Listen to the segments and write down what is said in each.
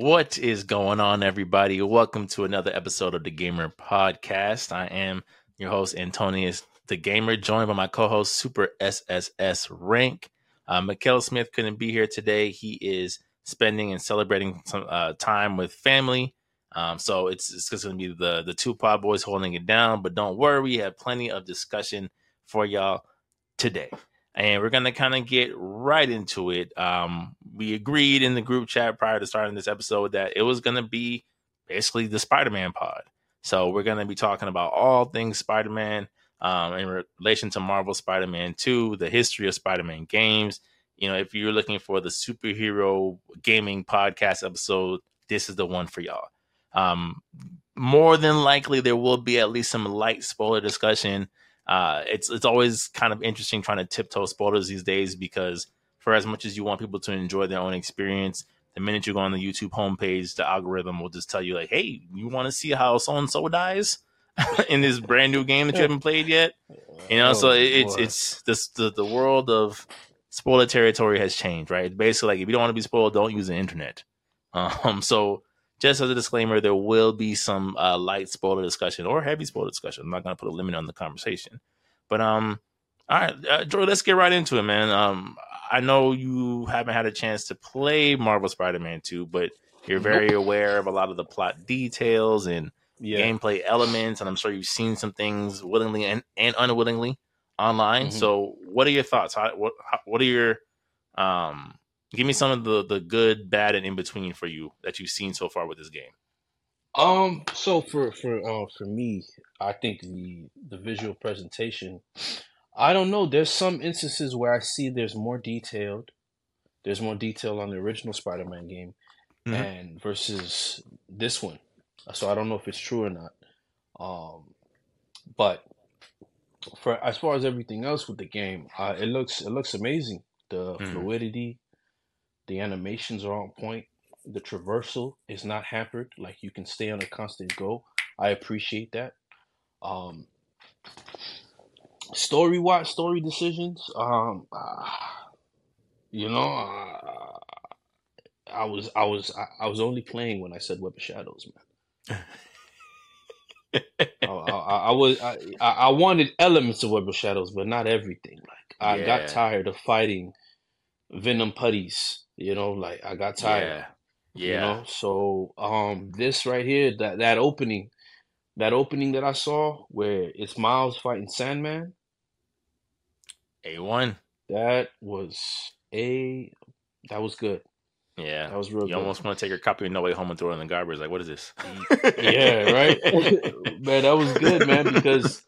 What is going on, everybody? Welcome to another episode of the Gamer Podcast. I am your host, Antonius DaGamer, joined by my co host, Super SSS Rank. Uh, Mikkel Smith couldn't be here today. He is spending and celebrating some uh, time with family. Um, so it's, it's just going to be the, the two pod boys holding it down. But don't worry, we have plenty of discussion for y'all today and we're gonna kind of get right into it. Um, we agreed in the group chat prior to starting this episode that it was gonna be basically the Spider-Man pod. So we're gonna be talking about all things Spider-Man um, in relation to Marvel Spider-Man 2, the history of Spider-Man games. You know, if you're looking for the superhero gaming podcast episode, this is the one for y'all. Um, more than likely, there will be at least some light spoiler discussion uh, it's it's always kind of interesting trying to tiptoe spoilers these days because for as much as you want people to enjoy their own experience, the minute you go on the YouTube homepage, the algorithm will just tell you like, "Hey, you want to see how so and so dies in this brand new game that you haven't played yet?" You know, oh, so it, it's it's this the the world of spoiler territory has changed, right? Basically, like if you don't want to be spoiled, don't use the internet. Um, so just as a disclaimer, there will be some uh, light spoiler discussion or heavy spoiler discussion. I'm not going to put a limit on the conversation. But um, all right, uh, Joy, let's get right into it, man. Um, I know you haven't had a chance to play Marvel Spider-Man 2, but you're very nope. aware of a lot of the plot details and yeah. gameplay elements, and I'm sure you've seen some things willingly and, and unwillingly online. Mm-hmm. So, what are your thoughts? How, what what are your um Give me some of the the good, bad, and in between for you that you've seen so far with this game. Um. So for for uh, for me, I think the the visual presentation. I don't know. There's some instances where I see there's more detailed. There's more detail on the original Spider-Man game, mm-hmm. and versus this one. So I don't know if it's true or not. Um, but for as far as everything else with the game, uh, it looks it looks amazing. The mm-hmm. fluidity, the animations are on point. The traversal is not hampered. Like you can stay on a constant go. I appreciate that. Um, story wise, story decisions. Um, uh, you know, uh, I was I was I, I, was only playing when I said Web of Shadows, man. I, I, I, was I, I wanted elements of Web of Shadows, but not everything. Like I yeah. got tired of fighting Venom putties you know, like I got tired. Yeah. yeah. You know, so um this right here, that that opening, that opening that I saw where it's Miles fighting Sandman. A one. That was a that was good. Yeah, that was real. You good. almost want to take your copy of No Way Home and throw it in the garbage. Like, what is this? yeah, right. man, that was good, man, because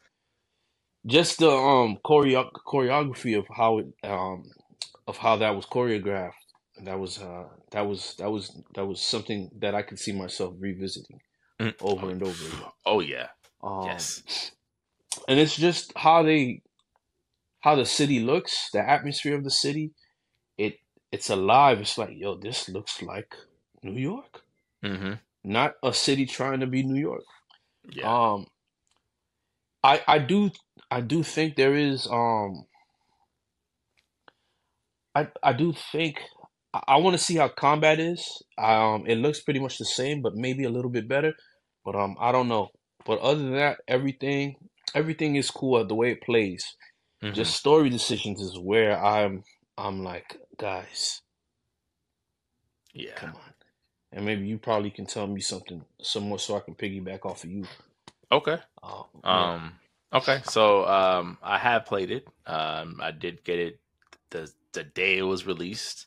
just the um choreo- choreography of how it um of how that was choreographed that was uh, that was that was that was something that I could see myself revisiting mm. over oh, and over again. Oh yeah, um, yes. And it's just how they, how the city looks, the atmosphere of the city. It it's alive. It's like yo, this looks like New York, mm-hmm. not a city trying to be New York. Yeah. Um, I I do I do think there is um. I I do think I, I want to see how combat is. Um, it looks pretty much the same, but maybe a little bit better. But um, I don't know. But other than that, everything everything is cool the way it plays. Mm-hmm. Just story decisions is where I'm I'm like, guys, yeah, come on. And maybe you probably can tell me something some more so I can piggyback off of you. Okay. Um, yeah. um okay. So um I have played it. Um I did get it the the day it was released.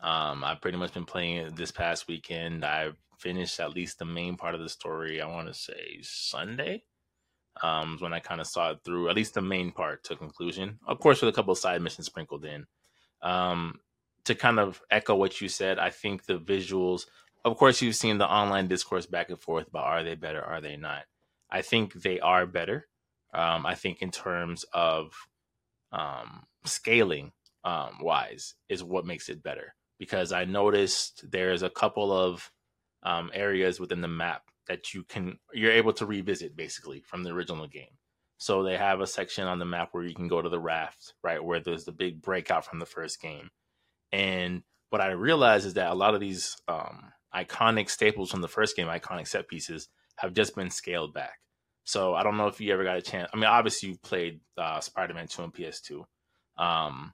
Um, I've pretty much been playing it this past weekend. I finished at least the main part of the story. I want to say Sunday. Um, when I kind of saw it through, at least the main part to conclusion. Of course, with a couple of side missions sprinkled in. Um, to kind of echo what you said, I think the visuals. Of course, you've seen the online discourse back and forth about are they better, are they not? I think they are better. Um, I think in terms of um, scaling um, wise is what makes it better because I noticed there's a couple of um, areas within the map that you can you're able to revisit basically from the original game. So they have a section on the map where you can go to the raft, right, where there's the big breakout from the first game. And what I realized is that a lot of these um, iconic staples from the first game, iconic set pieces, have just been scaled back. So I don't know if you ever got a chance. I mean, obviously you played uh, Spider-Man 2 and PS2. Um,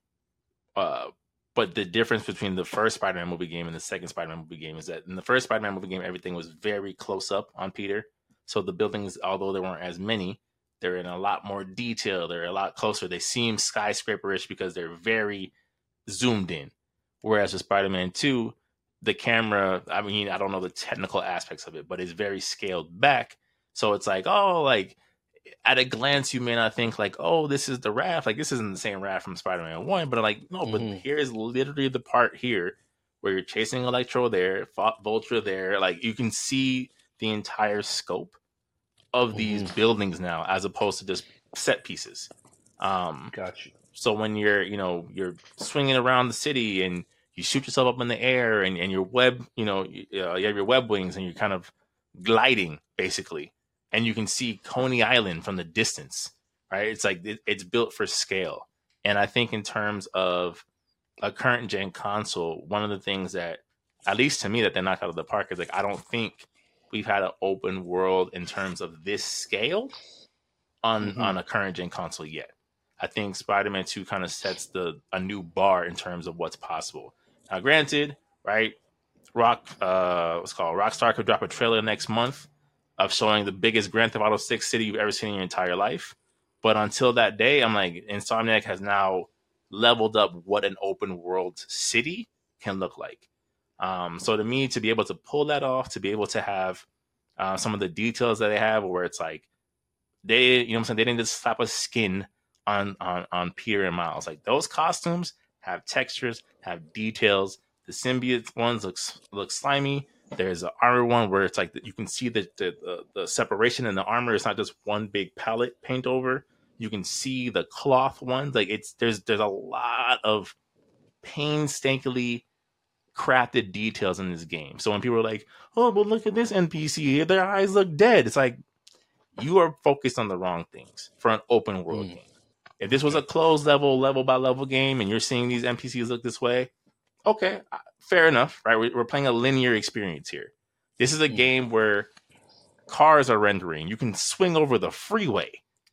uh, but the difference between the first Spider-Man movie game and the second Spider-Man movie game is that in the first Spider-Man movie game, everything was very close up on Peter. So the buildings, although there weren't as many, they're in a lot more detail. They're a lot closer. They seem skyscraperish because they're very zoomed in. Whereas with Spider-Man 2, the camera, I mean, I don't know the technical aspects of it, but it's very scaled back. So it's like, oh, like at a glance, you may not think like, oh, this is the raft. Like this isn't the same raft from Spider-Man One, but like, no, mm-hmm. but here's literally the part here where you're chasing Electro there, Vulture there. Like you can see the entire scope of these mm-hmm. buildings now, as opposed to just set pieces. Um, gotcha. So when you're, you know, you're swinging around the city and you shoot yourself up in the air and, and your web, you know, you, uh, you have your web wings and you're kind of gliding basically and you can see Coney Island from the distance, right? It's like it, it's built for scale. And I think in terms of a current gen console, one of the things that, at least to me, that they knocked out of the park is like I don't think we've had an open world in terms of this scale on mm-hmm. on a current gen console yet. I think Spider-Man 2 kind of sets the a new bar in terms of what's possible. Now, granted, right? Rock, uh, what's called Rockstar could drop a trailer next month of showing the biggest Grand Theft Auto 6 city you've ever seen in your entire life. But until that day, I'm like, Insomniac has now leveled up what an open world city can look like. Um, so to me, to be able to pull that off, to be able to have uh, some of the details that they have, where it's like they, you know, I'm saying they didn't just slap a skin on on on Peter and Miles. Like those costumes have textures, have details. The symbiote ones looks look slimy. There's an armor one where it's like you can see the, the the, separation in the armor. It's not just one big palette paint over. You can see the cloth ones. Like it's there's there's a lot of painstakingly crafted details in this game. So when people are like, "Oh, but look at this NPC, their eyes look dead," it's like you are focused on the wrong things for an open world mm. game. If this was a closed level, level by level game, and you're seeing these NPCs look this way, okay, fair enough, right? We're playing a linear experience here. This is a mm. game where cars are rendering. You can swing over the freeway.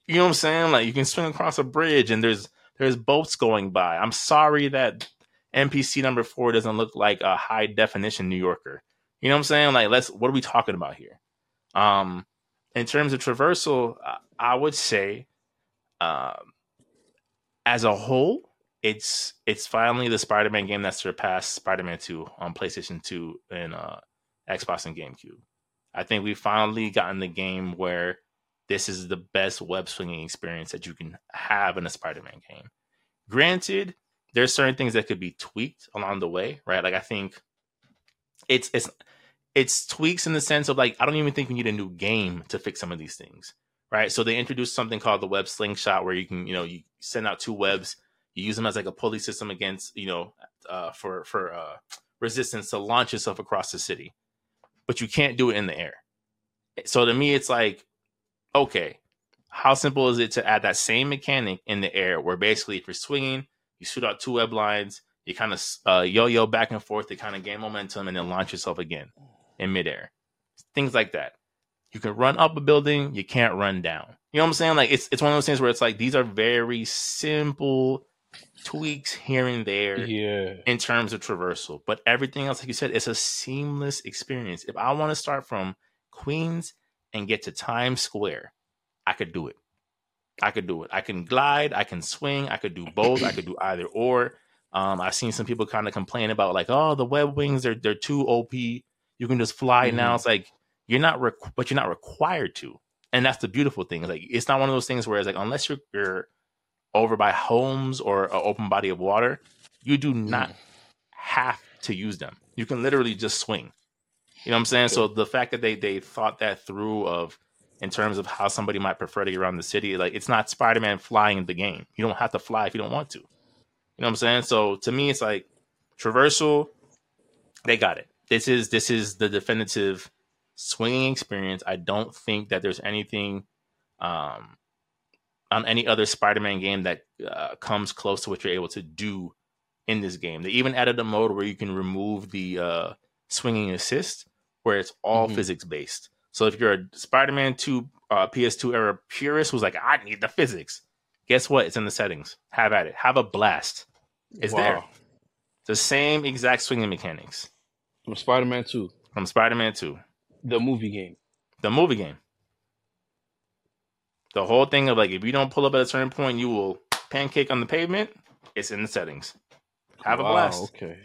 You know what I'm saying? Like you can swing across a bridge and there's there's boats going by. I'm sorry that NPC number four doesn't look like a high definition New Yorker. You know what I'm saying? Like let's what are we talking about here? Um in terms of traversal, I would say um as a whole, it's it's finally the Spider-Man game that surpassed Spider-Man 2 on PlayStation 2 and uh, Xbox and GameCube. I think we've finally gotten the game where this is the best web swinging experience that you can have in a Spider-Man game. Granted, there's certain things that could be tweaked along the way, right? Like I think it's it's it's tweaks in the sense of like I don't even think we need a new game to fix some of these things, right? So they introduced something called the web slingshot where you can, you know, you send out two webs you use them as like a pulley system against, you know, uh, for for uh, resistance to launch yourself across the city, but you can't do it in the air. So to me, it's like, okay, how simple is it to add that same mechanic in the air, where basically if you're swinging, you shoot out two web lines, you kind of uh, yo-yo back and forth to kind of gain momentum, and then launch yourself again in midair. Things like that. You can run up a building, you can't run down. You know what I'm saying? Like it's it's one of those things where it's like these are very simple tweaks here and there yeah. in terms of traversal. But everything else, like you said, it's a seamless experience. If I want to start from Queens and get to Times Square, I could do it. I could do it. I can glide, I can swing, I could do both, I could do either or. Um, I've seen some people kind of complain about like, oh, the web wings they're they're too OP. You can just fly mm-hmm. now. It's like you're not, requ- but you're not required to, and that's the beautiful thing. It's like it's not one of those things where it's like unless you're, you're over by homes or an open body of water, you do not mm. have to use them. You can literally just swing. You know what I'm saying? So the fact that they they thought that through of in terms of how somebody might prefer to get around the city, like it's not Spider-Man flying the game. You don't have to fly if you don't want to. You know what I'm saying? So to me, it's like traversal. They got it. This is this is the definitive swinging experience. I don't think that there's anything um, on any other Spider-Man game that uh, comes close to what you're able to do in this game. They even added a mode where you can remove the uh, swinging assist, where it's all Mhm. physics based. So if you're a Spider-Man 2 uh, PS2 era purist who's like, I need the physics, guess what? It's in the settings. Have at it. Have a blast. It's there. The same exact swinging mechanics From Spider Man 2, from Spider-Man 2, the movie game. the movie game. The whole thing of like, if you don't pull up at a certain point, you will pancake on the pavement. It's in the settings. Have a Wow, blast. Okay.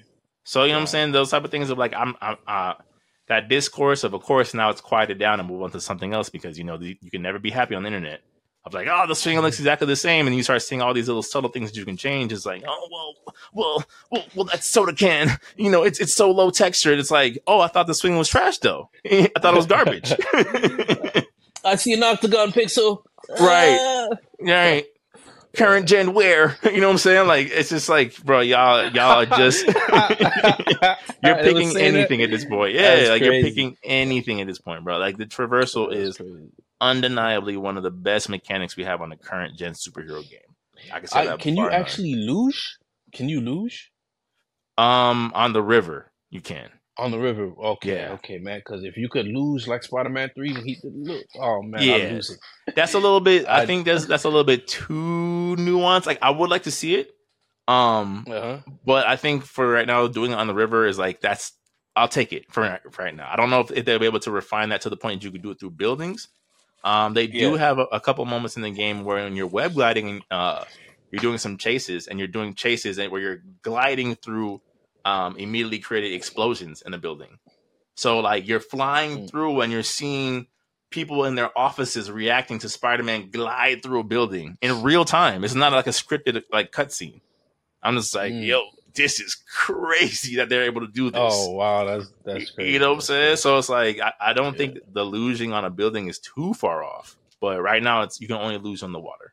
So you know what I'm saying? Those type of things of like I'm, I'm uh that discourse of of course now it's quieted down and move on to something else because you know the, you can never be happy on the internet. Of like, oh, the swing looks exactly the same, and you start seeing all these little subtle things that you can change. It's like, oh, well, well, well, well, that soda can, you know, it's it's so low textured. It's like, oh, I thought the swing was trash though. I thought it was garbage. I see an octagon pixel. Right. Right. Current gen wear. You know what I'm saying? Like it's just like, bro, y'all y'all are just you're picking saying that? anything at this point. Yeah, like you're picking anything at this point, bro. Like the traversal is undeniably one of the best mechanics we have on the current gen superhero game. I can say I, that. can you actually luge? Can you luge um on the river you can. On the river? Okay, Yeah. okay, man. Because if you could lose like Spider Man Three, he look. Oh man, Yeah. That's a little bit. I, I- think that's that's a little bit too nuanced. Like I would like to see it. Um, Uh-huh. but I think for right now, doing it on the river is like that's. I'll take it for, right- for right now. I don't know if, if they'll be able to refine that to the point that you could do it through buildings. Um, they do Yeah. have a, a couple moments in the game where when you're web gliding, uh, you're doing some chases and you're doing chases and where you're gliding through um, immediately created explosions in the building. So like you're flying Mm. through and you're seeing people in their offices reacting to Spider-Man glide through a building in real time. It's not like a scripted like cutscene. I'm just like, Mm. yo, this is crazy that they're able to do this. Oh wow, that's that's crazy. you know what I'm saying? So it's like I, I don't Yeah. think the losing on a building is too far off. But right now it's you can only lose on the water.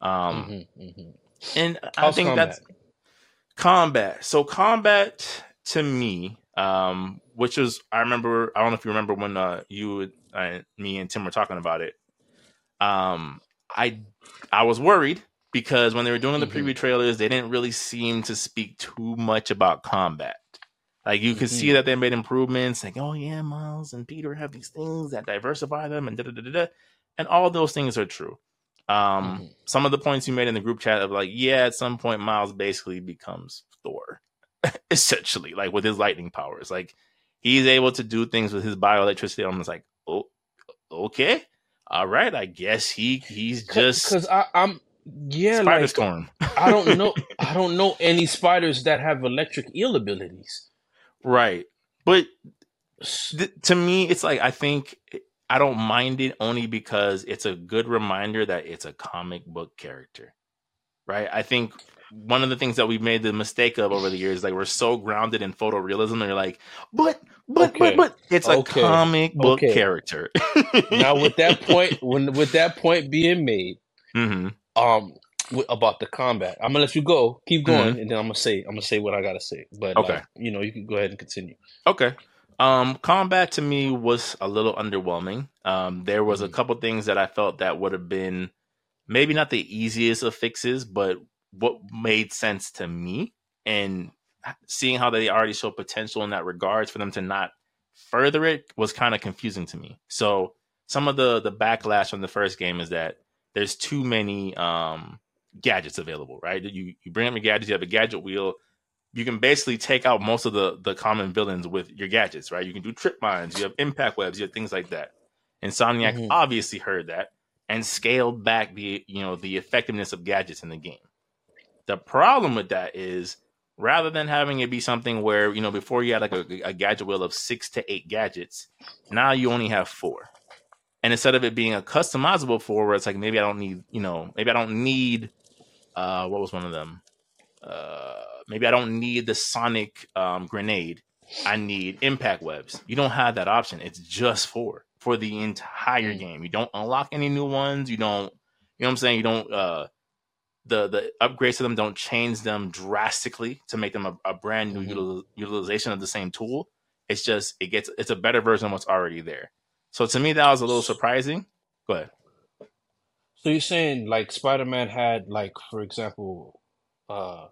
Um Mhm, mhm. and I How's think combat? that's combat. So combat to me, um, which is I remember I don't know if you remember when uh, you, uh, me, and Tim were talking about it. Um, I I was worried because when they were doing the Mhm. preview trailers, they didn't really seem to speak too much about combat. Like you could see Mhm. that they made improvements, like oh yeah, Miles and Peter have these things that diversify them, and da da da, da. and all those things are true. Um, Mhm. some of the points you made in the group chat of like, yeah, at some point Miles basically becomes Thor, essentially, like with his lightning powers. Like he's able to do things with his bioelectricity. I'm just like, oh, okay, all right, I guess he he's just because I'm yeah Spider like Storm, I don't know I don't know any spiders that have electric eel abilities. right? But th- to me, it's like I think I don't mind it only because it's a good reminder that it's a comic book character, right? I think one of the things that we've made the mistake of over the years, like we're so grounded in photorealism, and you're like, but, but, Okay. but, but, it's a comic book Okay. character. now with that point when with that point being made, hmm um wi- about the combat. I'm gonna let you go. Keep going, and then I'm gonna say I'm gonna say what I gotta say. But Okay. like, you know, you can go ahead and continue. Okay. Um, combat to me was a little underwhelming. Um, there was a Mhm. couple things that I felt that would have been maybe not the easiest of fixes, but what made sense to me. And seeing how they already show potential in that regards for them to not further it was kind of confusing to me. So some of the the backlash from the first game is that there's too many um gadgets available, right? You you bring up your gadgets, you have a gadget wheel, you can basically take out most of the the common villains with your gadgets, right? You can do trip mines, you have impact webs, you have things like that. Insomniac Mhm. obviously heard that and scaled back the you know the effectiveness of gadgets in the game. The problem with that is rather than having it be something where you know before you had like a, a gadget wheel of six to eight gadgets, now you only have four. And instead of it being a customizable four, where it's like maybe I don't need you know maybe I don't need uh what was one of them uh maybe I don't need the sonic um, grenade. I need impact webs. You don't have that option. It's just four for the entire Mm. game. You don't unlock any new ones. You don't. You know what I'm saying? You don't. uh the the upgrades to them don't change them drastically to make them a, a brand new Mhm. util- utilization of the same tool. It's just it gets it's a better version of what's already there. So to me that was a little surprising. Go ahead. So you're saying like Spider-Man had like, for example, uh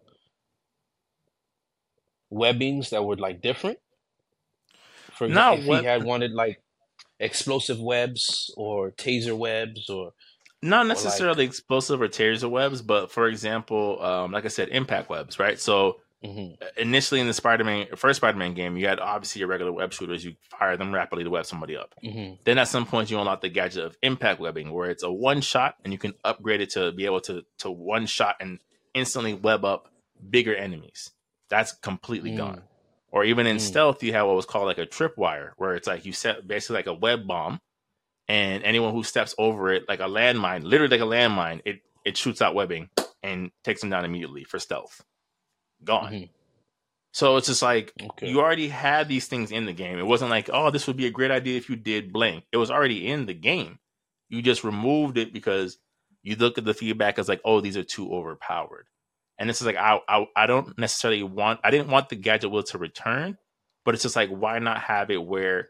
webbings that were like different? For Not if web- he had wanted like explosive webs or taser webs or not like- necessarily explosive or taser webs, but for example, um, like I said, impact webs, right? So Mhm. initially in the Spider-Man first Spider-Man game, you had obviously your regular web shooters. You fire them rapidly to web somebody up. Mhm. Then at some point you unlock the gadget of impact webbing, where it's a one shot and you can upgrade it to be able to to one shot and instantly web up bigger enemies. That's completely Mm. gone. Or even in Mm. stealth, you have what was called like a tripwire, where it's like you set basically like a web bomb, and anyone who steps over it, like a landmine, literally like a landmine, it it shoots out webbing and takes them down immediately for stealth. Gone. Mhm. So it's just like Okay. you already had these things in the game. It wasn't like, oh, this would be a great idea if you did blank. It was already in the game. You just removed it because you look at the feedback as like, oh, these are too overpowered. And this is like, I, I, I don't necessarily want, I didn't want the gadget wheel to return, but it's just like, why not have it where,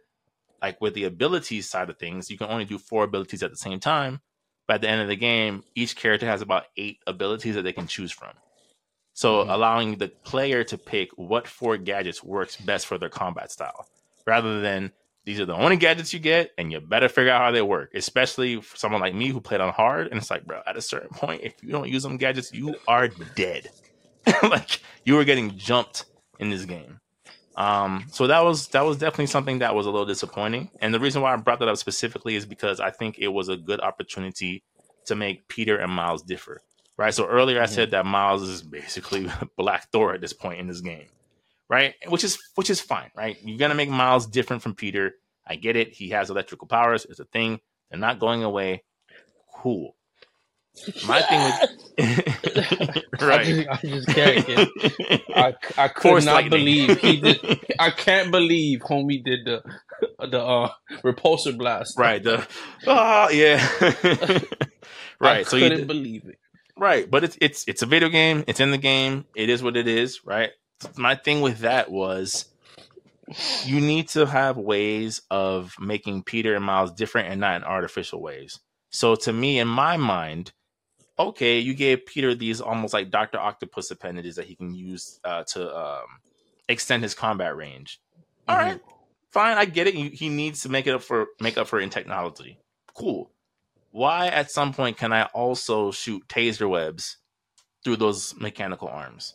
like with the abilities side of things, you can only do four abilities at the same time. But at the end of the game, each character has about eight abilities that they can choose from. So Mhm. allowing the player to pick what four gadgets works best for their combat style, rather than these are the only gadgets you get, and you better figure out how they work. Especially for someone like me who played on hard, and it's like, bro, at a certain point, if you don't use them gadgets, you are dead. like you were getting jumped in this game. Um, so that was that was definitely something that was a little disappointing. And the reason why I brought that up specifically is because I think it was a good opportunity to make Peter and Miles differ. Right. So earlier I said that Miles is basically Black Thor at this point in this game. Right. Which is which is fine, right? You're gonna make Miles different from Peter. I get it. He has electrical powers, it's a thing. They're not going away. Cool. My thing with I right. just, I just can't get. I, I could Force not lightning. believe he did. I can't believe homie did the the uh, repulsor blast. right. The oh yeah. I right. So you couldn't did- believe it. Right, but it's it's it's a video game. It's in the game. It is what it is, right? My thing with that was you need to have ways of making Peter and Miles different and not in artificial ways. So to me, in my mind, okay, you gave Peter these almost like Doctor Octopus appendages that he can use uh, to um, extend his combat range. All right, fine, I get it. He needs to make it up for make up for in technology. Cool. Why at some point can I also shoot taser webs through those mechanical arms?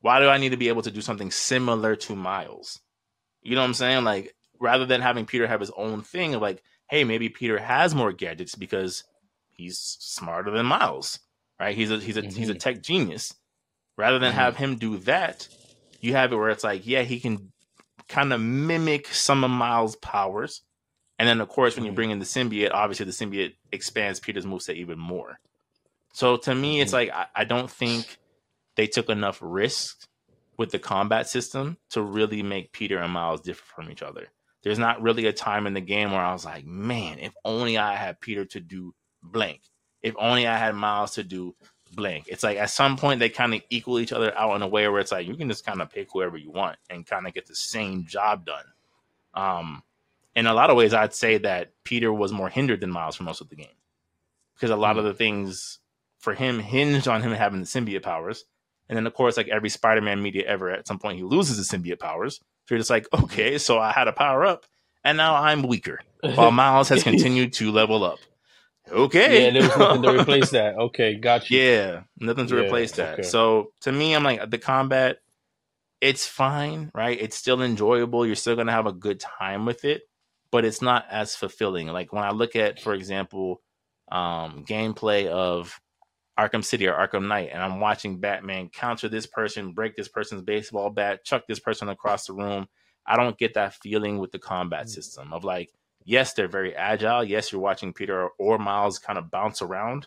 Why do I need to be able to do something similar to Miles? You know what I'm saying? Like rather than having Peter have his own thing of like, hey, maybe Peter has more gadgets because he's smarter than Miles, right? He's a he's a he's a tech genius. Rather than Mhm. have him do that, you have it where it's like, yeah, he can kind of mimic some of Miles' powers. And then, of course, when you Mhm. bring in the symbiote, obviously the symbiote expands Peter's moveset even more. So to me, it's Mhm. like I, I don't think they took enough risk with the combat system to really make Peter and Miles different from each other. There's not really a time in the game where I was like, man, if only I had Peter to do blank. If only I had Miles to do blank. It's like at some point they kind of equal each other out in a way where it's like you can just kind of pick whoever you want and kind of get the same job done. Um, in a lot of ways, I'd say that Peter was more hindered than Miles for most of the game because a lot of the things for him hinged on him having the symbiote powers. And then, of course, like every Spider-Man media ever, at some point he loses his symbiote powers. So you're just like, okay, so I had a power up, and now I'm weaker, while Miles has continued to level up. Okay, Yeah, there was nothing to replace that. Okay, gotcha. yeah, nothing to Yeah, replace that. okay. So to me, I'm like the combat, it's fine, right? It's still enjoyable. You're still gonna have a good time with it, but it's not as fulfilling. Like when I look at, for example, um, gameplay of Arkham City or Arkham Knight, and I'm watching Batman counter this person, break this person's baseball bat, chuck this person across the room. I don't get that feeling with the combat Mm. system of like, yes, they're very agile. Yes, you're watching Peter or Miles kind of bounce around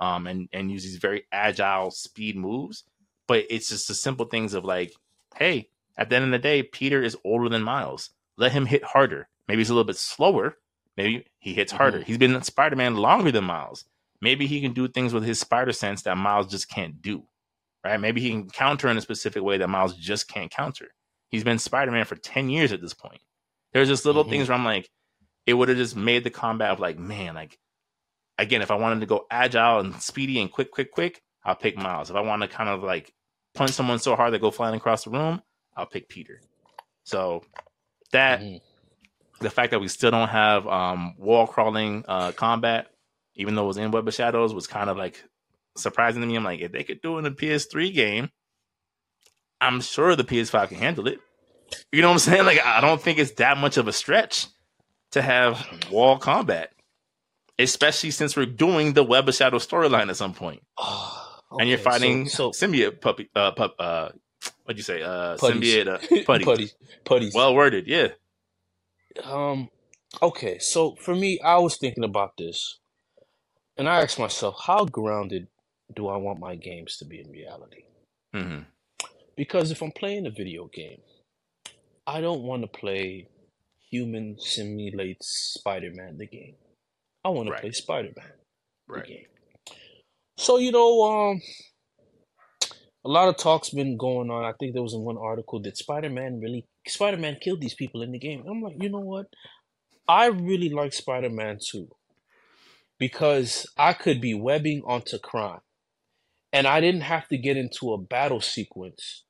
um, and and use these very agile speed moves. But it's just the simple things of like, hey, at the end of the day, Peter is older than Miles. Let him hit harder. Maybe he's a little bit slower. Maybe he hits harder. Mhm. He's been Spider Man longer than Miles. Maybe he can do things with his spider sense that Miles just can't do. Right? Maybe he can counter in a specific way that Miles just can't counter. He's been Spider Man for 10 years at this point. There's just little Mhm. things where I'm like, it would have just made the combat of like, man, like again, if I wanted to go agile and speedy and quick, quick, quick, I'll pick Miles. If I want to kind of like punch someone so hard they go flying across the room, I'll pick Peter. So that Mhm. the fact that we still don't have um, wall crawling uh, combat, even though it was in Web of Shadows, was kind of like surprising to me. I'm like, if they could do it in a PS3 game, I'm sure the PS5 can handle it. You know what I'm saying? Like, I don't think it's that much of a stretch to have wall combat, especially since we're doing the Web of Shadows storyline at some point. Okay, and you're fighting so, so symbiote puppy, uh, pup, uh, what'd you say? Uh, Putties. symbiote uh, putty. putties, putties. Well worded, yeah. Um, okay, so for me, I was thinking about this, and I ask myself, how grounded do I want my games to be in reality? hmm Because if I'm playing a video game, I don't want to play Human Simulates Spider-Man the game. I want to play Spider-Man the game. So you know, um, a lot of talk's been going on. I think there was in one article that Spider-Man really Spider-Man killed these people in the game. I'm like, you know what? I really like Spider-Man 2 because I could be webbing onto crime and I didn't have to get into a battle sequence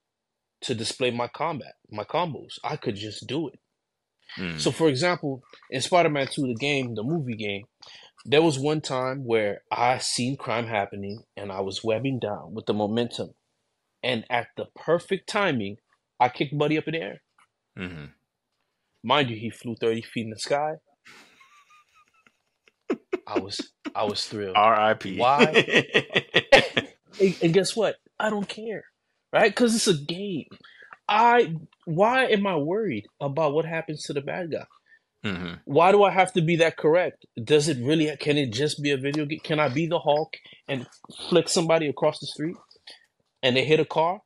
to display my combat, my combos. I could just do it. Mm. So, for example, in Spider-Man 2, the game, the movie game, there was one time where I seen crime happening and I was webbing down with the momentum. And at the perfect timing, I kicked Buddy up in the air. Mm-hmm. Mind you, he flew 30 feet in the sky. I was I was thrilled. R.I.P. Why? And, guess what? I don't care. Right? Because it's a game. I why am I worried about what happens to the bad guy? hmm Why do I have to be that correct? Does it really can it just be a video game? Can I be the Hulk and flick somebody across the street and they hit a car?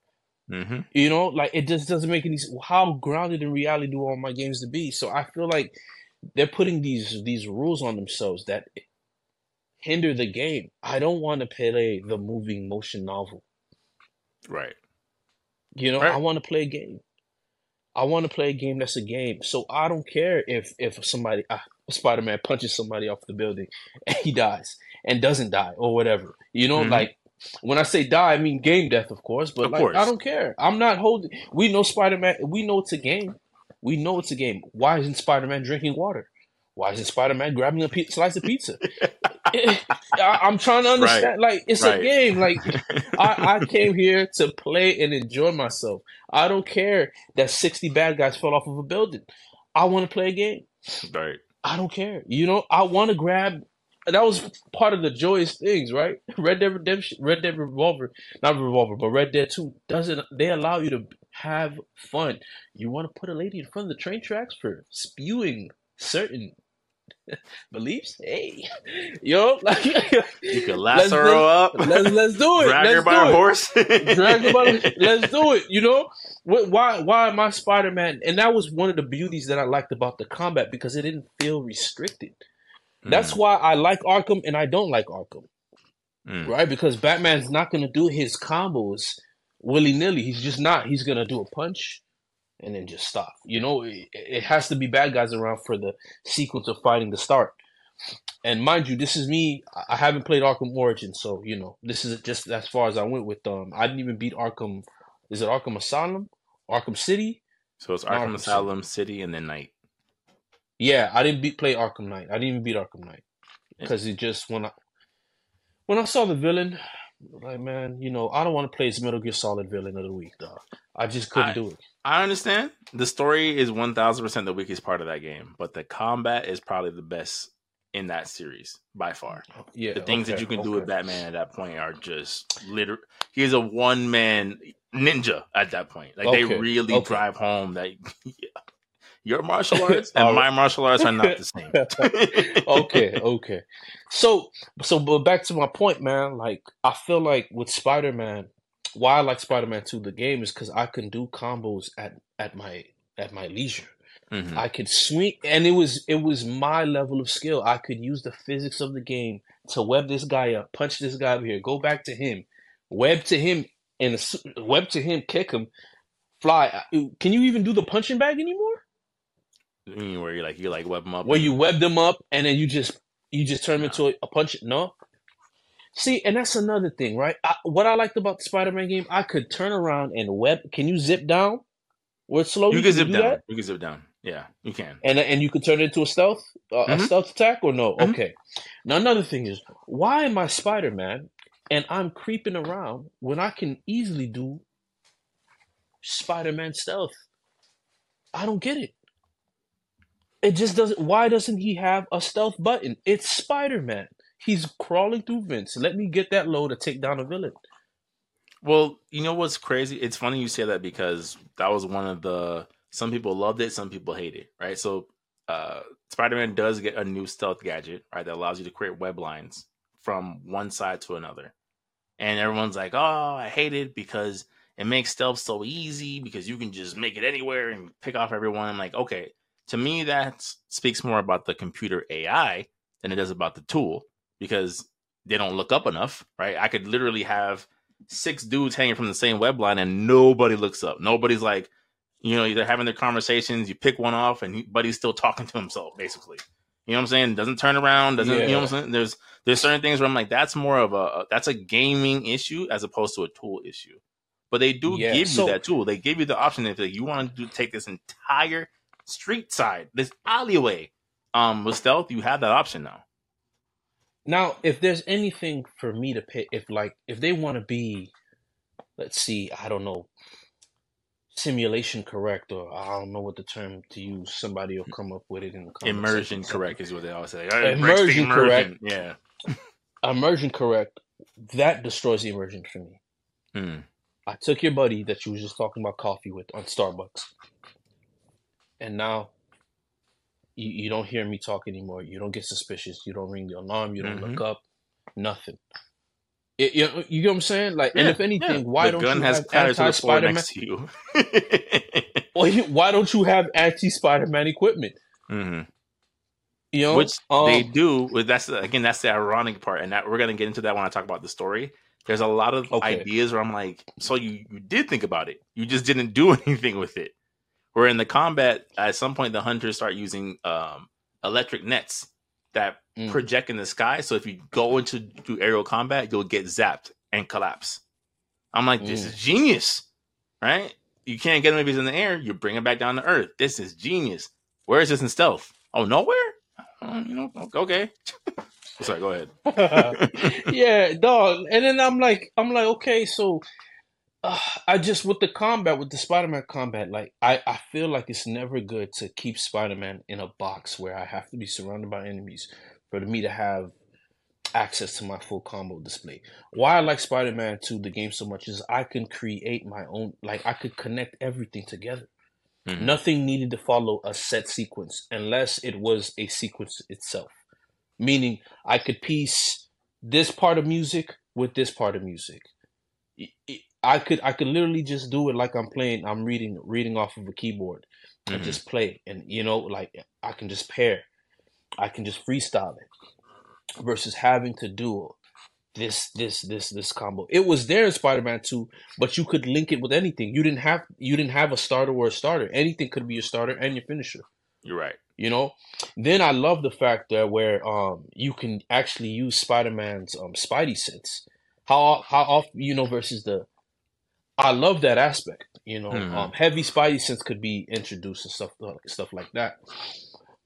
hmm You know, like it just doesn't make any. How grounded in reality do all my games to be? So I feel like they're putting these these rules on themselves that hinder the game. I don't want to play the moving motion novel. Right. You know, Right. I want to play a game. I want to play a game that's a game. So I don't care if if somebody uh, Spider Man punches somebody off the building and he dies and doesn't die or whatever. You know, Mhm. like when I say die, I mean game death, of course. But Of like course. I don't care. I'm not holding. We know Spider Man. We know it's a game. We know it's a game. Why isn't Spider Man drinking water? Why isn't Spider Man grabbing a pi- slice of pizza? I, I'm trying to understand. Like it's Right. a game. Like I, I came here to play and enjoy myself. I don't care that 60 bad guys fell off of a building. I want to play a game. right. I don't care. You know, I want to grab. That was part of the joyous things, right? Red Dead Redemption, Red Dead Revolver, not Revolver, but Red Dead 2 doesn't. They allow you to have fun. You want to put a lady in front of the train tracks for spewing certain beliefs? Hey, yo, like You can lasso her up, let's, let's do it. drag let's her by do a it. horse. Drag her by the- let's do it. You know why? Why am I Spider Man? And that was one of the beauties that I liked about the combat because it didn't feel restricted. That's Mm, why I like Arkham and I don't like Arkham, mm. right? Because Batman's not gonna do his combos willy nilly. He's just not. He's gonna do a punch and then just stop. You know, it, it has to be bad guys around for the sequence of fighting to start. And mind you, this is me. I- haven't played Arkham Origins, so you know this is just as far as I went with. Um, I didn't even beat Arkham. Is it Arkham Asylum? Arkham City? So it's Arkham Arkham City. Asylum, City, and then Knight. Yeah, I didn't beat play Arkham Knight. I didn't even beat Arkham Knight because it just when I when I saw the villain, like man, you know, I don't want to play as Metal Gear Solid villain of the week, dog. I just couldn't I- do it. I understand. The story is one thousand percent the weakest part of that game, but the combat is probably the best in that series by far. Yeah, the things that you can do with Batman at that point are just liter. He's a one man ninja at that point. Like they really okay. drive home that your martial arts and my martial arts are not the same. okay, okay. So, so, but back to my point, man. Like, I feel like with Spider Man, why I like Spider Man Two, the game, is because I can do combos at at my at my leisure. Mhm. I could swing, and it was it was my level of skill. I could use the physics of the game to web this guy up, punch this guy up here, go back to him, web to him, and web to him, kick him, fly. Can you even do the punching bag anymore? You where you like you like web them up, Where and- you web them up and then you just you just turn them into a, a punch? No. See, and that's another thing, right? I, what I liked about the Spider-Man game, I could turn around and web. Can you zip down? Where slow? you can zip do down. that? You can zip down. Yeah, you can. And and you can turn it into a stealth uh, Mhm. a stealth attack or no? Mhm. Okay. Now another thing is, why am I Spider Man and I'm creeping around when I can easily do Spider Man stealth? I don't get it. It just doesn't. Why doesn't he have a stealth button? It's Spider Man. He's crawling through vents. Let me get that low to take down a villain. Well, you know what's crazy? It's funny you say that because that was one of the some people loved it, some people hate it, right? So uh Spider-Man does get a new stealth gadget, right, that allows you to create web lines from one side to another. And everyone's like, "Oh, I hate it because it makes stealth so easy because you can just make it anywhere and pick off everyone." I'm like, "Okay, to me that speaks more about the computer AI than it does about the tool because they don't look up enough, right? I could literally have six dudes hanging from the same web line and nobody looks up. Nobody's like, you know, they're having their conversations. You pick one off, and he's still talking to himself, basically. You know what I'm saying? Doesn't turn around. Doesn't you know what I'm saying? There's there's certain things where I'm like, that's more of a that's a gaming issue as opposed to a tool issue. But they do Yeah, give so- you that tool. They give you the option if like, you want to do, take this entire street side, this alleyway, um, with stealth, you have that option now. Now, if there's anything for me to pick, if like if they want to be, let's see, I don't know, simulation correct, or I don't know what the term to use. Somebody will come up with it in the Immersion correct is what they always say. Immersion correct. Yeah. Immersion correct. That destroys the immersion for me. Hmm. I took your buddy that you was just talking about coffee with on Starbucks, and now you, you don't hear me talk anymore. You don't get suspicious. You don't ring the alarm. You don't Mhm. look up. Nothing. It, you, know, you get what I'm saying? Like, and if anything, yeah. why the don't gun you has have clattered to the anti Spider Man? you. Or why don't you have anti Spider Man equipment? hmm You know, Which um, they do. That's again, that's the ironic part, and that we're gonna get into that when I talk about the story. There's a lot of Okay. ideas where I'm like, so you you did think about it, you just didn't do anything with it. Where in the combat, at some point, the hunters start using um, electric nets that Mm. project in the sky. So if you go into do aerial combat, you'll get zapped and collapse. I'm like, this Mm. is genius, right? You can't get them if he's in the air. You bring him back down to earth. This is genius. Where is this in stealth? Oh, nowhere. Uh, you know, okay. Sorry, go ahead. yeah, dog. And then I'm like, I'm like, okay, so uh, I just with the combat, with the Spider-Man combat, like I, I feel like it's never good to keep Spider-Man in a box where I have to be surrounded by enemies for me to have access to my full combo display. Why I like Spider-Man 2, the game so much is I can create my own, like I could connect everything together. Mhm. Nothing needed to follow a set sequence unless it was a sequence itself. Meaning, I could piece this part of music with this part of music. I could I could literally just do it like I'm playing. I'm reading reading off of a keyboard and Mhm. just play. And you know, like I can just pair. I can just freestyle it versus having to do this this this this combo. It was there in Spider-Man 2, but you could link it with anything. You didn't have you didn't have a starter or a starter. Anything could be your starter and your finisher. You're right. You know. Then I love the fact that where um you can actually use Spider-Man's um Spidey sense. How how often you know versus the. I love that aspect. You know, Mhm. um, heavy Spidey sense could be introduced and stuff stuff like that.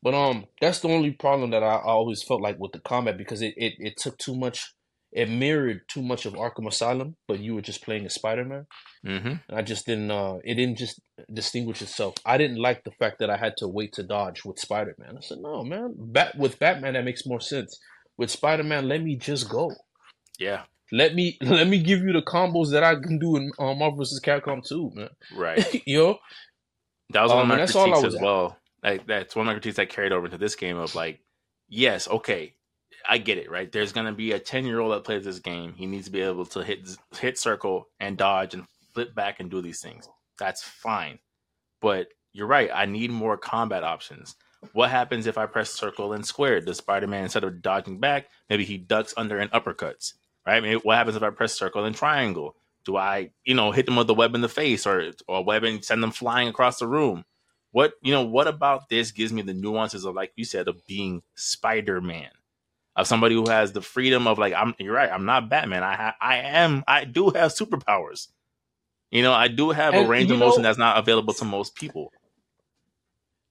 But um, that's the only problem that I, I always felt like with the combat because it, it, it took too much. It mirrored too much of Arkham Asylum, but you were just playing a Spider Man. hmm And I just didn't. Uh, it didn't just distinguish itself. I didn't like the fact that I had to wait to dodge with Spider Man. I said, no, man. Bat with Batman that makes more sense. With Spider Man, let me just go. Yeah. Let me let me give you the combos that I can do in uh, Marvel vs. Capcom 2, man. Right. you know? That was one Um, of my that's all critiques as at. well. Like that's one of my critiques that carried over into this game of like, yes, okay, I get it, right? There's gonna be a ten year old that plays this game. He needs to be able to hit hit circle and dodge and flip back and do these things. That's fine. But you're right, I need more combat options. What happens if I press circle and square? Does Spider Man instead of dodging back, maybe he ducks under and uppercuts? Right? Maybe what happens if I press circle and triangle? Do I, you know, hit them with a web in the face or or a web and send them flying across the room? What you know, what about this gives me the nuances of like you said, of being Spider Man. Of somebody who has the freedom of like, I'm you're right, I'm not Batman. I ha- I am I do have superpowers. You know, I do have And, a range of motion know- that's not available to most people.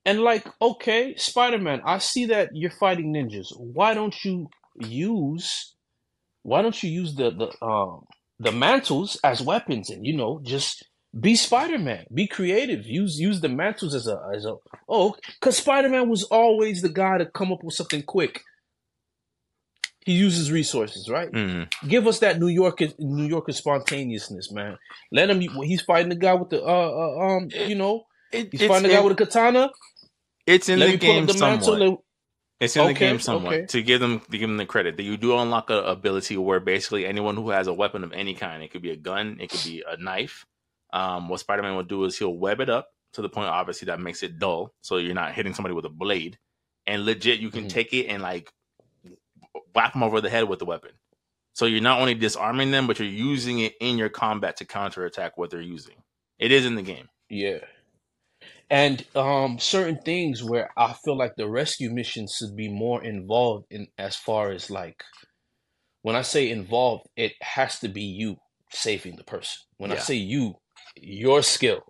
And like, okay, Spider Man, I see that you're fighting ninjas. Why don't you use? Why don't you use the the um the mantles as weapons and you know just be Spider Man, be creative. Use use the mantles as a as a oh, because Spider Man was always the guy to come up with something quick. He uses resources, right? Mm-hmm. Give us that New Yorker New Yorker spontaneousness, man. Let him. He's fighting the guy with the uh, uh um you know It, he's fighting the guy it- with a katana. it's in Let the game the somewhat. It's in the game somewhat okay. to give them to give them the credit that you do unlock a ability where basically anyone who has a weapon of any kind, it could be a gun, it could be a knife. Um, what Spider Man will do is he'll web it up to the point, obviously, that makes it dull, so you're not hitting somebody with a blade, and legit you can Mhm. take it and like whack them over the head with the weapon. So you're not only disarming them, but you're using it in your combat to counterattack what they're using. It is in the game. yeah. And um certain things where I feel like the rescue missions should be more involved in as far as like when I say involved, it has to be you saving the person. When I say you, your skill.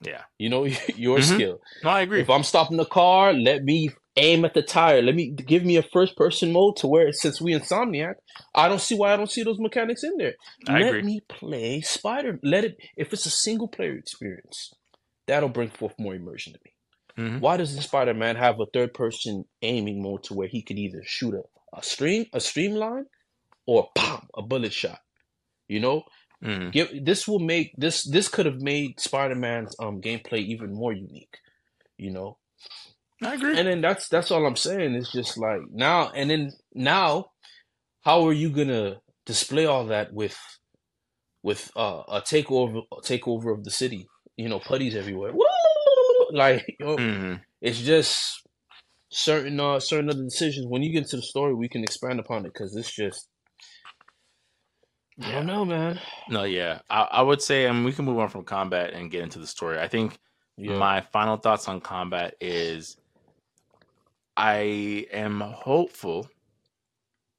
Yeah. You know, your Mhm. skill. No, I agree. If I'm stopping the car, let me aim at the tire. Let me give me a first person mode to where since we insomniac, I don't see why I don't see those mechanics in there. I let agree. me play Spider. Let it if it's a single player experience, that'll bring forth more immersion to me. Mhm. Why doesn't Spider Man have a third person aiming mode to where he could either shoot a, a stream a streamline or pop a bullet shot? You know, Mhm. Give, this will make this this could have made Spider Man's um gameplay even more unique. You know, I agree. and then that's that's all I'm saying. It's just like now and then now, how are you gonna display all that with with uh, a takeover a takeover of the city? You know, putties everywhere. Like you know, Mhm. it's just certain uh certain other decisions. When you get into the story, we can expand upon it because it's just I don't know, man. No, yeah, I, I would say, and we can move on from combat and get into the story. I think Yeah. my final thoughts on combat is I am hopeful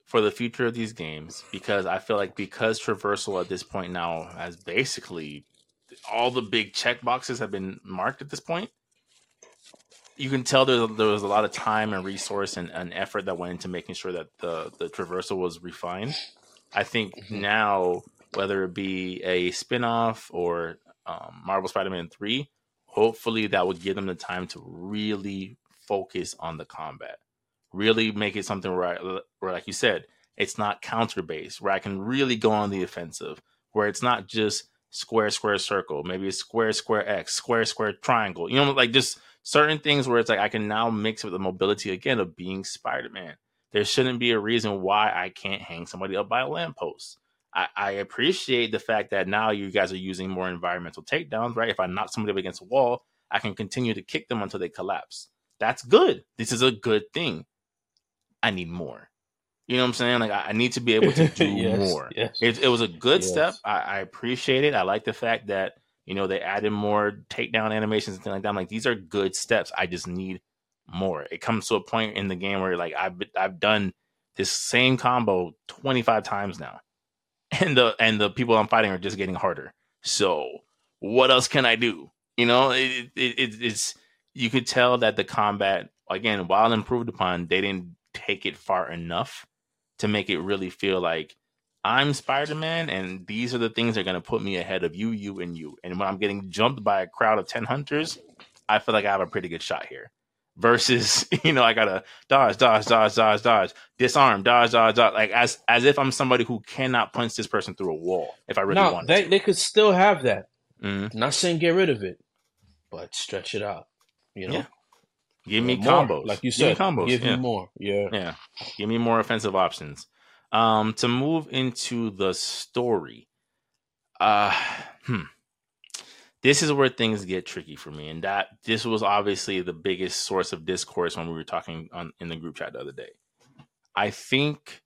for the future of these games because I feel like because traversal at this point now has basically all the big check boxes have been marked at this point. You can tell there, there was a lot of time and resource and, and effort that went into making sure that the, the traversal was refined. I think Mhm. now, whether it be a spin off or um, Marvel Spider Man 3, hopefully that would give them the time to really focus on the combat. Really make it something where, I, where like you said, it's not counter based, where I can really go on the offensive, where it's not just square, square, circle, maybe it's square, square, X, square, square, triangle. You know, like just certain things where it's like I can now mix with the mobility again of being Spider Man. There shouldn't be a reason why I can't hang somebody up by a lamppost. I, I appreciate the fact that now you guys are using more environmental takedowns, right? If I knock somebody up against a wall, I can continue to kick them until they collapse. That's good. This is a good thing. I need more. You know what I'm saying? Like I, I need to be able to do Yes, more. yes. It, it was a good Yes. step. I, I appreciate it. I like the fact that you know they added more takedown animations and things like that. I'm like these are good steps. I just need more. It comes to a point in the game where like I've I've done this same combo 25 times now, and the and the people I'm fighting are just getting harder. So what else can I do? You know, it, it, it it's you could tell that the combat again, while improved upon, they didn't take it far enough to make it really feel like I'm Spider Man, and these are the things that are going to put me ahead of you, you, and you. And when I'm getting jumped by a crowd of 10 hunters, I feel like I have a pretty good shot here. Versus, you know, I gotta dodge, dodge, dodge, dodge, dodge, disarm, dodge, dodge, dodge, like as as if I'm somebody who cannot punch this person through a wall if I really no, want they to. they could still have that. Mhm. Not saying get rid of it, but stretch it out. You know, Yeah. Give me More, combos, like you Give me said. combos. Give yeah. me more. Yeah. Yeah. Give me more offensive options. Um, to move into the story. Uh hmm. This is where things get tricky for me. And that this was obviously the biggest source of discourse when we were talking on in the group chat the other day. I think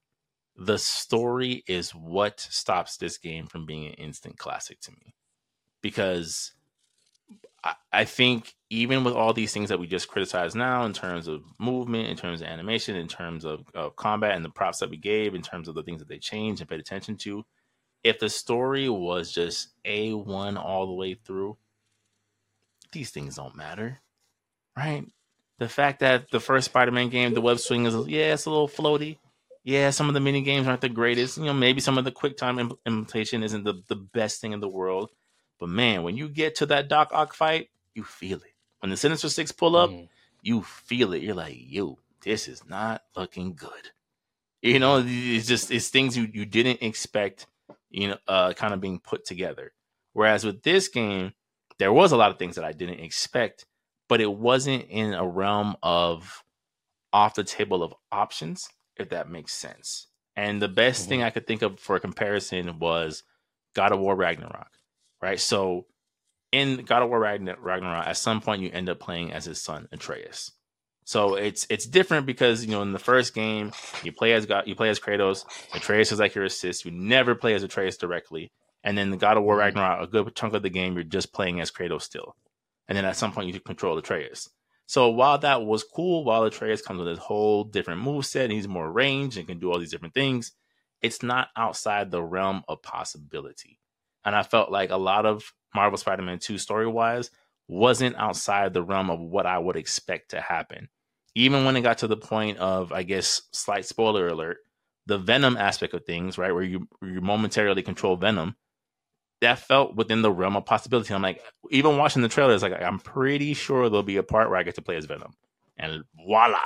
the story is what stops this game from being an instant classic to me. Because I, I think even with all these things that we just criticized now in terms of movement, in terms of animation, in terms of, of combat and the props that we gave, in terms of the things that they changed and paid attention to, if the story was just A1 all the way through, these things don't matter. Right? the fact that the first Spider-Man game, the web swing is yeah, it's a little floaty. Yeah, some of the mini games aren't the greatest. You know, maybe some of the quick time implementation isn't the, the best thing in the world. But man, when you get to that Doc Ock fight, you feel it. When the Sinister Six pull up, mm. you feel it. You're like, yo, this is not looking good. You know, it's just it's things you, you didn't expect, you know, uh, kind of being put together. Whereas with this game, there was a lot of things that I didn't expect, but it wasn't in a realm of off the table of options, if that makes sense. And the best mm-hmm. thing I could think of for a comparison was God of War Ragnarok, right? So in God of War Ragnarok, at some point you end up playing as his son Atreus. So it's it's different because you know in the first game you play as God, you play as Kratos. Atreus is like your assist. You never play as Atreus directly. And then the God of War mm-hmm. Ragnarok, a good chunk of the game, you're just playing as Kratos still. And then at some point you control Atreus. So while that was cool, while Atreus comes with a whole different move set, he's more range and can do all these different things, it's not outside the realm of possibility. And I felt like a lot of Marvel Spider-Man 2 story-wise wasn't outside the realm of what I would expect to happen. Even when it got to the point of, I guess, slight spoiler alert, the Venom aspect of things, right, where you you momentarily control Venom, that felt within the realm of possibility. I'm like, even watching the trailers, like I'm pretty sure there'll be a part where I get to play as Venom, and voila,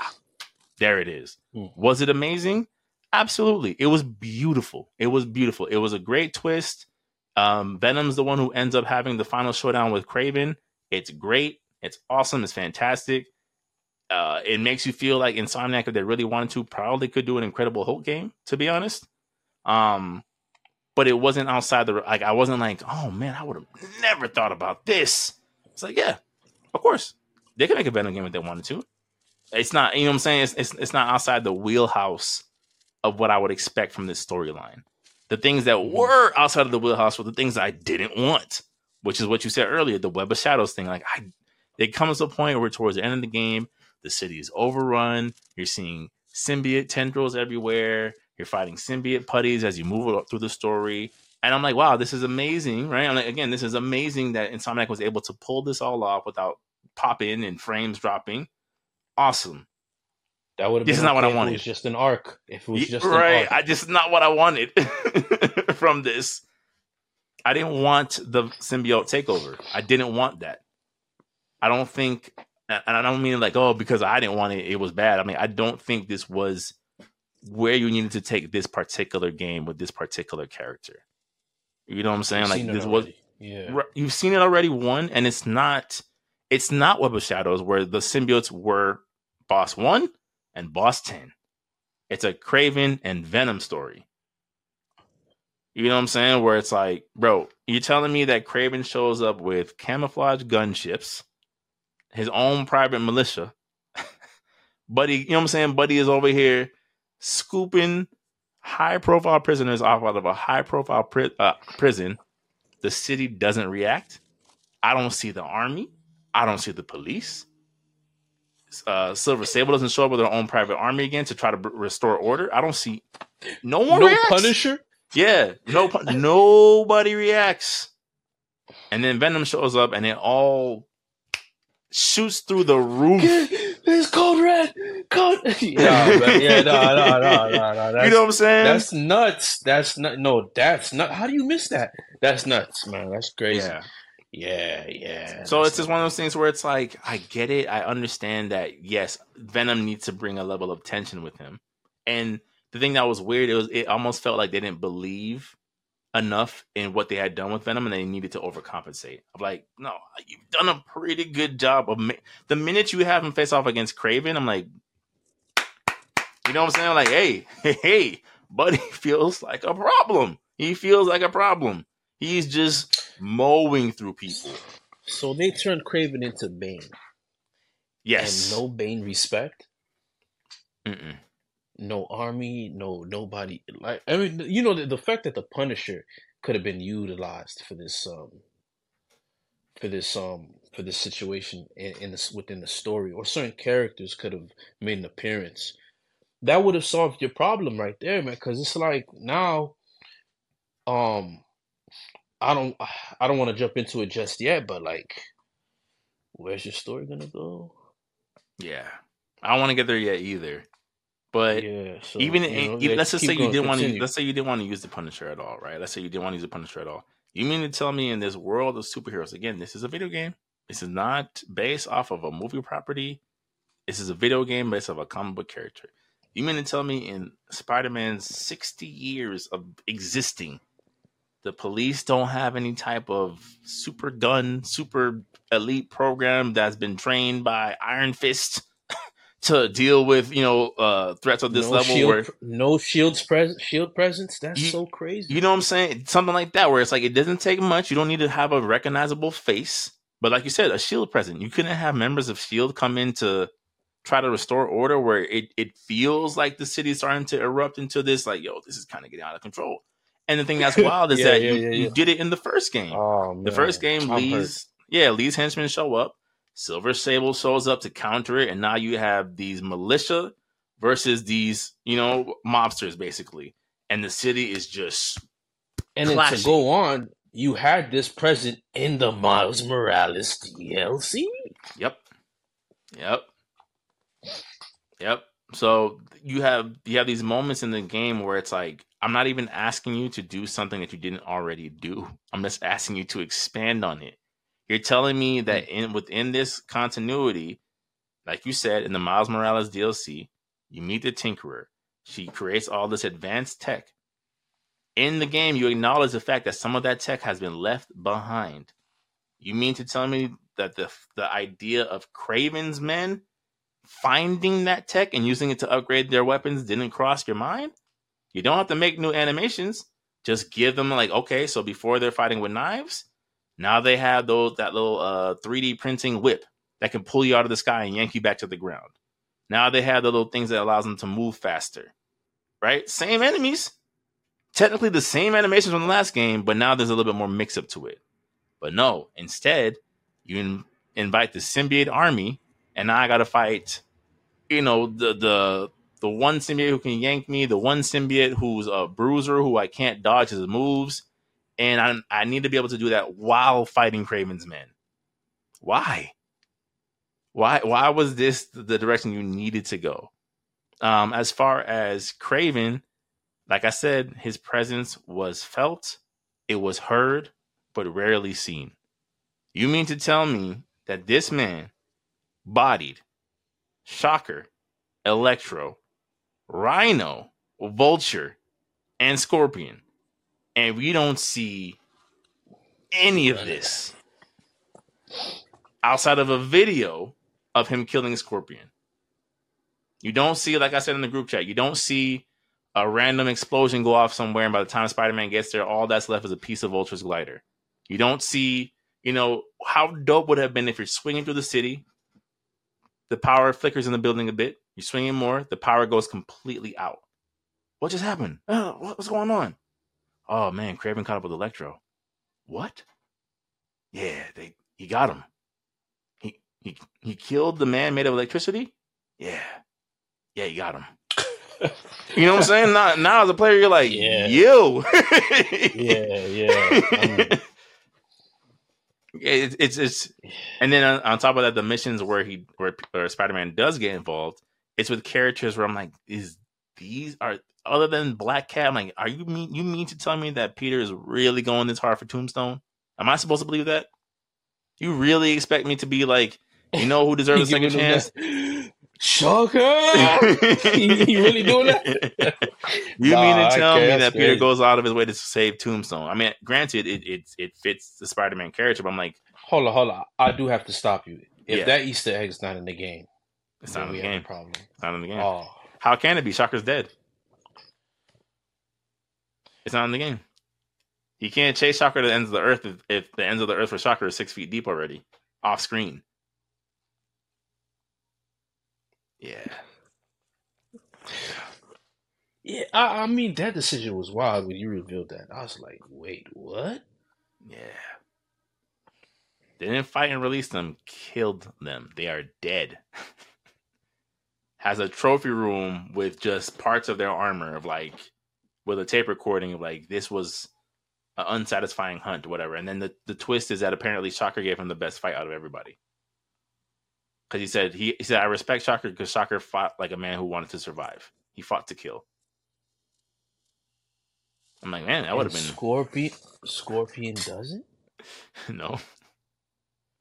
there it is. Mm. Was it amazing? Absolutely. It was beautiful. It was beautiful. It was a great twist. Um, Venom's the one who ends up having the final showdown with Kraven. It's great. It's awesome. It's fantastic. Uh, it makes you feel like Insomniac, if they really wanted to, probably could do an Incredible Hulk game. To be honest, um, but it wasn't outside the like I wasn't like, oh man, I would have never thought about this. It's like, yeah, of course. They could make a Venom game if they wanted to. It's not, you know what I'm saying? It's, it's, it's not outside the wheelhouse of what I would expect from this storyline. The things that mm-hmm. were outside of the wheelhouse were the things I didn't want, which is what you said earlier, the web of shadows thing. Like I it comes to a point where towards the end of the game, the city is overrun. You're seeing symbiote tendrils everywhere. You're fighting symbiote putties as you move through the story. And I'm like, wow, this is amazing, right? I'm like, again, this is amazing that Insomniac was able to pull this all off without popping and frames dropping. Awesome. That would have this is not what I wanted. It was just an arc. If it was just right, I just not what I wanted from this. I didn't want the symbiote takeover. I didn't want that. I don't think, and I don't mean like, oh, because I didn't want it, it was bad. I mean, I don't think this was where you needed to take this particular game with this particular character. You know what I'm saying? You've like this was yeah. You've seen it already one and it's not it's not Web of Shadows where the symbiotes were boss 1 and boss 10. It's a Kraven and Venom story. You know what I'm saying? Where it's like, bro, you telling me that Kraven shows up with camouflage gunships, his own private militia. Buddy, you know what I'm saying? Buddy is over here scooping high profile prisoners off out of a high profile pri- uh, prison, the city doesn't react. I don't see the army. I don't see the police. Uh, Silver Sable doesn't show up with their own private army again to try to b- restore order. I don't see no one. No reacts. Punisher. Yeah, no. nobody reacts. And then Venom shows up, and it all shoots through the roof. It's cold red. Cold. yeah, man. yeah, no, no, no, no, no. you know what I'm saying? That's nuts. That's not. No, that's not. How do you miss that? That's nuts, man. That's crazy. Yeah. Yeah, yeah. So it's just one of those things where it's like, I get it. I understand that, yes, Venom needs to bring a level of tension with him. And the thing that was weird, it was it almost felt like they didn't believe enough in what they had done with Venom and they needed to overcompensate. I'm like, no, you've done a pretty good job of ma- the minute you have him face off against Kraven, I'm like, you know what I'm saying? Like, hey, hey, hey, buddy feels like a problem. He feels like a problem. He's just mowing through people. So they turned Kraven into Bane. Yes. And no Bane respect. Mm-mm no army, no nobody. Like I mean, you know, the, the fact that the Punisher could have been utilized for this um for this um for this situation in, in this within the story, or certain characters could have made an appearance. That would have solved your problem right there, man. Because it's like now, um, I don't, I don't want to jump into it just yet, but like, where's your story gonna go? Yeah, I don't want to get there yet either. But yeah, so, even you know, in, let's let's just say you didn't want to. Let's say you didn't want to use the Punisher at all, right? Let's say you didn't want to use the Punisher at all. You mean to tell me in this world of superheroes, again, this is a video game. This is not based off of a movie property. This is a video game based off a comic book character. You mean to tell me in Spider-Man's 60 years of existing, the police don't have any type of super gun, super elite program that's been trained by Iron Fist to deal with, you know, uh threats of this no level shield, where no shields pres- shield presence. That's You- so crazy. you know what I'm saying? Something like that, where it's like it doesn't take much. You don't need to have a recognizable face, but like you said, a shield present. You couldn't have members of Shield come in to try to restore order, where it it feels like the city's starting to erupt into this. Like, yo, this is kind of getting out of control. And the thing that's wild is Yeah, that yeah, you, yeah, you did it in the first game. oh man, the first game, I'm hurt. Li's yeah, Li's henchmen show up. Silver Sable shows up to counter it, and now you have these militia versus these, you know, mobsters basically. And the city is just And to go on, you had this present in the Miles Morales DLC. Yep. Yep. Yep. So you have you have these moments in the game where it's like I'm not even asking you to do something that you didn't already do. I'm just asking you to expand on it. You're telling me that mm. in within this continuity, like you said in the Miles Morales DLC, you meet the Tinkerer. She creates all this advanced tech. In the game, you acknowledge the fact that some of that tech has been left behind. You mean to tell me that the the idea of Kraven's men finding that tech and using it to upgrade their weapons didn't cross your mind? You don't have to make new animations. Just give them like, okay, so before they're fighting with knives, now they have those that little uh 3D printing whip that can pull you out of the sky and yank you back to the ground. Now they have the little things that allows them to move faster. Right? Same enemies. Technically the same animations from the last game, but now there's a little bit more mix up to it. But no, instead, you in- invite the symbiote army, and now I got to fight, you know, the the the one symbiote who can yank me, the one symbiote who's a bruiser who I can't dodge his moves, and I I need to be able to do that while fighting Kraven's men. Why? Why why was this the direction you needed to go? Um, as far as Kraven, like I said, his presence was felt, it was heard, but rarely seen. You mean to tell me that this man bodied Shocker, Electro, Rhino, Vulture, and Scorpion, and we don't see any of this outside of a video of him killing Scorpion? You don't see, like I said in the group chat, you don't see a random explosion go off somewhere, and by the time Spider Man gets there, all that's left is a piece of Vulture's glider. You don't see, you know, how dope would have been if you're swinging through the city, the power flickers in the building a bit, you're swinging more, the power goes completely out. What just happened? Oh, what's going on? Oh man, Kraven caught up with Electro. What? Yeah, they he got him. He he he killed the man made of electricity. Yeah, yeah, he got him. You know what I'm saying? Now, now as a player, you're like, Yeah. yo, yeah, yeah. Um, I'm- it's it's it's and then on, on top of that the missions where he where, where spider-man does get involved it's with characters where i'm like is these are other than black cat i'm like are you mean you mean to tell me that peter is really going this hard for tombstone am i supposed to believe that you really expect me to be like you know who deserves a second chance Shocker! you really doing that? you Nah, mean to tell me that Peter goes out of his way to save Tombstone? I mean, granted, it it, it fits the Spider-Man character, but I'm like, Hold on, hold on. I do have to stop you. If Yeah. that Easter egg is not in the game, it's not in the game. problem. It's not in the game. Oh, How can it be? Shocker's dead. It's not in the game. He can't chase Shocker to the ends of the earth if, if the ends of the earth for Shocker is six feet deep already, off screen. Yeah. yeah. I, I mean, that decision was wild when you revealed that. I was like, wait, what? Yeah. They didn't fight and release them, killed them. They are dead. Has a trophy room with just parts of their armor of like with a tape recording of like this was an unsatisfying hunt, whatever. And then the, the twist is that apparently Shocker gave him the best fight out of everybody. because he said he, he said I respect Shocker because Shocker fought like a man who wanted to survive. He fought to kill. I'm like, man, that would have been Scorpion. Scorpion doesn't. no.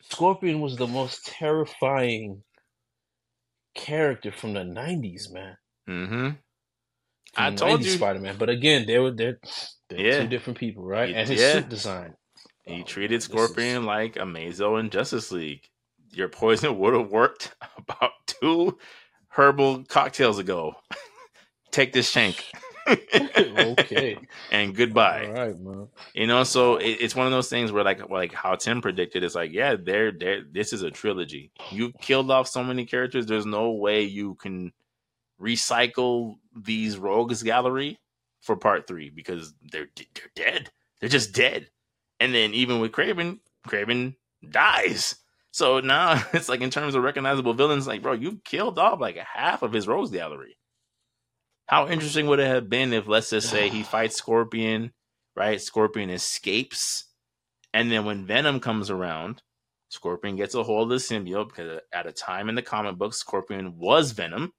Scorpion was the most terrifying character from the '90s, man. Mm-hmm. I told you, Spider Man. But again, they were they're, they're Yeah. two different people, right? And his yeah. suit design. he Oh, treated is- Scorpion like a Mazo in Justice League. Your poison would have worked about two herbal cocktails ago. Take this shank. okay. and goodbye. All right, man. You know, so it, it's one of those things where, like, like how Tim predicted, it's like, yeah, there, there. This is a trilogy. You killed off so many characters. There's no way you can recycle these rogues gallery for part three because they're they're dead. They're just dead. And then even with Kraven, Kraven dies. So now it's like in terms of recognizable villains, like bro, you've killed off like half of his rogues gallery. How interesting would it have been if, let's just say, he fights Scorpion, right? Scorpion escapes, and then when Venom comes around, Scorpion gets a hold of the symbiote because at a time in the comic book, Scorpion was Venom,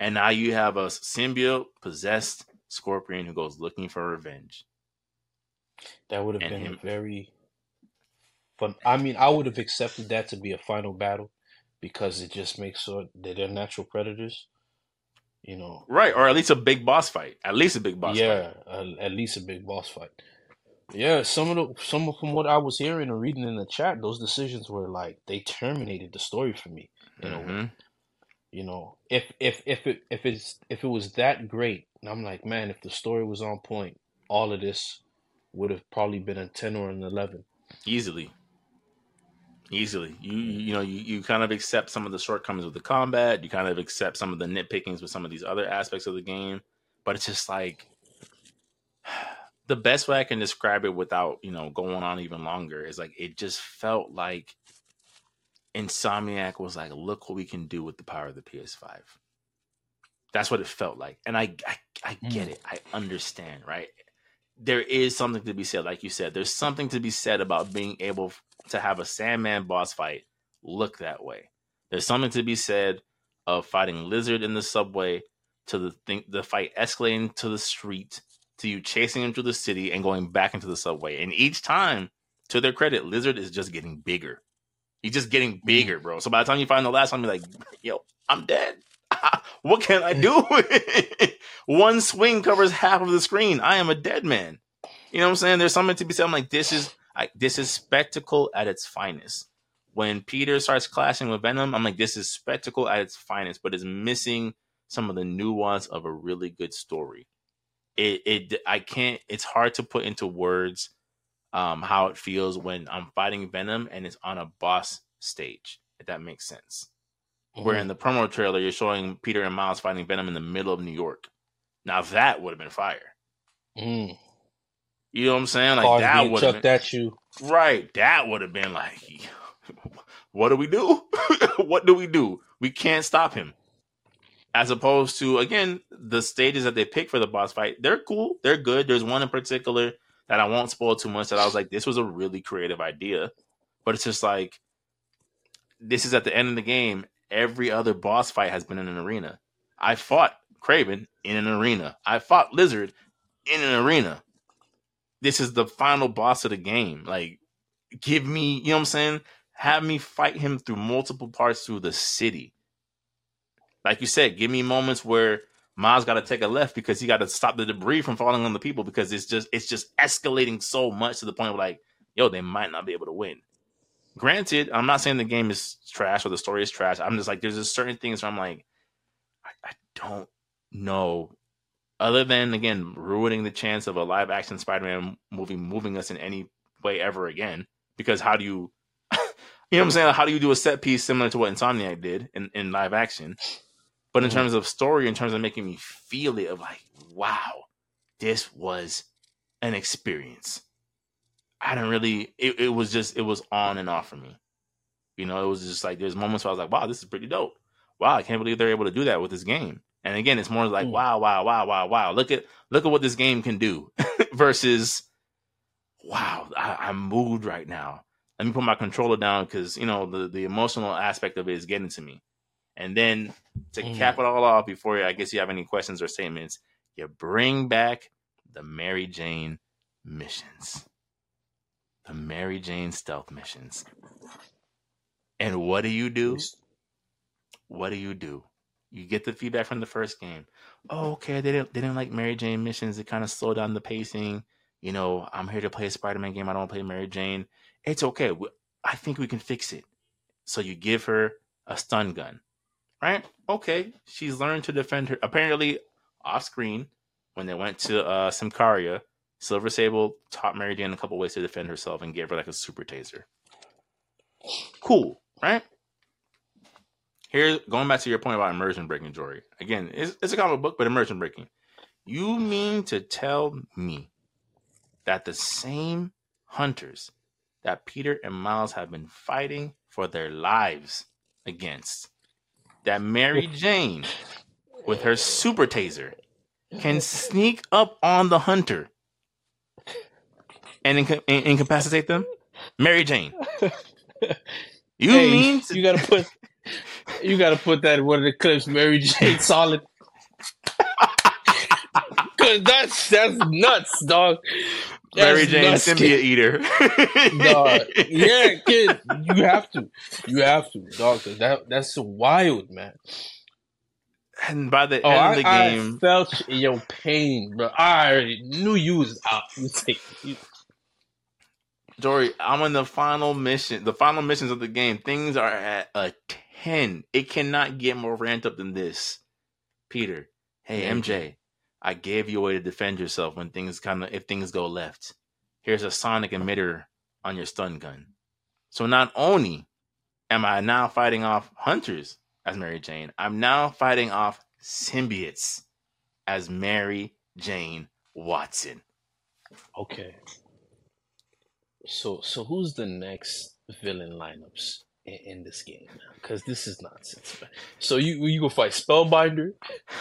and now you have a symbiote possessed Scorpion who goes looking for revenge. That would have And been him- a very fun. I mean, I would have accepted that to be a final battle because it just makes sure that they're natural predators. You know, Right, or at least a big boss fight. At least a big boss fight. yeah, uh, at least a big boss fight. Yeah, some of the some of from what I was hearing and reading in the chat, those decisions were like they terminated the story for me. A way. Mhm. You know, if if if it if it's if it was that great, and I'm like, man, if the story was on point, all of this would have probably been a ten or an eleven. Easily. Easily. You you know, you, you kind of accept some of the shortcomings with the combat, you kind of accept some of the nitpickings with some of these other aspects of the game, but it's just like the best way I can describe it without, you know, going on even longer is like it just felt like Insomniac was like, look what we can do with the power of the PS5. That's what it felt like. And I I, I get Mm. it. I understand, right? There is something to be said, like you said. There's something to be said about being able to have a Sandman boss fight look that way. There's something to be said of fighting Lizard in the subway to the thing, the fight escalating to the street to you chasing him through the city and going back into the subway. And each time, to their credit, Lizard is just getting bigger. He's just getting mm. bigger, bro. So by the time you find the last one, you're like, yo, I'm dead. what can I do? one swing covers half of the screen. I am a dead man. You know what I'm saying? There's something to be said. I'm like, this is I, this is spectacle at its finest. When Peter starts clashing with Venom, I'm like, this is spectacle at its finest, but it's missing some of the nuance of a really good story. It, it, I can't. It's hard to put into words um, how it feels when I'm fighting Venom and it's on a boss stage. If that makes sense. Where in the promo trailer you're showing Peter and Miles fighting Venom in the middle of New York. Now that would have been fire. Mm. You know what I'm saying? Like that would chucked been at you. right. That would have been like, what do we do? what do we do? We can't stop him. As opposed to again, the stages that they pick for the boss fight, they're cool, they're good. There's one in particular that I won't spoil too much. That I was like, this was a really creative idea, but it's just like this is at the end of the game. Every other boss fight has been in an arena. I fought Kraven in an arena. I fought Lizard in an arena. This is the final boss of the game. Like, give me, you know what I'm saying? Have me fight him through multiple parts through the city. Like you said, give me moments where Miles got to take a left because he got to stop the debris from falling on the people because it's just it's just escalating so much to the point of like, yo, they might not be able to win. Granted, I'm not saying the game is trash or the story is trash. I'm just like, there's just certain things where I'm like, I, I don't know. Other than again ruining the chance of a live action Spider-Man movie moving us in any way ever again. Because how do you, you know what I'm saying? How do you do a set piece similar to what Insomniac did in, in live action? But in Mhm. terms of story, in terms of making me feel it, of like, wow, this was an experience. I didn't really. It, it was just it was on and off for me. You know, it was just like there's moments where I was like, wow, this is pretty dope. Wow, I can't believe they're able to do that with this game. And again, it's more like, Mm. wow, wow, wow, wow, wow. Look at look at what this game can do versus, wow, I, I'm moved right now. let me put my controller down because you know the the emotional aspect of it is getting to me. And then to Mm. cap it all off, before I guess you have any questions or statements, you bring back the Mary Jane missions, the Mary Jane stealth missions. And what do you do? What do you do? You get the feedback from the first game. Oh, okay, they didn't they didn't like Mary Jane missions. It kind of slowed down the pacing. You know, I'm here to play a Spider-Man game. I don't play Mary Jane. It's okay. I think we can fix it. So you give her a stun gun, right? Okay, she's learned to defend her. Apparently, off screen, when they went to uh, Symkaria, Silver Sable taught Mary Jane a couple ways to defend herself and gave her like a super taser. Cool, right? Here, going back to your point about immersion breaking, Jory. Again, it's, it's a comic book, but immersion breaking. You mean to tell me that the same hunters that Peter and Miles have been fighting for their lives against, that Mary Jane, with her super taser, can sneak up on the hunter and inca- in- incapacitate them? Mary Jane. You Hey, mean to- you gotta put you gotta put that in one of the clips, Mary Jane Solid. Cause that's that's nuts, dog. Mary Jane nuts, symbiote kid. eater? Dog. Yeah, kid, you have to, you have to, dog. 'cause that that's wild, man. And by the Oh, end I, of the game, I felt your pain, bro. I already knew you was out. You take you, Jory, I'm in the final mission. The final missions of the game. Things are at a ten. It cannot get more ramped up than this. Peter, hey Yeah, MJ, I gave you a way to defend yourself when things kind of if things go left. Here's a sonic emitter on your stun gun. So not only am I now fighting off hunters as Mary Jane, I'm now fighting off symbiotes as Mary Jane Watson. okay. So so who's the next villain lineups in, in this game? Because this is nonsense. Man. So you you go fight Spellbinder,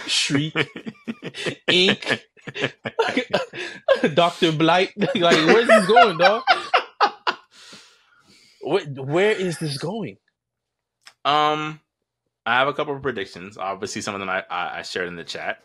Shriek, Ink, Doctor Blight. like where's this going, dog? Where, where is this going? Um, I have a couple of predictions. Obviously, some of them I, I, I shared in the chat.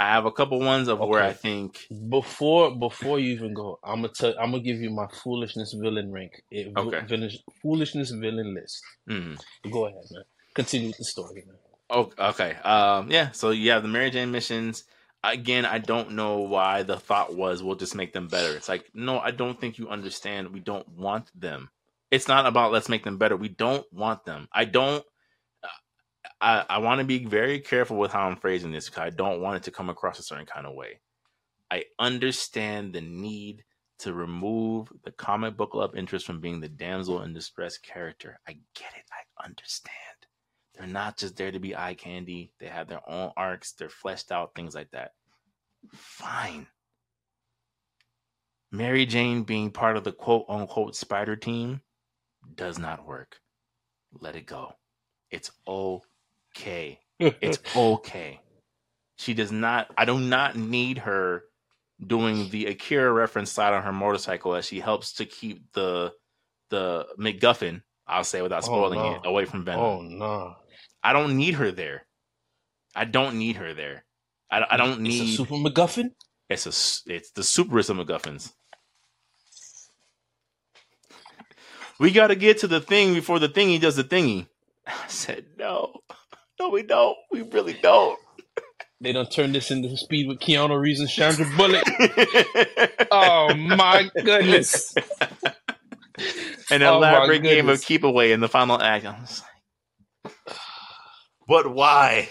I have a couple ones of where I think. Before before you even go, I'm gonna tell, I'm gonna give you my foolishness villain rank. It, Okay. villain, foolishness villain list. mhm. Go ahead, man. Continue with the story, man. Oh, okay. Um, yeah. So you have the Mary Jane missions. Again, I don't know why the thought was we'll just make them better. It's like, no, I don't think you understand. We don't want them. It's not about let's make them better. We don't want them. I don't. I, I want to be very careful with how I'm phrasing this because I don't want it to come across a certain kind of way. I understand the need to remove the comic book love interest from being the damsel in distress character. I get it. I understand. They're not just there to be eye candy. They have their own arcs. They're fleshed out, things like that. Fine. Mary Jane being part of the quote unquote spider team does not work. Let it go. It's okay. It's okay. She does not, I do not need her doing the Akira reference side on her motorcycle as she helps to keep the the McGuffin, I'll say without Oh, spoiling no. it, away from Venom. oh no! I don't need her there. I don't need her there. I, I don't It's a need. super MacGuffin. It's a. It's the superest of MacGuffins. We got to get to the thing before the thingy does the thingy. I said no, no, we don't. We really don't. They don't turn this into speed with Keanu Reeves and Sandra Bullock. oh my goodness! An Oh, elaborate game of keep away in the final act. Like, but why?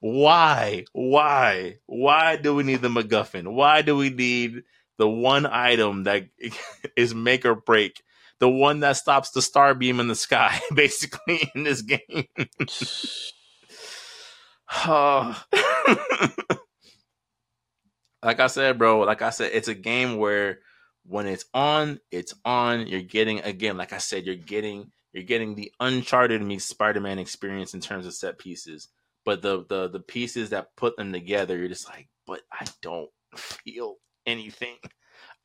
why? Why? Why do we need the MacGuffin? Why do we need the one item that is make or break? The one that stops the star beam in the sky, basically, in this game. Oh. like I said, bro, like I said, it's a game where when it's on, it's on. You're getting again, like I said, you're getting you're getting the Uncharted meets Spider-Man experience in terms of set pieces. But the the the pieces that put them together, you're just like, but I don't feel anything.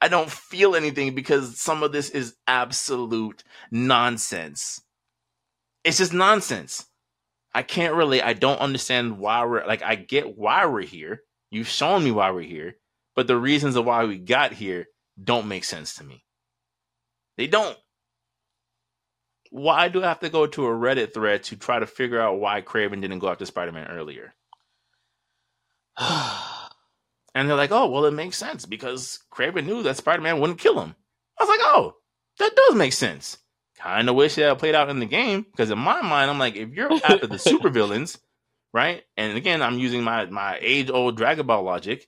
I don't feel anything because some of this is absolute nonsense. It's just nonsense. I can't really, I don't understand why we're like, I get why we're here. You've shown me why we're here, but the reasons of why we got here don't make sense to me. They don't. Why do I have to go to a Reddit thread to try to figure out why Kraven didn't go after Spider Man earlier? and they're like, oh, well, it makes sense because Kraven knew that Spider Man wouldn't kill him. I was like, oh, that does make sense. Kind of wish that played out in the game because in my mind, I'm like, if you're after the supervillains, right? And again, I'm using my my age old Dragon Ball logic.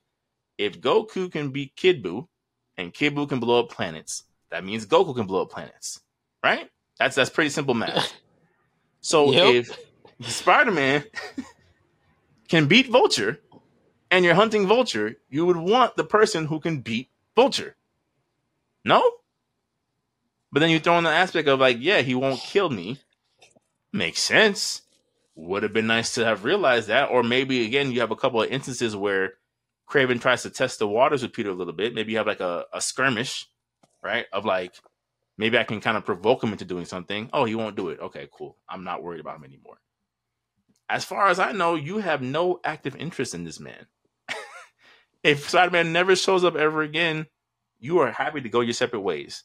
If Goku can beat Kid Buu and Kid Buu can blow up planets, that means Goku can blow up planets, right? That's that's pretty simple math. So yep. if Spider Man can beat Vulture and you're hunting Vulture, you would want the person who can beat Vulture. No? But then you throw in the aspect of like, yeah, he won't kill me. Makes sense. Would have been nice to have realized that. Or maybe again, you have a couple of instances where Kraven tries to test the waters with Peter a little bit. Maybe you have like a, a skirmish, right? Of like, maybe I can kind of provoke him into doing something. Oh, he won't do it. Okay, cool. I'm not worried about him anymore. As far as I know, you have no active interest in this man. If Spider Man never shows up ever again, you are happy to go your separate ways.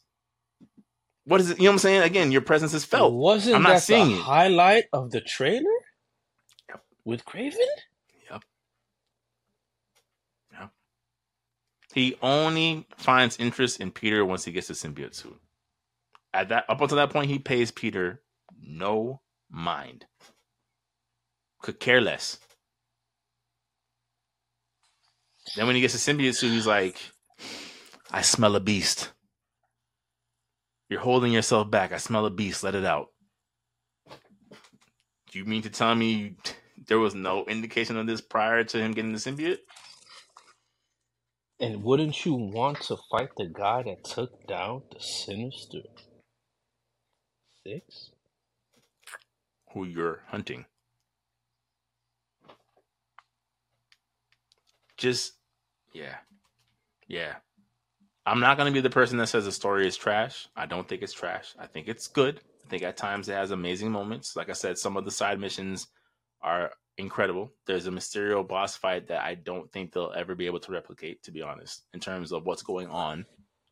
What is it? You know what I'm saying? Again, your presence is felt. Wasn't I'm not that seeing the it. highlight of the trailer? Yep. With Kraven? Yep. Yep. He only finds interest in Peter once he gets the symbiote suit. At that up until that point, he pays Peter no mind. Could care less. Then when he gets a symbiote suit, he's like, I smell a beast. You're holding yourself back. I smell a beast. Let it out. Do you mean to tell me there was no indication of this prior to him getting the symbiote? And wouldn't you want to fight the guy that took down the Sinister Six? Who you're hunting. Just, yeah. Yeah. I'm not going to be the person that says the story is trash. I don't think it's trash. I think it's good. I think at times it has amazing moments. Like I said, some of the side missions are incredible. There's a Mysterio boss fight that I don't think they'll ever be able to replicate, to be honest, in terms of what's going on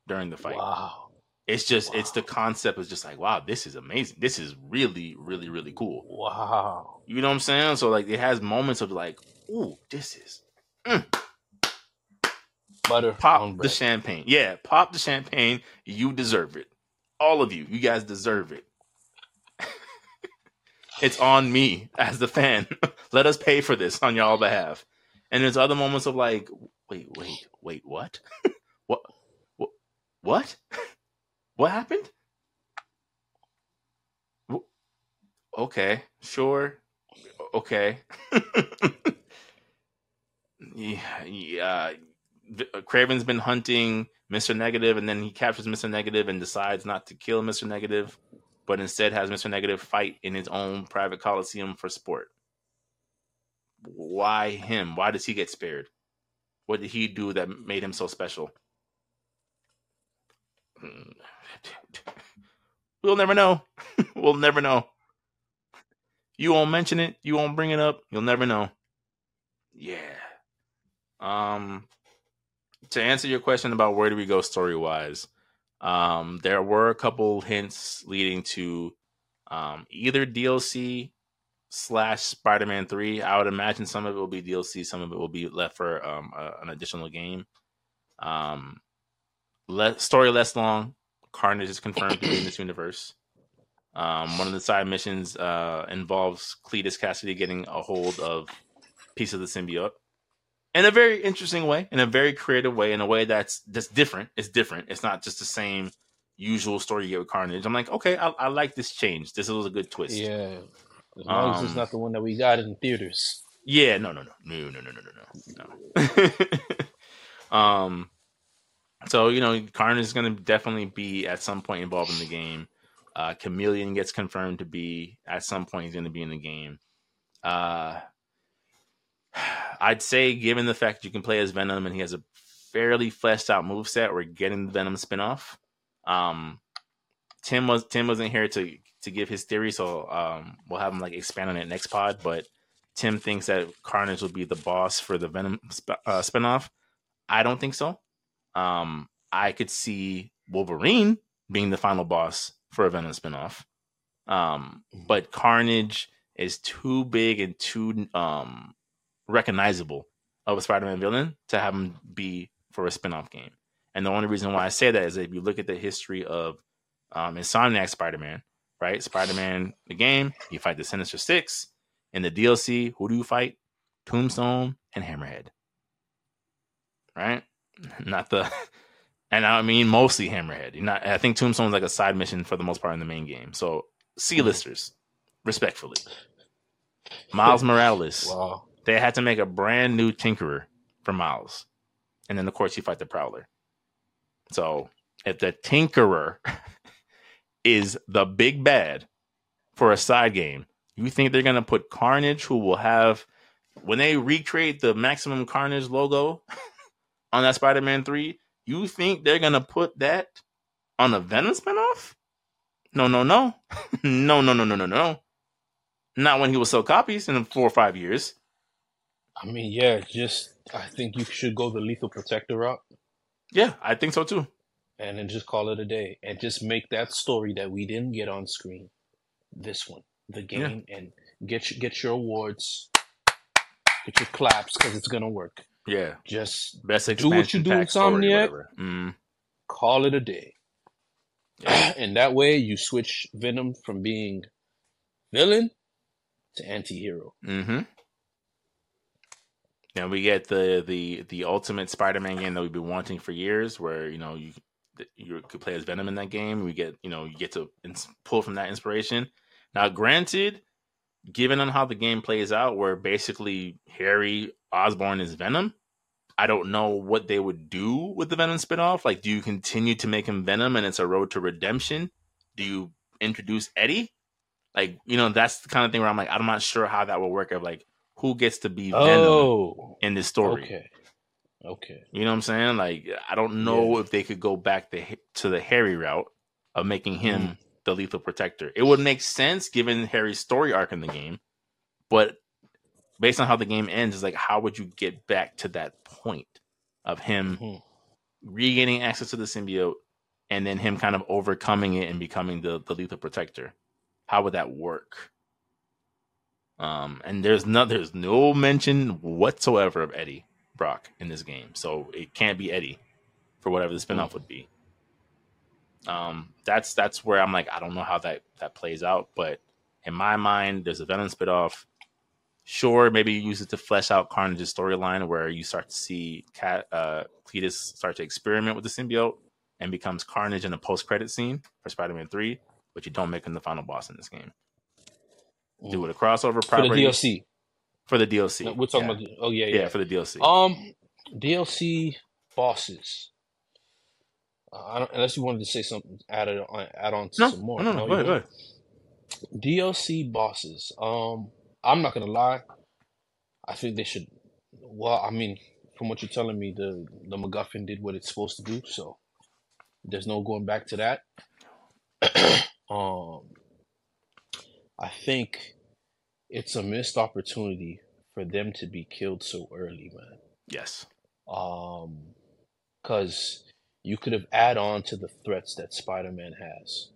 during the fight. Wow. It's just, wow. it's the concept is just like, wow, this is amazing. This is really, really, really cool. Wow. You know what I'm saying? So, like, it has moments of like, ooh, this is. Mm butter pop the champagne. Yeah, pop the champagne. You deserve it. All of you. You guys deserve it. it's on me as the fan. Let us pay for this on y'all behalf. And there's other moments of like, wait, wait, wait, what? what? What? What? what happened? Okay, sure. Okay. Yeah, yeah uh, Kraven's been hunting Mr. Negative, and then he captures Mr. Negative and decides not to kill Mr. Negative, but instead has Mr. Negative fight in his own private coliseum for sport. Why him? Why does he get spared? What did he do that made him so special? We'll never know. we'll never know. You won't mention it. You won't bring it up. You'll never know. Yeah. Um, to answer your question about where do we go story wise, um, there were a couple hints leading to um, either DLC slash Spider Man Three. I would imagine some of it will be DLC, some of it will be left for um, a, an additional game. Um, let, story less long. Carnage is confirmed to be in this universe. Um, one of the side missions uh, involves Cletus Kasady getting a hold of piece of the symbiote in a very interesting way, in a very creative way, in a way that's that's different. It's different. It's not just the same usual story you get with Carnage. I'm like, okay, I, I like this change. This was a good twist. Yeah, as long um, as it's um, not the one that we got in theaters. Yeah, no, no, no, no, no, no, no, no, no. um, so you know, Carnage is going to definitely be at some point involved in the game. Uh, Chameleon gets confirmed to be at some point he's going to be in the game. Uh, I'd say, given the fact that you can play as Venom and he has a fairly fleshed out move set. We're getting the Venom spinoff. Um, Tim was Tim wasn't here to to give his theory, so um, we'll have him like expand on it next pod. But Tim thinks that Carnage will be the boss for the Venom sp- uh, spinoff. I don't think so. Um, I could see Wolverine being the final boss for a Venom spinoff. Um, but Carnage is too big and too um recognizable of a Spider-Man villain to have him be for a spin-off game. And the only reason why I say that is that if you look at the history of um, Insomniac Spider-Man, right? Spider-Man, the game, you fight the Sinister Six. In the DLC, who do you fight? Tombstone and Hammerhead. Right? Not the and I mean mostly Hammerhead. You're not I think Tombstone's like a side mission for the most part in the main game. So C-listers, respectfully. Miles Morales. Wow. They had to make a brand new Tinkerer for Miles. And then of course you fight the Prowler. So if the Tinkerer is the big bad for a side game, you think they're gonna put Carnage, who will have when they recreate the Maximum Carnage logo on that Spider-Man 3, you think they're gonna put that on a Venom spinoff? No, no, no. no, no, no, no, no, no. Not when he will sell copies in four or five years. I mean, yeah, just I think you should go the lethal protector route Yeah, I think so too. and then just call it a day and just make that story that we didn't get on screen this one, the Yeah. game, and get your, get your awards, get your claps because it's gonna work. Yeah. Just Best Do what you do, pack story, Insomniac. whatever. Mm, call it a day, and that way you switch Venom from being villain to anti-hero. mm-hmm. And we get the the the ultimate Spider-Man game that we've been wanting for years, where you know you you could play as Venom in that game. We get you know you get to ins- pull from that inspiration. Now, granted, given on how the game plays out, where basically Harry Osborn is Venom, I don't know what they would do with the Venom spinoff. Like, do you continue to make him Venom and it's a road to redemption? Do you introduce Eddie? Like, you know, that's the kind of thing where I'm like, I'm not sure how that will work. Of like, who gets to be Venom Oh, in this story? okay, okay. You know what I'm saying? Like, I don't know if they could go back the, to the Harry route of making him Mm. the lethal protector. It would make sense given Harry's story arc in the game, but based on how the game ends, is like, how would you get back to that point of him Mhm. regaining access to the symbiote and then him kind of overcoming it and becoming the, the lethal protector? How would that work? Um, and there's no there's no mention whatsoever of Eddie Brock in this game, so it can't be Eddie for whatever the spinoff would be. Um, that's that's where I'm like, I don't know how that that plays out, but in my mind, there's a Venom spinoff. Sure, maybe you use it to flesh out Carnage's storyline, where you start to see Cat uh, Cletus start to experiment with the symbiote and becomes Carnage in a post-credit scene for Spider-Man Three, but you don't make him the final boss in this game. Do it a crossover Mm. for the property DLC. for the DLC. No, we're talking yeah. about. The, oh yeah, yeah. yeah. for the DLC. Um, DLC bosses. Uh, I don't, unless you wanted to say something, add it on, add on to no, some more. no, no, you go ahead, go ahead. DLC bosses. Um, I'm not gonna lie. I think they should. Well, I mean, from what you're telling me, the the MacGuffin did what it's supposed to do, so there's no going back to that. um, I think it's a missed opportunity for them to be killed so early, man. Yes. Um, because you could have add on to the threats that Spider-Man has.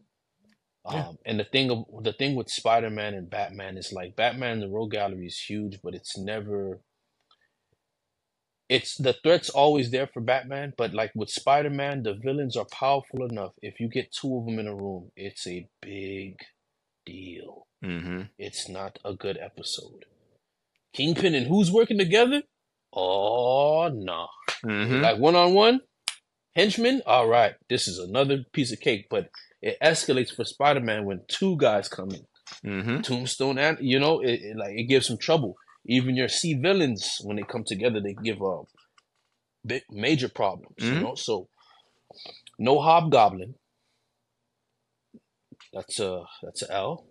Yeah. Um, and the thing of the thing with Spider-Man and Batman is like Batman, the rogue gallery is huge, but it's never. It's the threat's always there for Batman, but like with Spider-Man, the villains are powerful enough. If you get two of them in a room, it's a big deal. Mm-hmm. It's not a good episode. Kingpin and who's working together? Oh no. Mm-hmm. Like one on one, henchman. All right, this is another piece of cake. But it escalates for Spider Man when two guys come in, Mm-hmm. Tombstone, and you know, it, it, like it gives some trouble. Even your C villains, when they come together, they give uh, big major problems. You know, so no Hobgoblin. That's a that's a L.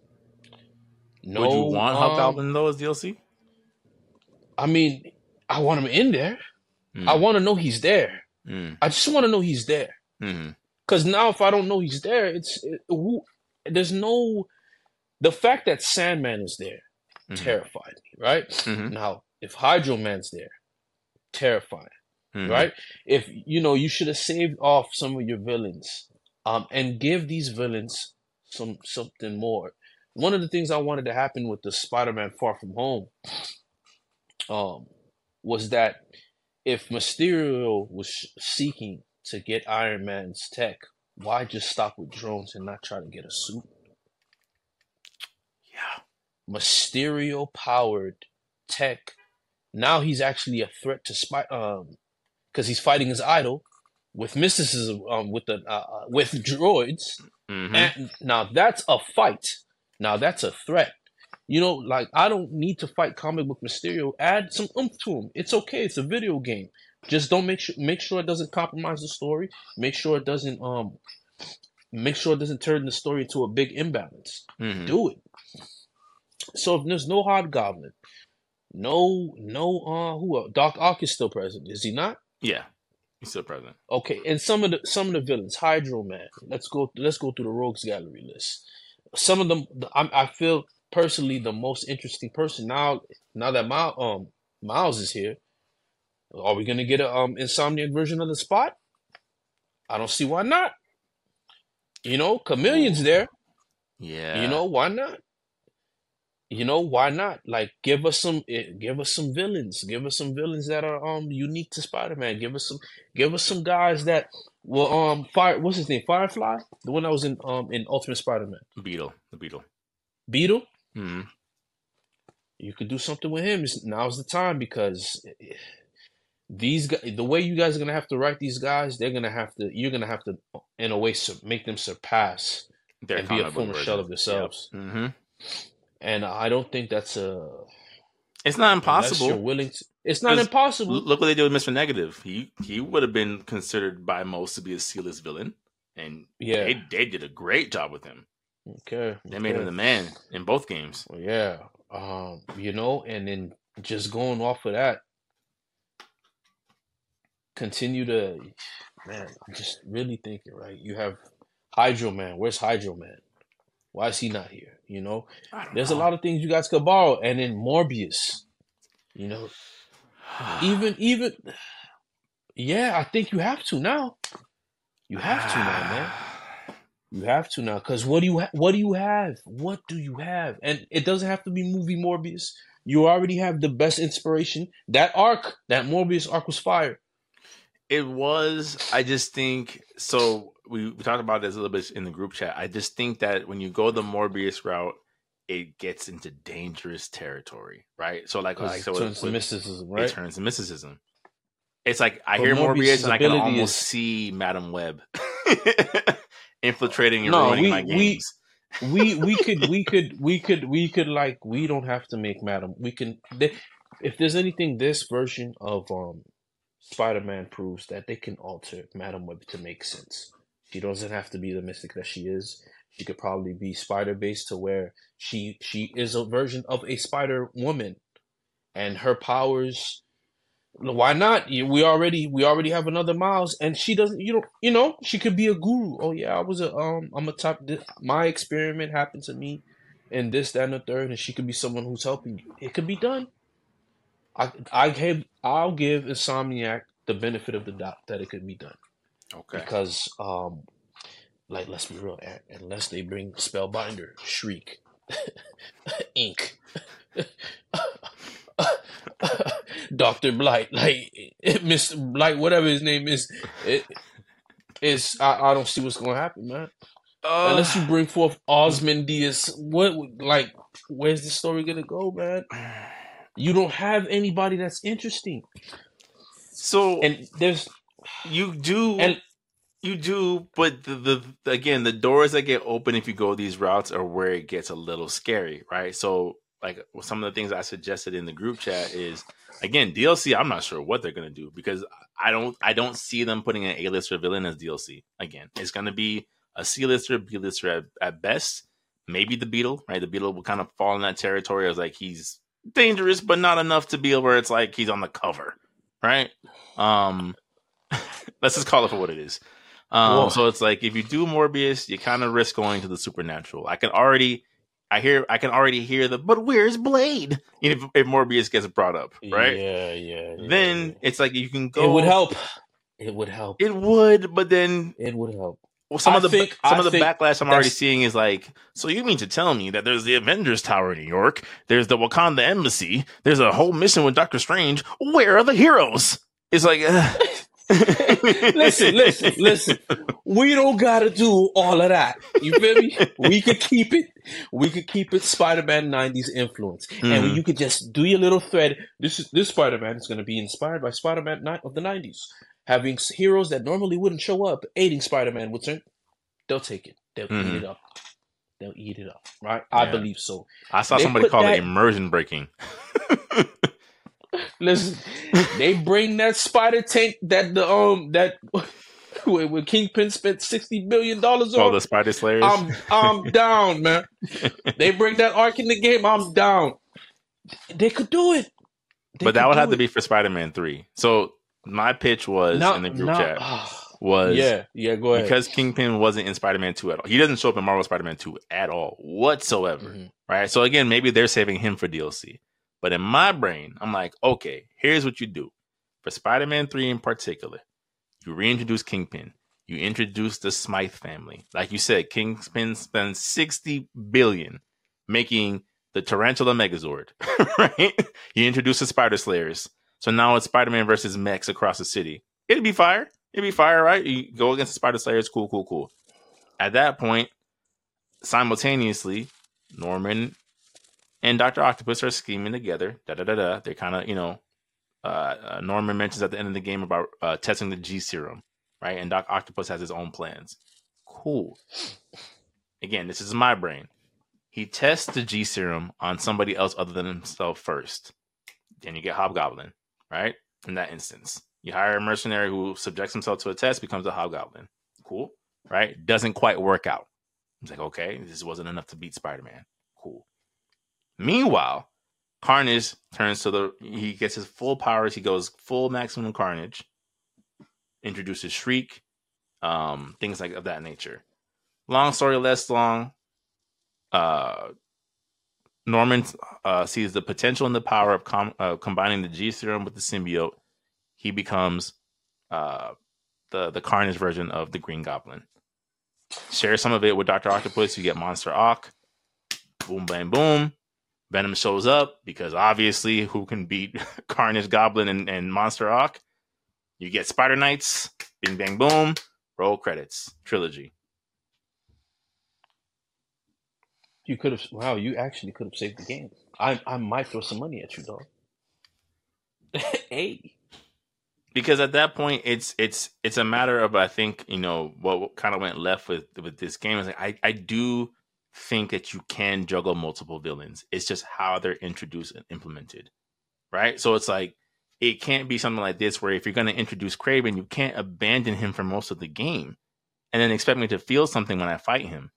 No, Would you want um, Hobgoblin though as DLC? I mean, I want him in there. I Mm. want to know he's there. Mm. I just want to know he's there. hmm Because now, if I don't know he's there, it's it, who, there's no the fact that Sandman is there Mhm. terrified me, right? Mhm. Now, if Hydro Man's there, terrifying, Mhm. right? If you know, you should have saved off some of your villains, um, and give these villains some something more. One of the things I wanted to happen with the Spider-Man Far From Home, um, was that if Mysterio was seeking to get Iron Man's tech, why just stop with drones and not try to get a suit? Yeah. Mysterio powered tech. Now he's actually a threat to spy um because he's fighting his idol with mysticism um with the uh, uh, with droids. Mhm. And now that's a fight. Now that's a threat. You know, like I don't need to fight comic book Mysterio. Add some oomph to him. It's okay. It's a video game. Just don't make sure make sure it doesn't compromise the story. Make sure it doesn't um make sure it doesn't turn the story into a big imbalance Mhm. do it. So if there's no Hobgoblin, no no uh who else? Doc Ock is still present, is he not? Yeah. He's still present. Okay, and some of the some of the villains, Hydro Man. Let's go let's go through the Rogues Gallery list. Some of them, the- I, I feel personally the most interesting person now. Now that Miles, um Miles is here, are we gonna get a um Insomniac version of the Spot? I don't see why not. You know, Chameleon's there. Yeah. You know why not? You know why not? Like give us some, eh, give us some villains. Give us some villains that are um unique to Spider-Man. Give us some, give us some guys that will um fire. What's his name? Firefly, the one that was in um in Ultimate Spider-Man. Beetle. The Beetle. Beetle. hmm You could do something with him. It's- Now's the time because eh, these guys, the way you guys are gonna have to write these guys, they're gonna have to. You're gonna have to, in a way, sur- make them surpass Their and be a comic book former shell of themselves. Yep. And I don't think that's a It's not impossible. you're willing to. It's not impossible. Look what they did with Mr. Negative. He he would have been considered by most to be a C-list villain, and Yeah. they they did a great job with him. Okay. They made him the man in both games. Well, yeah. Um, you know, and then just going off of that, continue to, man. I'm just really thinking, right? You have Hydro Man. Where's Hydro Man? Why is he not here? You know, there's a lot of things you guys could borrow, and then Morbius. You know, even even, yeah, I think you have to now. You have to now, man. You have to now, because what do you ha- what do you have? What do you have? And it doesn't have to be movie Morbius. You already have the best inspiration. That arc, that Morbius arc was fire. It was. I just think so. We, we talked about this a little bit in the group chat. I just think that when you go the Morbius route, it gets into dangerous territory, right? So, like, like it so turns to with- mysticism, it turns to mysticism. It's like I But hear Morbius' Morbius, and I can almost is- see Madam Web infiltrating and No, ruining we- my we- we we could we could we could we could like we don't have to make Madam. We can they, if there's anything this version of um Spider-Man proves that they can alter Madam Web to make sense. She doesn't have to be the mystic that she is. She could probably be spider based to where she she is a version of a Spider Woman, and her powers. Why not? We already we already have another Miles, and she doesn't. You don't. You know, she could be a guru. Oh yeah, I was a um. I'm a top. My experiment happened to me, and this, that, and the third, and she could be someone who's helping you. It could be done. I I give I'll give Insomniac the benefit of the doubt that it could be done Okay. because um like let's be real unless they bring spellbinder shriek ink dr blight like mr blight whatever his name is it is I, I don't see what's gonna happen man. Uh, unless you bring forth osmondius what like where's the story gonna go man? You don't have anybody that's interesting. So and there's you do and you do but the, the again the doors that get open if you go these routes are where it gets a little scary right? So like some of the things i suggested in the group chat is again dlc i'm not sure what they're going to do because i don't i don't see them putting an a-lister villain as dlc again it's going to be a c-lister b-lister at, at best maybe the beetle right? The beetle will kind of fall in that territory as like he's dangerous but not enough to be where it's like he's on the cover right? Um Let's just call it for what it is. Um, so it's like if you do Morbius, you kind of risk going to the supernatural. I can already, I hear, I can already hear the, but where's Blade? If, if Morbius gets brought up, right? Yeah, yeah. yeah then yeah. it's like you can go. it would help. It would help. It would, but then It would help. well, some I of the think- some I of the backlash I'm already seeing is like, so you mean to tell me that there's the Avengers Tower in New York, there's the Wakanda Embassy, there's a whole mission with Doctor Strange. Where are the heroes? It's like, uh, listen, listen, listen. We don't gotta do all of that. You feel me? We could keep it. We could keep it Spider-Man '90s influence, and Mhm. you could just do your little thread. This is this Spider-Man is going to be inspired by Spider-Man of the '90s, having heroes that normally wouldn't show up, aiding Spider-Man. Would turn, they'll take it. They'll eat Mhm. it up. They'll eat it up. Right? I believe so. I saw They somebody call it immersion breaking. Listen, they bring that spider tank that the um that when Kingpin spent sixty billion dollars on. All the Spider Slayers. I'm I'm down, man. They bring that arc in the game. I'm down. They could do it. They but that would have to be for Spider Man 3. So my pitch was Not- in the group not- chat was yeah, yeah. Go ahead. because Kingpin wasn't in Spider Man 2 at all. He doesn't show up in Marvel Spider Man 2 at all, whatsoever. Mhm. Right? So again, maybe they're saving him for DLC. But in my brain, I'm like, okay, here's what you do. For Spider Man 3 in particular, you reintroduce Kingpin. You introduce the Smythe family. Like you said, Kingpin spends 60 billion making the Tarantula Megazord, right? You introduce the Spider Slayers. So now it's Spider Man versus mechs across the city. It'd be fire. It'd be fire, right? You go against the Spider Slayers. Cool, cool, cool. At that point, simultaneously, Norman and Doctor Octopus are scheming together. Da da da da. They're kind of, you know, uh, uh, Norman mentions at the end of the game about uh, testing the G serum, right? And Doc Octopus has his own plans. Cool. Again, this is my brain. He tests the G serum on somebody else other than himself first. Then you get Hobgoblin, right? In that instance, you hire a mercenary who subjects himself to a test, becomes a Hobgoblin. Cool, right? Doesn't quite work out. It's like, okay, this wasn't enough to beat Spider Man. Meanwhile, Carnage turns to the he gets his full powers. He goes full maximum Carnage. Introduces Shriek, um, things like of that nature. Long story less long. Uh, Norman uh, sees the potential and the power of com- uh, combining the G serum with the symbiote. He becomes uh, the the Carnage version of the Green Goblin. Share some of it with Doctor Octopus. You get Monster Ock. Boom, bang, boom. Venom shows up because obviously, who can beat Carnage Goblin and, and Monster Ock? You get Spider Knights. Bing, bang, boom. Roll credits. Trilogy. You could have. Wow, you actually could have saved the game. I I might throw some money at you, dog. hey, because at that point it's it's it's a matter of I think you know what, what kind of went left with with this game is like I I do think that you can juggle multiple villains. It's just how they're introduced and implemented, right? So it's like it can't be something like this where if you're going to introduce Kraven, you can't abandon him for most of the game and then expect me to feel something when I fight him.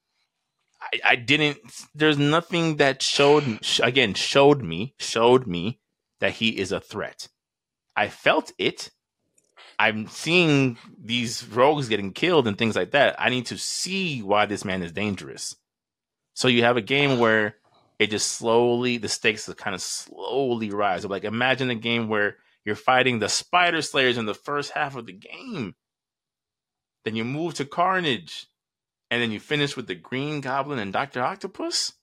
I, I didn't. There's nothing that showed again showed me showed me that he is a threat. I felt it. I'm seeing these rogues getting killed and things like that. I need to see why this man is dangerous. So you have a game where it just slowly the stakes kind of slowly rise. Like imagine a game where you're fighting the spider slayers in the first half of the game. Then you move to Carnage. And then you finish with the Green Goblin and Doctor Octopus.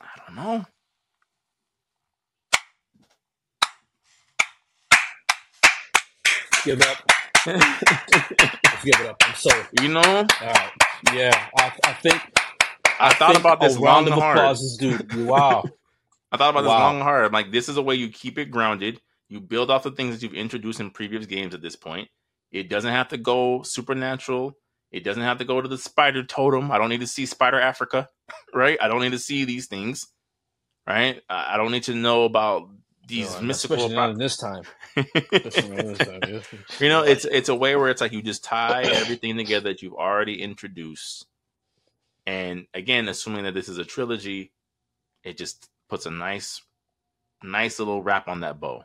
I don't know. give up. Let's give it up. I'm sorry. You know, All right. Yeah, I, I think I, thought think about this a long round and of hard. applause is due. Wow. I thought about this Wow. long and hard. I'm like, this is a way you keep it grounded. You build off the things that you've introduced in previous games at this point. It doesn't have to go supernatural. It doesn't have to go to the spider totem. I don't need to see Spider Africa, right? I don't need to see these things, right? I I don't need to know about these No, mystical. in this time. Especially not in this time. yeah. you know, it's it's a way where it's like you just tie everything together that you've already introduced, and again, assuming that this is a trilogy, it just puts a nice, nice little wrap on that bow.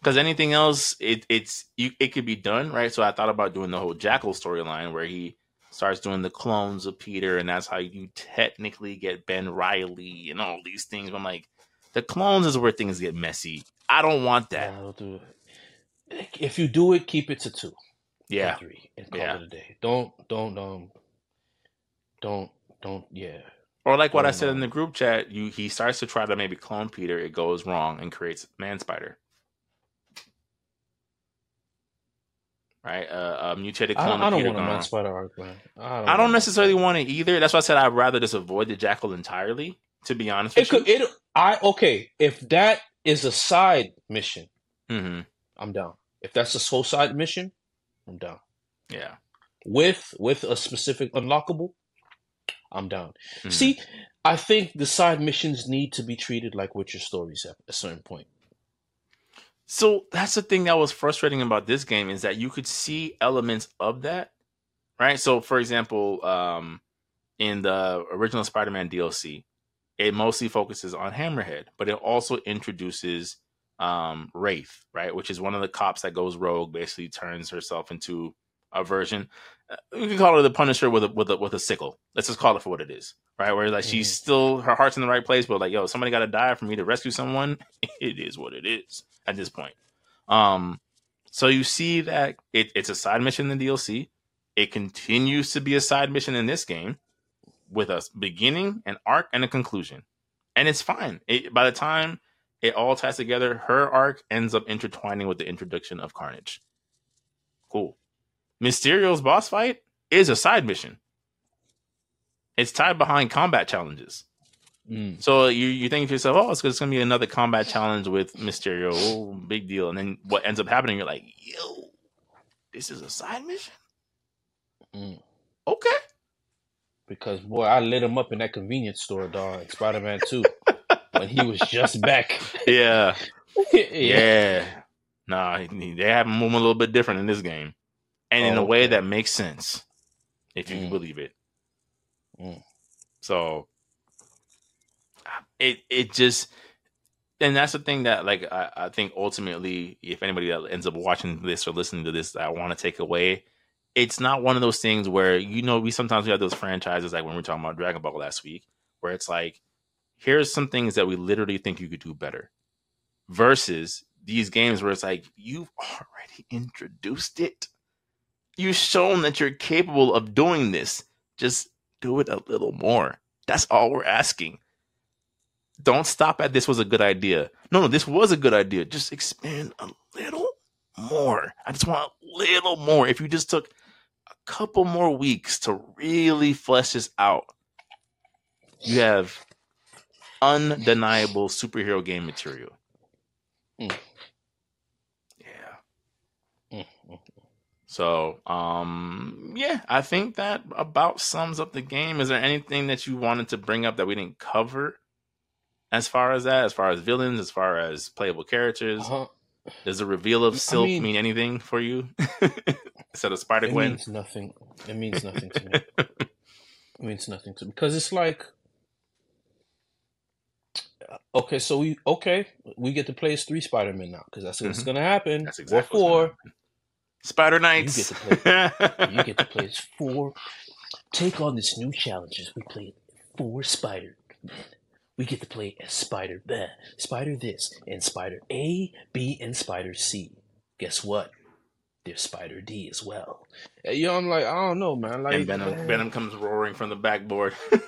because anything else, it it's you, it could be done right. So I thought about doing the whole Jackal storyline where he starts doing the clones of Peter, and that's how you technically get Ben Riley and all these things. But I'm like, the clones is where things get messy. I don't want that. Nah, don't do it. If you do it, keep it to two. Yeah, three, and call Yeah. it a day. Don't don't um don't don't yeah. or like what I Oh, said in the group chat, you he starts to try to maybe clone Peter. It goes wrong and creates Man Spider. Right, uh, a mutated clone I of don't Peter want a Man. Spider arc, man. I don't, I don't necessarily want it either. That's why I said I'd rather just avoid the Jackal entirely. To be honest It with could it I okay, if that is a side mission, you, hmm I'm down. If that's a sole side mission, I'm down. yeah. With with a specific unlockable, I'm down. mhm. See, I think the side missions need to be treated like Witcher stories at a certain point. So that's the thing that was frustrating about this game is that you could see elements of that, right? So, for example, um, in the original Spider-Man DLC, it mostly focuses on Hammerhead, but it also introduces um, Wraith, right, which is one of the cops that goes rogue, basically turns herself into a version. uh, We can call her the Punisher with a with a with a sickle. Let's just call it for what it is, right? Where like she's Mhm. still her heart's in the right place, but like, yo, somebody got to die for me to rescue someone. it is what it is at this point. Um, so you see that it, it's a side mission in the DLC. It continues to be a side mission in this game with a beginning, an arc, and a conclusion, and it's fine. It, by the time it all ties together, her arc ends up intertwining with the introduction of Carnage. Cool. Mysterio's boss fight is a side mission. It's tied behind combat challenges. Mm. So you you think to yourself, oh, it's, it's going to be another combat challenge with Mysterio, oh, big deal. And then what ends up happening, you're like, yo, this is a side mission. Mm. Okay, Because boy, I lit him up in that convenience store, dog. in Spider-Man Two, when he was just back. yeah, yeah. yeah. Nah, they have him moving a little bit different in this game, and in a way that makes sense, if you Mm. believe it. Mm. So it it just and that's the thing that like I, I think ultimately if anybody that ends up watching this or listening to this I want to take away it's not one of those things where you know we sometimes we have those franchises like when we are talking about Dragon Ball last week where it's like here's some things that we literally think you could do better versus these games where it's like you've already introduced it you've shown that you're capable of doing this just do it a little more that's all we're asking don't stop at this was a good idea. No, no, this was a good idea. Just expand a little more. I just want a little more. If you just took couple more weeks to really flesh this out, you have undeniable superhero game material. Mm. Yeah. Mm, mm. So, um, yeah, I think that about sums up the game. Is there anything that you wanted to bring up that we didn't cover? As far as that, as far as villains, as far as playable characters, Uh-huh. does the reveal of I Silk mean- mean anything for you instead of Spider It Gwen? means nothing. It means nothing to me. It means nothing to me because it's like, okay, so we okay, we get to play as three Spider Men now because that's what's Mhm. gonna happen. That's or exactly what's four. Spider Knights. You get You get to play as four. Take on this new challenge as we play four Spider. We get to play as Spider Man, Spider this, and Spider A, B, and Spider C. Guess what? There's Spider D as well. You know, I'm like, I don't know, man. Like, and Venom, man. Venom comes roaring from the backboard.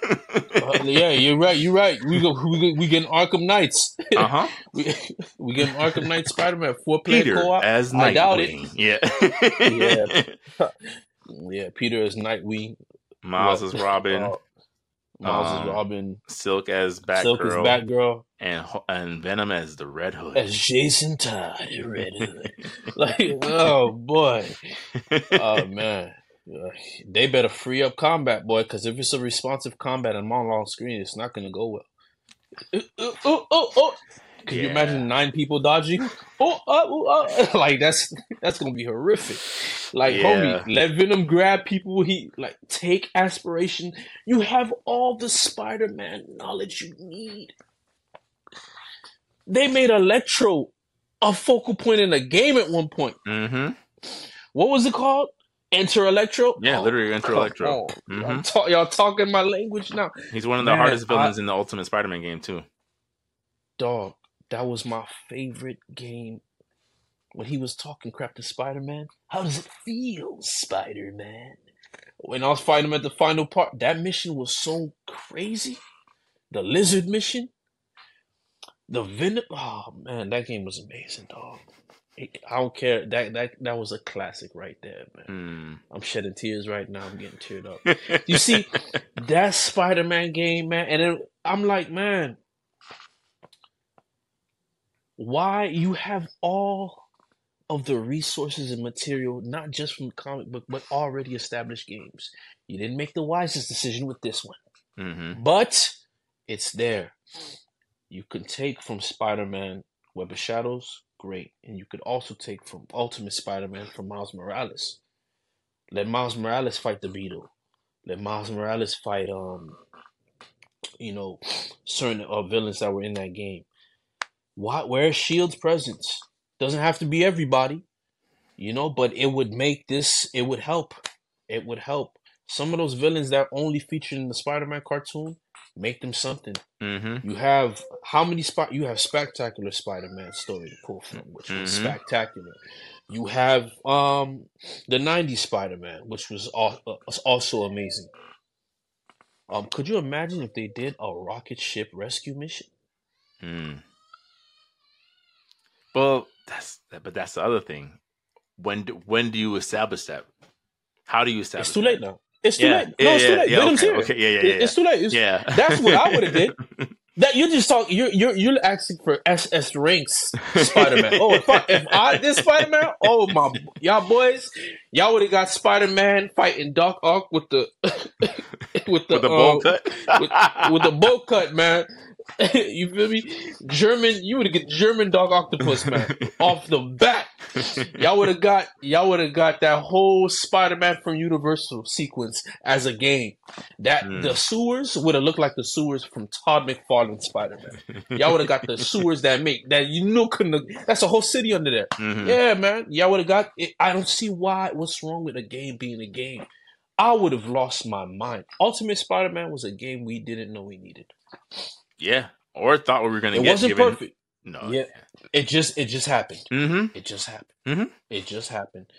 Uh, yeah, you're right. You're right. We go. We go, we get Arkham Knights. uh huh. we we get Arkham Knight Spider Man four player co op. as I doubt it. Nightwing. Yeah. Yeah. Yeah, Peter is Nightwing. Miles What? is Robin. Uh, Miles Um, is Robin. Silk as Silk is Batgirl. Batgirl. and and Venom as the Red Hood. As Jason Todd, Red Hood. like, oh boy, oh man, Uh, they better free up combat, boy, because if it's a responsive combat and on long screen, it's not gonna go well. Uh, uh, oh, Can you imagine nine people dodging? Oh, oh, oh, oh. like that's that's gonna be horrific. Like, Yeah. homie, let Venom grab people. He like take aspiration. You have all the Spider-Man knowledge you need. They made Electro a focal point in a game at one point. Mm-hmm. What was it called? Enter Electro. Yeah, Oh, literally Enter Electro. Mhm. Y'all, talk, y'all talking my language now, He's one of the Man, hardest I- villains in the Ultimate Spider-Man game too. dog. That was my favorite game. When he was talking crap to Spider Man, how does it feel, Spider Man? When I was fighting him at the final part, that mission was so crazy. The lizard mission, the venom. Oh man, that game was amazing, dog. I don't care. That that that was a classic right there, man. Hmm. I'm shedding tears right now. I'm getting teared up. You see, that Spider Man game, man, and then I'm like, man, why you have all of the resources and material, not just from comic book, but already established games. You didn't make the wisest decision with this one, Mm-hmm. but it's there. You can take from Spider Man Web of Shadows, great, and you could also take from Ultimate Spider Man from Miles Morales. Let Miles Morales fight the Beetle. Let Miles Morales fight um you know certain uh, villains that were in that game. Why where's Shield's presence? Doesn't have to be everybody, you know, but it would make this it would help. It would help. Some of those villains that only featured in the Spider-Man cartoon, make them something. Mm-hmm. You have how many spot you have spectacular Spider-Man story to pull from, which was Mhm. spectacular. You have um the '90s Spider-Man, which was al- uh, was also amazing. Um, could you imagine if they did a rocket ship rescue mission? Mm. Well, that's but that's the other thing. When do, when do you establish that? How do you establish? It's too that? late now. It's too Yeah, late. yeah, no, it's yeah, too late. yeah, Venom's okay, here. okay, yeah, yeah, yeah. It's too late. It's, Yeah, That's what I would've did. That you're just talk. You're you're you're asking for SS ranks Spider Man. Oh, if I, if I did Spider Man, oh my y'all boys, y'all would have got Spider Man fighting Doc Ock with the with the with the bowl um, cut. with, with the bow cut, man. you feel me? German, you would have get German Doc Octopus, man, off the bat. Y'all would have got y'all would have got that whole Spider-Man from Universal sequence as a game. That Mm. the sewers would have looked like the sewers from Todd McFarlane Spider-Man. Y'all would have got the sewers that make that you know couldn't. Have, that's a whole city under there. Mhm. Yeah, man. Y'all would have got it. I don't see why. What's wrong with a game being a game? I would have lost my mind. Ultimate Spider-Man was a game we didn't know we needed. Yeah, or thought we were gonna It get wasn't given. perfect. No. Yeah. It just it just happened. Mm-hmm. It just happened. Mhm. It just happened.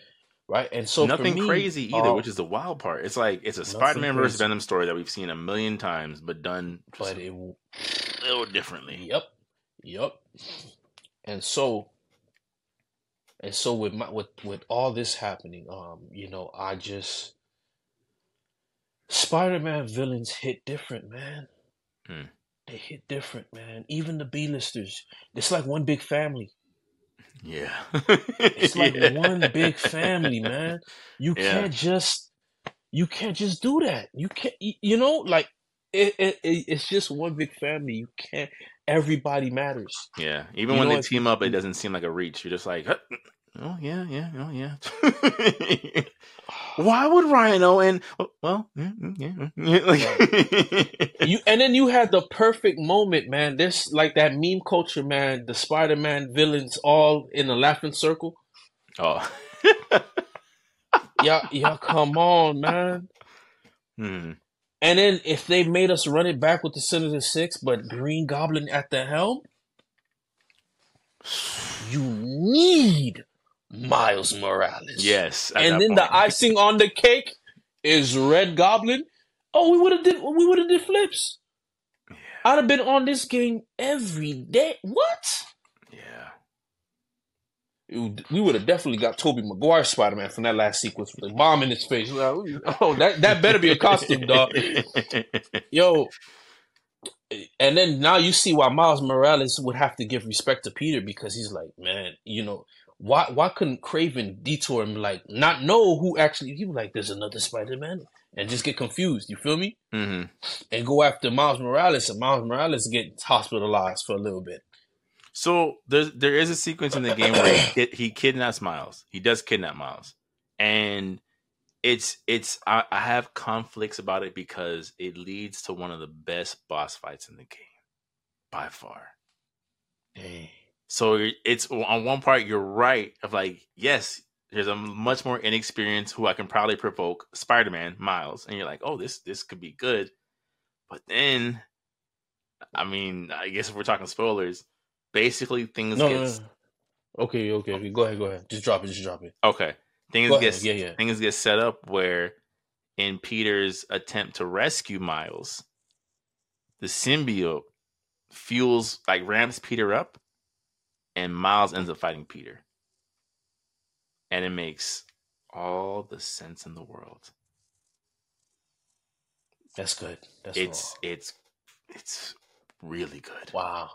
Right? And so Nothing me, crazy either, uh, which is the wild part. It's like it's a Spider-Man versus. Venom story that we've seen a million times, but done but it a little differently. Yep. Yep. And so and so with my with with all this happening, um, you know, I just Spider-Man villains hit different, man. Hmm. They hit different, man. Even the B-listers. It's like one big family. Yeah, It's like Yeah. one big family, man. You Yeah. can't just you can't just do that. You can't you know, like it, it, it it's just one big family. You can't everybody matters. Yeah, even You when they team up, it doesn't seem like a reach. You're just like, huh, oh yeah, yeah, oh yeah. Why would Rhino and well, yeah, yeah, yeah. like, You and then you had the perfect moment, man. This like that meme culture, man. The Spider-Man villains all in a laughing circle. oh, Yeah, yeah, come on, man. hmm. And then if they made us run it back with the Sinister Six, but Green Goblin at the helm, you need Miles Morales. yes, and then the icing on the cake is Red Goblin. Oh, we would have did we would have did flips. I'd have been on this game every day. What? yeah, It- We would have definitely got Tobey Maguire Spider Man from that last sequence with the bomb in his face. Oh, oh, that that better be a costume, dog. Yo. And then now you see why Miles Morales would have to give respect to Peter because he's like, man, you know, why why couldn't Kraven detour him like not know who actually he was like, there's another Spider Man and just get confused, you feel me? hmm And go after Miles Morales and Miles Morales get hospitalized for a little bit. So there's there is a sequence in the game where he, he kidnaps Miles. He does kidnap Miles, and it's it's I, I have conflicts about it because it leads to one of the best boss fights in the game by far. So it's on one part you're right of like yes, there's a much more inexperienced who I can probably provoke Spider-Man Miles, and you're like, oh this this could be good, but then, I mean, I guess if we're talking spoilers, basically things No, get no, no. Okay, okay, okay. Go ahead, go ahead. Just drop it. Just drop it. okay. Things Go get ahead. Yeah, yeah. things get set up where in Peter's attempt to rescue Miles, the symbiote fuels like ramps Peter up, and Miles ends up fighting Peter. And it makes all the sense in the world. That's good. That's It's it's it's really good. wow.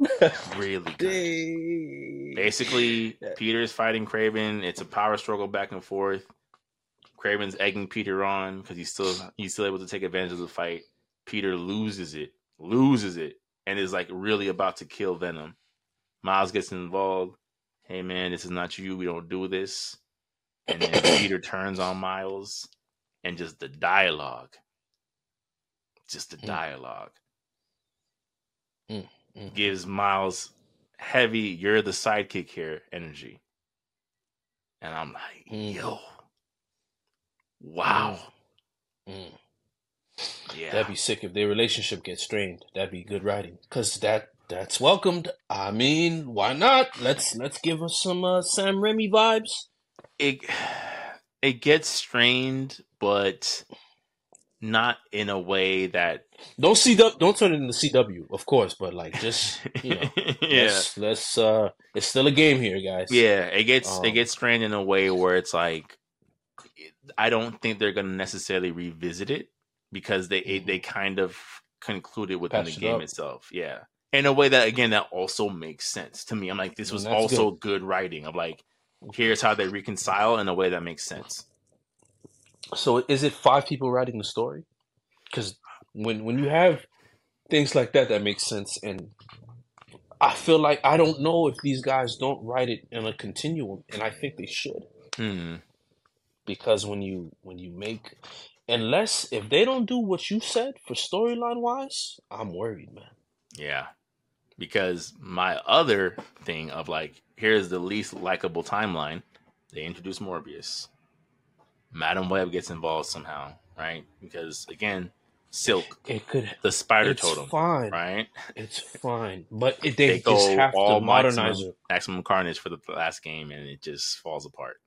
Really good. Dang. Basically, Yeah. Peter's fighting Kraven. It's a power struggle back and forth. Kraven's egging Peter on because he's still he's still able to take advantage of the fight. Peter loses it, loses it, and is like really about to kill Venom. Miles gets involved. Hey man, this is not you. We don't do this. And then Peter turns on Miles, and just the dialogue, just the Mm. dialogue, Mhm. gives Miles heavy. You're the sidekick here energy. And I'm like, Mhm. yo, wow, Mm. yeah, That'd be sick if their relationship gets strained. That'd be good writing, cause that that's welcomed. I mean, why not? Let's let's give us some uh, Sam Raimi vibes. it it gets strained, but not in a way that Don't CW, don't turn it into CW, of course, but like just you know, yeah. let's, let's uh, it's still a game here, guys. Yeah, it gets it Um, gets strained in a way where it's like I don't think they're gonna necessarily revisit it because they Mhm. they kind of concluded within Patched the game up. itself. Yeah, in a way that again that also makes sense to me. I'm like, this was that's also good writing. I'm like, here's how they reconcile in a way that makes sense. So is it five people writing the story? Because when when you have things like that, that makes sense. And I feel like I don't know if these guys don't write it in a continuum, and I think they should. Hmm. Because when you when you make, unless if they don't do what you said for storyline wise, I'm worried, man. Yeah. Because my other thing of like, here's the least likable timeline. They introduce Morbius. Madam Web gets involved somehow, right? Because again, Silk, It could. the spider It's totem, fine. right? It's fine, but it, They they, just have to all modernize maximum, it. maximum carnage for the last game and it just falls apart.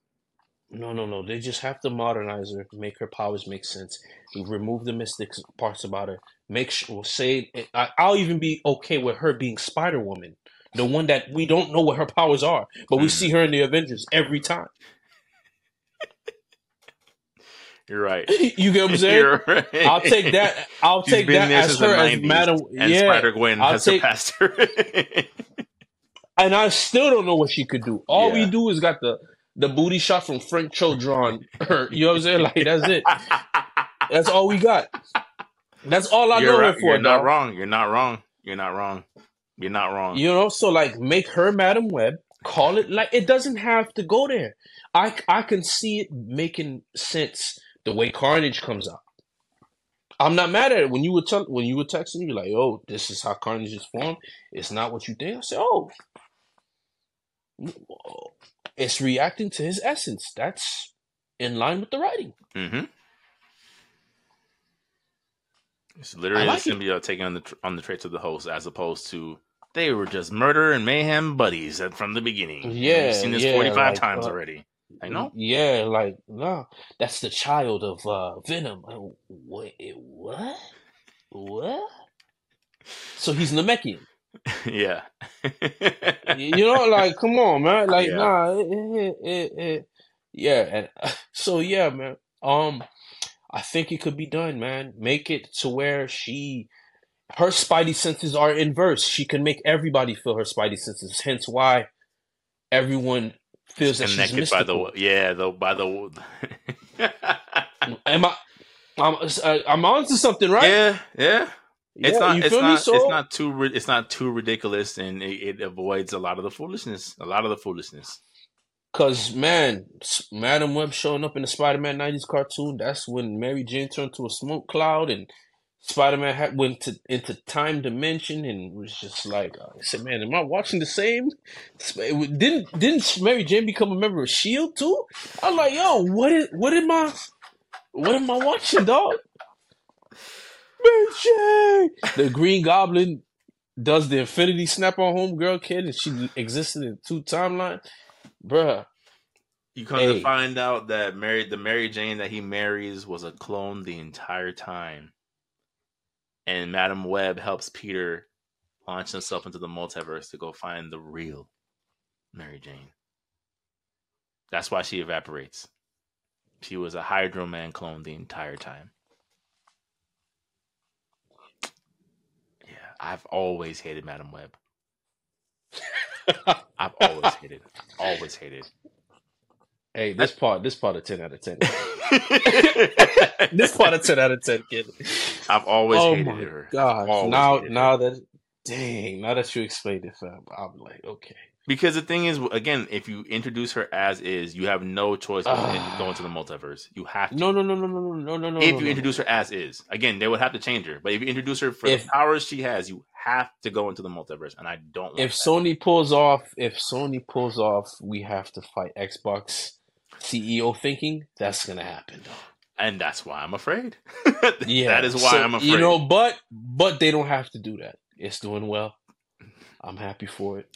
No, no, no. They just have to modernize her, make her powers make sense. Remove the mystic parts about her. Make sure, we'll say, eh, I, I'll even be okay with her being Spider Woman, the one that we don't know what her powers are, but we see mm. her in the Avengers every time. You're right. you get what I'm saying? Right. I'll take that. I'll She's take that as her as 90s, Madam. and Yeah, Spider Gwen has take- surpassed her. and I still don't know what she could do. All Yeah. we do is got the the booty shot from Frank Cho drawn her. You know what I'm saying? Like that's it. That's all we got. That's all I you're know right. for. You're not dog. wrong. You're not wrong. You're not wrong. You're not wrong. You know, so like make her Madam Web. Call it like it doesn't have to go there. I I can see it making sense the way Carnage comes out. I'm not mad at it. When you were tell, when you were texting, you're like, "Oh, this is how Carnage is formed," it's not what you think. I said, "Oh, it's reacting to his essence. That's in line with the writing." Mm-hmm. It's literally like the it. symbiote taking on the on the traits of the host, as opposed to they were just murder and mayhem buddies from the beginning. Yeah, we've seen this yeah, forty five like, times uh, already. I know. Yeah, like no, that's the child of uh, Venom. Uh, Wait, what? What? So he's Namekian. yeah. You know, like come on, man. Like Yeah. nah, it, it, it, it- yeah. And so yeah, man. Um, I think it could be done, man. Make it to where she, her spidey senses are inverse. She can make everybody feel her spidey senses. Hence why everyone feels that she's mystical. by the yeah though by the Am I? I'm, uh, I'm on to something, right? yeah yeah it's Yeah, not you it's not So, it's not too it's not too ridiculous and it, it avoids a lot of the foolishness a lot of the foolishness cause man, Madam Web showing up in the Spider-Man '90s cartoon. That's when Mary Jane turned to a smoke cloud and Spider Man had went to into time dimension and was just like, uh, I said, man, am I watching the same? Didn't didn't Mary Jane become a member of Shield too? I'm like, yo, what is what am I what am I watching, dog? Mary Jane, the Green Goblin does the Infinity Snap on Homegirl kid, and she existed in two timelines, bruh. You come hey. to find out that Mary, the Mary Jane that he marries, was a clone the entire time and Madame Web helps Peter launch himself into the multiverse to go find the real Mary Jane. That's why she evaporates. She was a Hydro Man clone the entire time. Yeah, I've always hated Madame Web. I've always hated, I always hated. Hey, this part, this part of ten out of ten. this part of ten out of ten, kid. I've always oh hated my her. God, now, now her. that, dang, now that you explained it, fam, I'm like, okay. Because the thing is, again, if you introduce her as is, you have no choice but uh, go into the multiverse. You have to. No, no, no, no, no, no, no, no. If you no, introduce her as is, again, they would have to change her. But if you introduce her for if, the powers she has, you have to go into the multiverse, and I don't. Want If that. Sony pulls off, if Sony pulls off, we have to fight Xbox CEO thinking, that's gonna happen. And that's why I'm afraid. yeah, that is why so, I'm afraid. You know, but but they don't have to do that. It's doing well. I'm happy for it.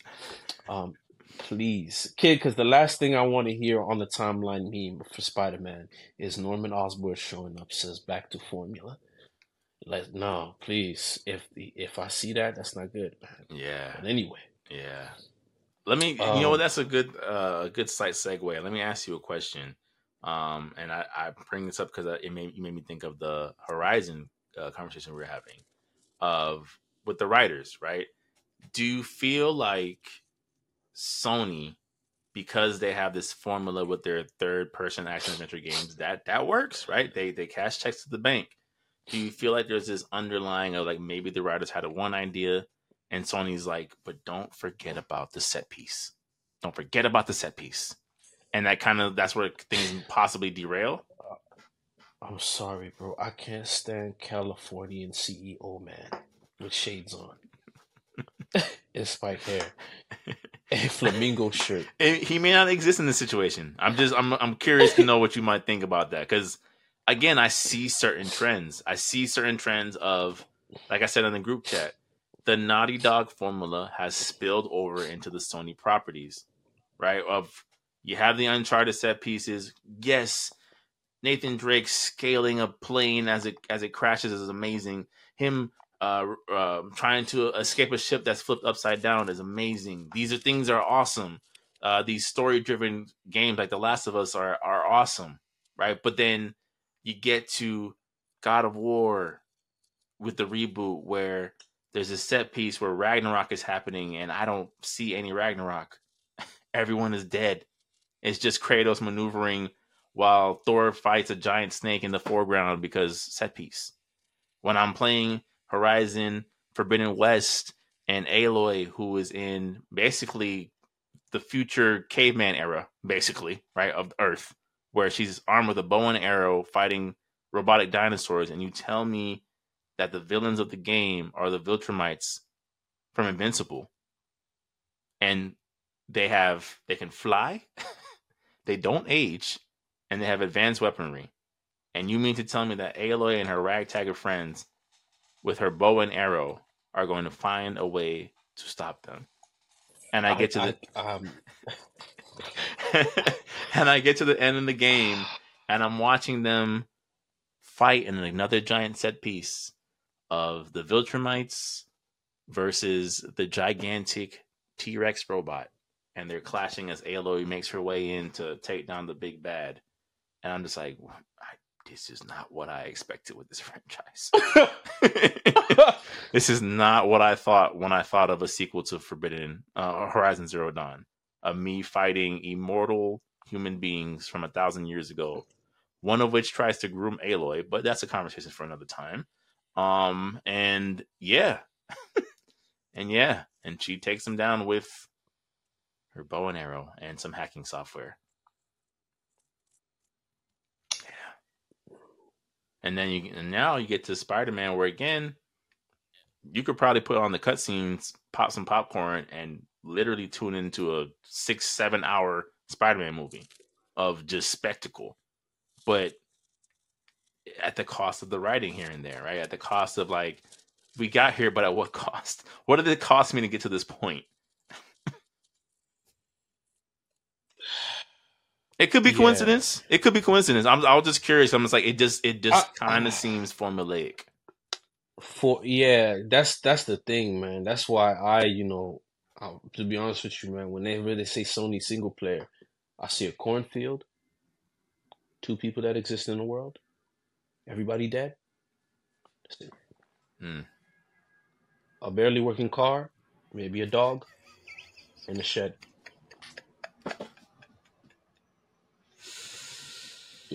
Um, please, kid, because the last thing I want to hear on the timeline meme for Spider Man is Norman Osborn showing up says back to formula. Like, no, please. If if I see that, that's not good, man. Yeah. But anyway. Yeah. Let me, um, you know, um, that's a good, uh, good slight segue. Let me ask you a question. Um, and I, I bring this up because it made you made me think of the Horizon uh, conversation we were having of with the writers, right? Do you feel like Sony, because they have this formula with their third person action adventure games, that that works, right? They they cash checks to the bank. Do you feel like there's this underlying of like maybe the writers had a one idea and Sony's like, but don't forget about the set piece. Don't forget about the set piece. And that kind of that's where things possibly derail. I'm sorry, bro. I can't stand Californian CEO man with shades on. and spike hair. And flamingo shirt. he may not exist in this situation. I'm just I'm I'm curious to know what you might think about that. Cause again, I see certain trends. I see certain trends of like I said in the group chat, the Naughty Dog formula has spilled over into the Sony properties, right? Of you have the Uncharted set pieces. Yes, Nathan Drake scaling a plane as it as it crashes is amazing. Him uh, uh, trying to escape a ship that's flipped upside down is amazing. These are things are awesome. Uh, these story driven games like The Last of Us are are awesome, right? But then you get to God of War with the reboot where there's a set piece where Ragnarok is happening, and I don't see any Ragnarok. Everyone is dead. It's just Kratos maneuvering while Thor fights a giant snake in the foreground because set piece. When I'm playing Horizon Forbidden West and Aloy, who is in basically the future caveman era, basically, right, of Earth, where she's armed with a bow and arrow fighting robotic dinosaurs, and you tell me that the villains of the game are the Viltrumites from Invincible. And they have they can fly, they don't age, and they have advanced weaponry. And you mean to tell me that Aloy and her ragtag of friends with her bow and arrow are going to find a way to stop them? And I, I get to the I, um... and I get to the end of the game and I'm watching them fight in another giant set piece of the Viltrumites versus the gigantic T Rex robot. And they're clashing as Aloy makes her way in to take down the big bad. And I'm just like, this is not what I expected with this franchise. this is not what I thought when I thought of a sequel to Forbidden uh, Horizon Zero Dawn. Of me fighting immortal human beings from a thousand years ago, one of which tries to groom Aloy, but that's a conversation for another time. Um, and yeah, and yeah, and she takes him down with her bow and arrow and some hacking software. And then you and now you get to Spider Man, where again, you could probably put on the cutscenes, pop some popcorn, and literally tune into a six seven hour Spider Man movie of just spectacle, but at the cost of the writing here and there, right? At the cost of like we got here, but at what cost? What did it cost me to get to this point? It could be Yeah. coincidence. It could be coincidence. I'm I was just curious. I'm just like it just it just kind of seems formulaic. For yeah, that's that's the thing, man. That's why I, you know, um, to be honest with you, man, whenever they really say Sony single player, I see a cornfield, two people that exist in the world, everybody dead. Hmm. A barely working car, maybe a dog, in a shed.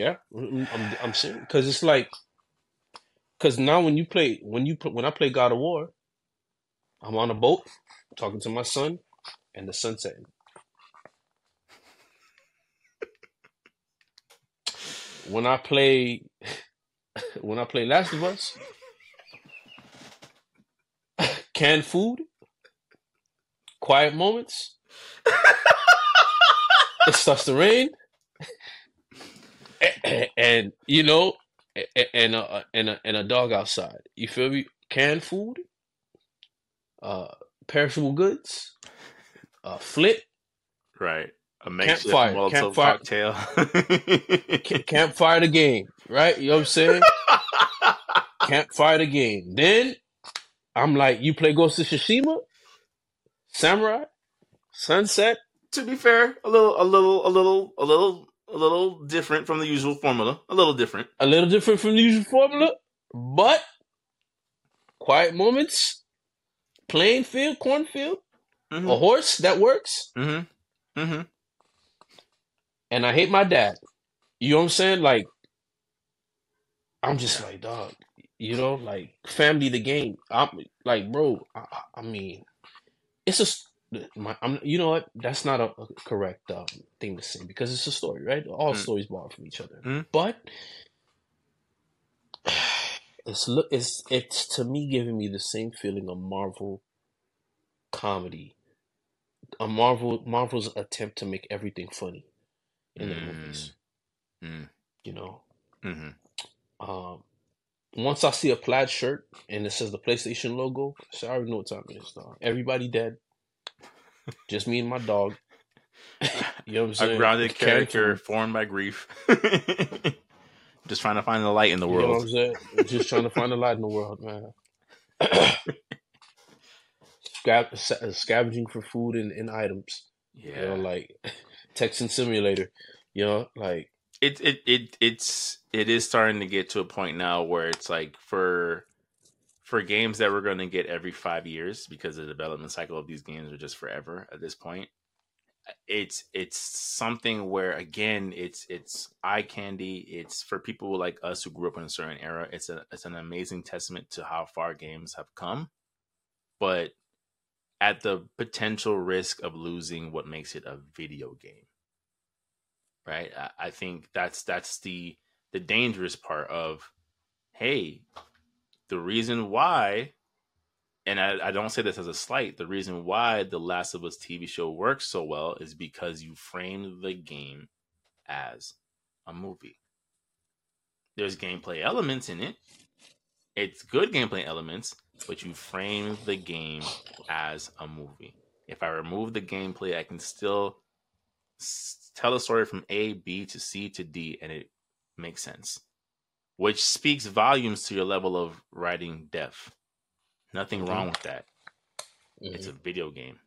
Yeah, I'm I'm, because it's like because now when you play when you when I play God of War, I'm on a boat talking to my son, and the sun setting. When I play when I play Last of Us, canned food, quiet moments. it starts to rain, and you know, and a and a and a dog outside. You feel me? Canned food, uh, perishable goods, uh, flip, Right. A makeshift Campfire, Molotov campfire. cocktail. ca- campfire the game, right? You know what I'm saying? campfire the game. Then I'm like, you play Ghost of Tsushima, Samurai, Sunset. to be fair, a little, a little, a little, a little, a little different from the usual formula. A little different. a little different from the usual formula, but quiet moments, playing field, cornfield, Mm-hmm. a horse that works, Mm-hmm. Mm-hmm. and I hate my dad. You know what I'm saying? Like, I'm just like, dog, you know, like family the game. I'm like, bro, I, I- mean, it's a, my, I'm, you know what? That's not a, a correct um, thing to say because it's a story, right? All Mm. stories borrow from each other, Mm. but it's look, it's it's to me giving me the same feeling of Marvel comedy, a Marvel Marvel's attempt to make everything funny in the movies. Mm. You know, Mm-hmm. um, once I see a plaid shirt and it says the PlayStation logo, so I already know what time it is, dog. Everybody dead. Just me and my dog. you know what I'm A grounded Canned character formed by grief. Just trying to find the light in the You know what world. I'm saying? Just trying to find the light in the world, man. Scavenging for food and, and items. You know, Yeah. like Texan Simulator. You know, like It it it it's it is starting to get to a point now where it's like for for games that we're going to get every five years because the development cycle of these games are just forever at this point. It's it's something where again it's it's eye candy. It's for people like us who grew up in a certain era. It's a it's an amazing testament to how far games have come, but at the potential risk of losing what makes it a video game right I, I think that's that's the the dangerous part of hey the reason why and I, I don't say this as a slight the reason why the last of us tv show works so well is because you frame the game as a movie. There's gameplay elements in it. It's good gameplay elements but you frame the game as a movie. If i remove the gameplay i can still tell a story from A, B to C to D, and it makes sense, which speaks volumes to your level of writing depth. Nothing mm-hmm. wrong with that. It's mm-hmm. a video game.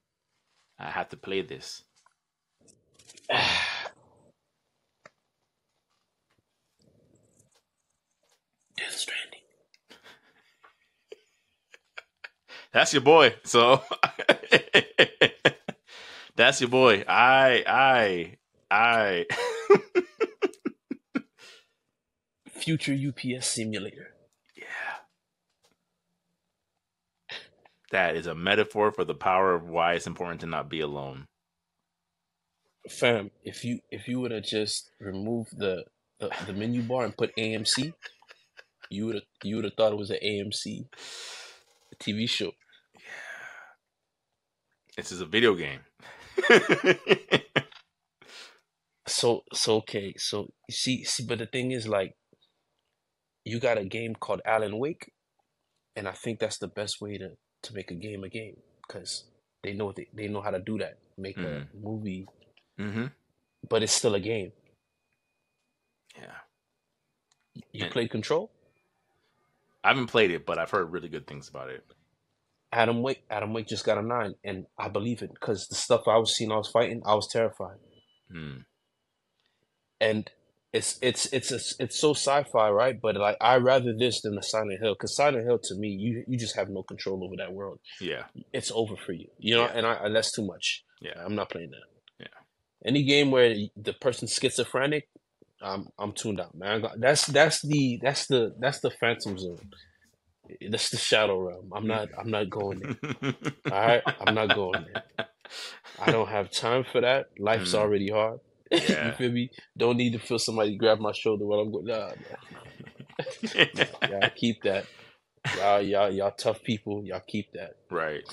I have to play this. Death Stranding. That's your boy. So that's your boy. I, I, I. Future UPS Simulator. yeah. That is a metaphor for the power of why it's important to not be alone. Fam, if you if you would have just removed the, the the menu bar and put AMC, You would have you would have thought it was an AMC TV show. Yeah. This is a video game. So so okay, so you see see, but the thing is like, you got a game called Alan Wake, and I think that's the best way to to make a game a game because they know they they know how to do that. Make Mhm. a movie, hmm but it's still a game. Yeah. You And- played Control? I haven't played it, but I've heard really good things about it. Alan Wake Alan Wake just got a nine, and I believe it because the stuff I was seeing, I was fighting, I was terrified. Hmm. and it's it's it's it's, it's so sci-fi, right? But like I rather this than the Silent Hill because Silent Hill to me, you you just have no control over that world. Yeah. It's over for you, you know. Yeah. And I and that's too much. Yeah. I'm not playing that. Yeah. Any game where the person's schizophrenic, I'm I'm tuned out, man. That's that's the that's the that's the Phantom Zone. That's the Shadow Realm. I'm not I'm not going there. All right, I'm not going there. I don't have time for that. Life's Mm. already hard. Yeah. you feel me? Don't need to feel somebody grab my shoulder while I'm going. Nah, nah. Y'all keep that. Y'all, y'all, y'all tough people. Y'all keep that. right.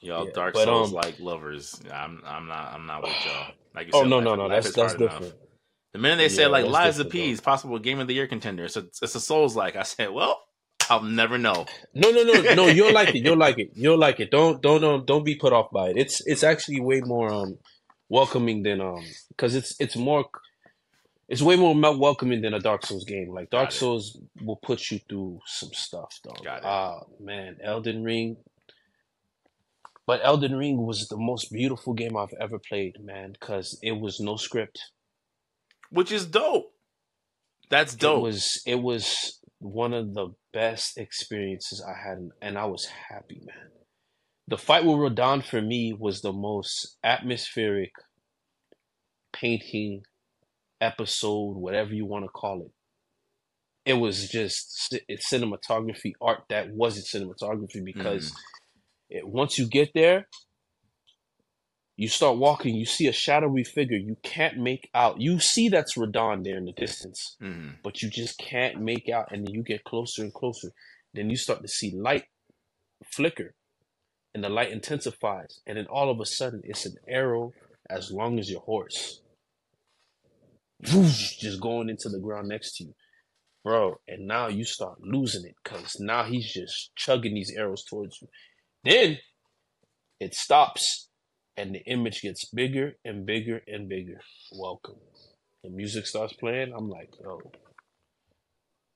Y'all Yeah, Dark but, Souls um, like lovers. I'm I'm not I'm not with y'all. Like you Oh said, no, no, no. That's that's hard enough. different. The minute they said Yeah, like Lies of different, P is possible game of the year contender, it's a, it's a Souls like. I said, well, I'll never know. No, no, no, no. You'll like it. You'll like it. You'll like it. Don't, don't, don't, don't be put off by it. It's, it's actually way more um welcoming than um because it's it's more it's way more mel- welcoming than a Dark Souls game. Like Dark Got it. Souls will put you through some stuff, dog. Got it. Ah, man, Elden Ring. But Elden Ring was the most beautiful game I've ever played, man, because it was no script. Which is dope. That's dope. It was it was one of the best experiences I had, and I was happy, man. The fight with Radahn for me was the most atmospheric painting episode, whatever you want to call it. It was just it's cinematography art that wasn't cinematography because it, once you get there, you start walking, you see a shadowy figure you can't make out. You see that's Radahn there in the distance, Mhm. but you just can't make out. And then you get closer and closer. Then you start to see light flicker, and the light intensifies. And then all of a sudden, it's an arrow as long as your horse. Just going into the ground next to you. Bro, and now you start losing it because now he's just chugging these arrows towards you. Then it stops and the image gets bigger and bigger and bigger. Welcome. The music starts playing. I'm like, oh,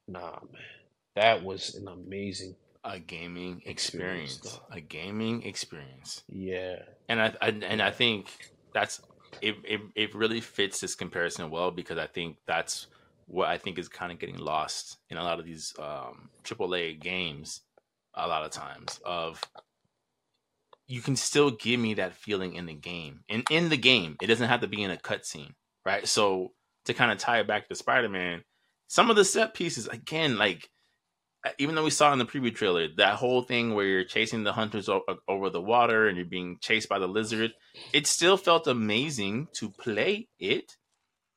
nah, man. That was an amazing, A gaming Experience, experience. A gaming experience. yeah. And I, I and I think that's it, it it really fits this comparison well because I think that's what I think is kind of getting lost in a lot of these um AAA games a lot of times of you can still give me that feeling in the game. And in the game, it doesn't have to be in a cutscene, right? So to kind of tie it back to Spider-Man, some of the set pieces again like even though we saw in the preview trailer that whole thing where you're chasing the hunters o- over the water and you're being chased by the lizard, it still felt amazing to play it,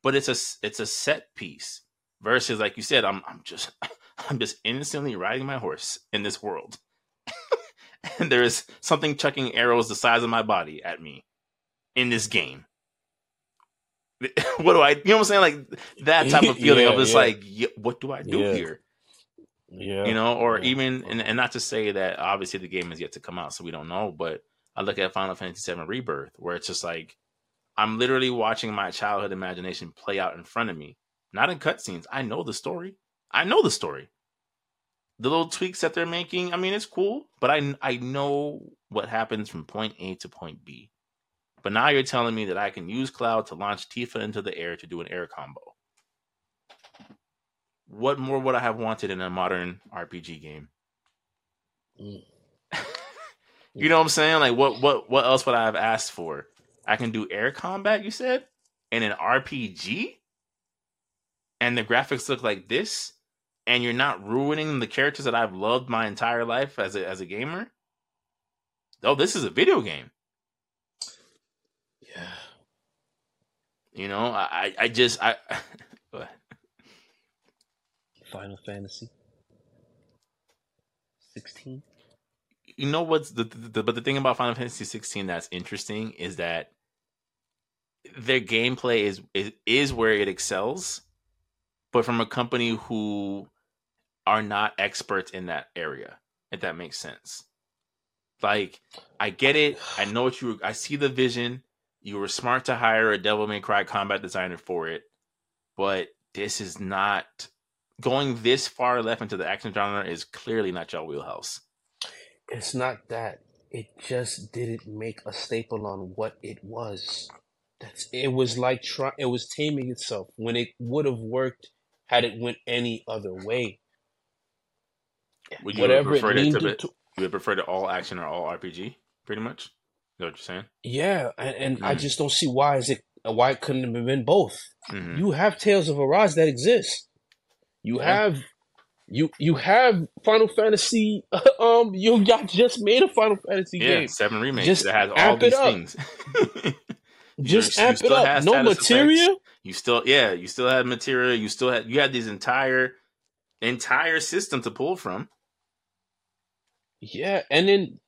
but it's a it's a set piece versus like you said, I'm I'm just I'm just innocently riding my horse in this world, and there is something chucking arrows the size of my body at me in this game. what do I? You know what I'm saying? Like that type of feeling Yeah, of just yeah. like, what do I do Yeah. here? Yeah. you know or yeah. even and, and not to say that obviously the game is yet to come out so we don't know but i look at final fantasy 7 rebirth where it's just like i'm literally watching my childhood imagination play out in front of me. Not in cutscenes. I know the story. I know the story. The little tweaks that they're making i mean it's cool but i i know what happens from point a to point b. But now you're telling me that i can use cloud to launch tifa into the air to do an air combo what more would I have wanted in a modern RPG game? Mm. you know what I'm saying? Like what what what else would I have asked for? I can do air combat, you said? In an RPG? And the graphics look like this? And you're not ruining the characters that I've loved my entire life as a as a gamer? Oh, this is a video game. Yeah. You know, I I, I just I Final Fantasy. 16. You know what's the, the, the but the thing about Final Fantasy 16 that's interesting is that their gameplay is, is is where it excels, but from a company who are not experts in that area. If that makes sense. Like, I get it. I know what you. I see the vision. You were smart to hire a Devil May Cry combat designer for it, but this is not going this far left into the action genre. Is clearly not your wheelhouse. It's not that. It just didn't make a staple on what it was. That's it was like try, it was taming itself when it would have worked had it went any other way. Would you Whatever prefer it to, be, to, you would prefer to all action or all RPG? Pretty much. Is that what you're saying? yeah, and, and I Mm. just don't see why is it why it couldn't have been both. hmm You have Tales of Arise that exists. You Yeah. have you you have Final Fantasy. Um, you got just made a Final Fantasy Yeah, game. seven remakes Just that has all these things. Just amp it up. No material. materia. you still, yeah, you still had material. You still had you had these entire entire system to pull from. Yeah, and then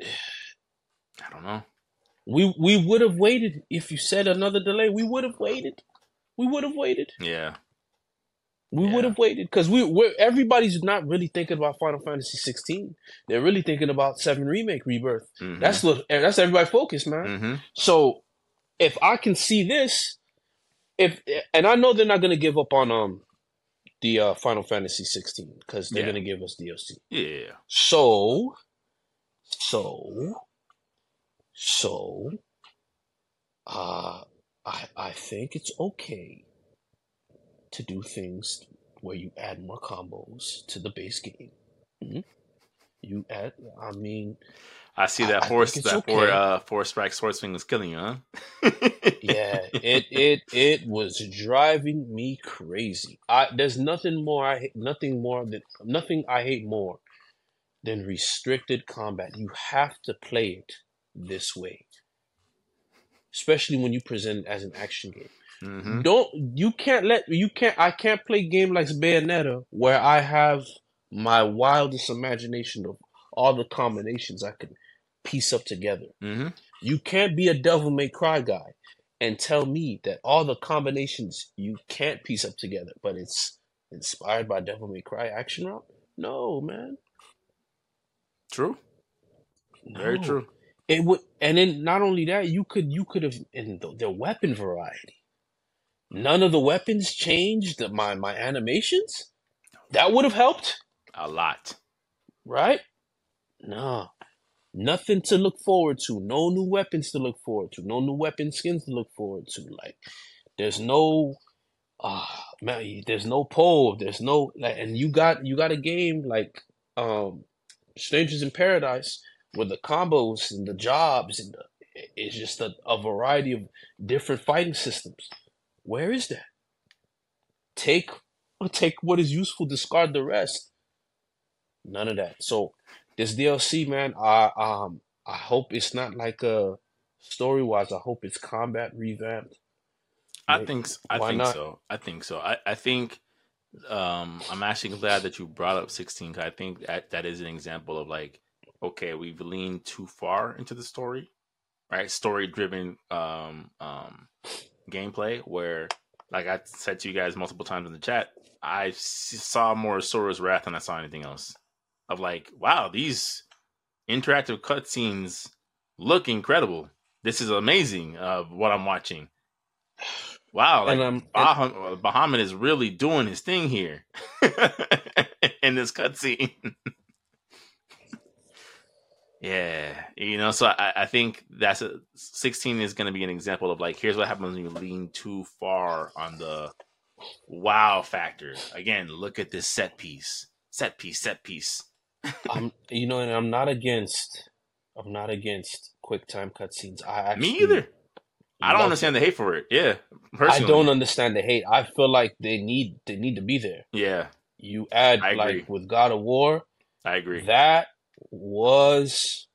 I don't know. we we would have waited if you said another delay. We would have waited. We would have waited. Yeah, We Yeah. would have waited because we we're, everybody's not really thinking about Final Fantasy 16. They're really thinking about Seven Remake Rebirth. Mhm. That's what that's everybody focused, man. Mhm. So if I can see this, if and I know they're not gonna give up on um the uh, Final Fantasy 16 because they're Yeah. gonna give us DLC. yeah. So, so, so, uh, I I think it's okay to do things where you add more combos to the base game. Mhm. You add, I mean, I see that I horse. it's That four okay. uh four strike sword was killing you, huh? yeah, it it it was driving me crazy. I there's nothing more I hate, nothing more than nothing I hate more than restricted combat. You have to play it this way, especially when you present it as an action game. Hmm Don't you can't let you can't I can't play game like Bayonetta where I have my wildest imagination of all the combinations I can piece up together. hmm You can't be a Devil May Cry guy and tell me that all the combinations you can't piece up together, but it's inspired by Devil May Cry action route. No, man. True. Very true. It would, and then not only that, you could you could have in the, the weapon variety. None of the weapons changed my my animations. That would have helped, A lot. right? No, nothing to look forward to. No new weapons to look forward to. No new weapon skins to look forward to. Like, there's no, ah man, there's no pole. There's no like, and you got you got a game like um, Strangers in Paradise with the combos and the jobs and the, it's just a, a variety of different fighting systems. Where is that? Take take what is useful, discard the rest. None of that. So this DLC, man, I um I hope it's not like a story wise. I hope it's combat revamped. I Like, think I think not? so. I think so. I, I think um I'm actually glad that you brought up 16 cuz I think that that is an example of like okay, we've leaned too far into the story, right? Story driven um um gameplay where like I said to you guys multiple times in the chat, I saw more Asura's Wrath than I saw anything else. Of like, wow, these interactive cutscenes look incredible. This is amazing. Uh, what I'm watching. Wow, like and um, Bah- Bahamut is really doing his thing here in this cutscene. yeah, you know, so I, I think that's a 16 is going to be an example of like, here's what happens when you lean too far on the wow factor. Again, look at this set piece, set piece, set piece. I'm you know, and I'm not against. I'm not against quick time cutscenes. I actually Me either. I don't understand it. the hate for it. Yeah, I don't understand the hate. I feel like they need they need to be there. Yeah, You add like with God of War, I agree. that was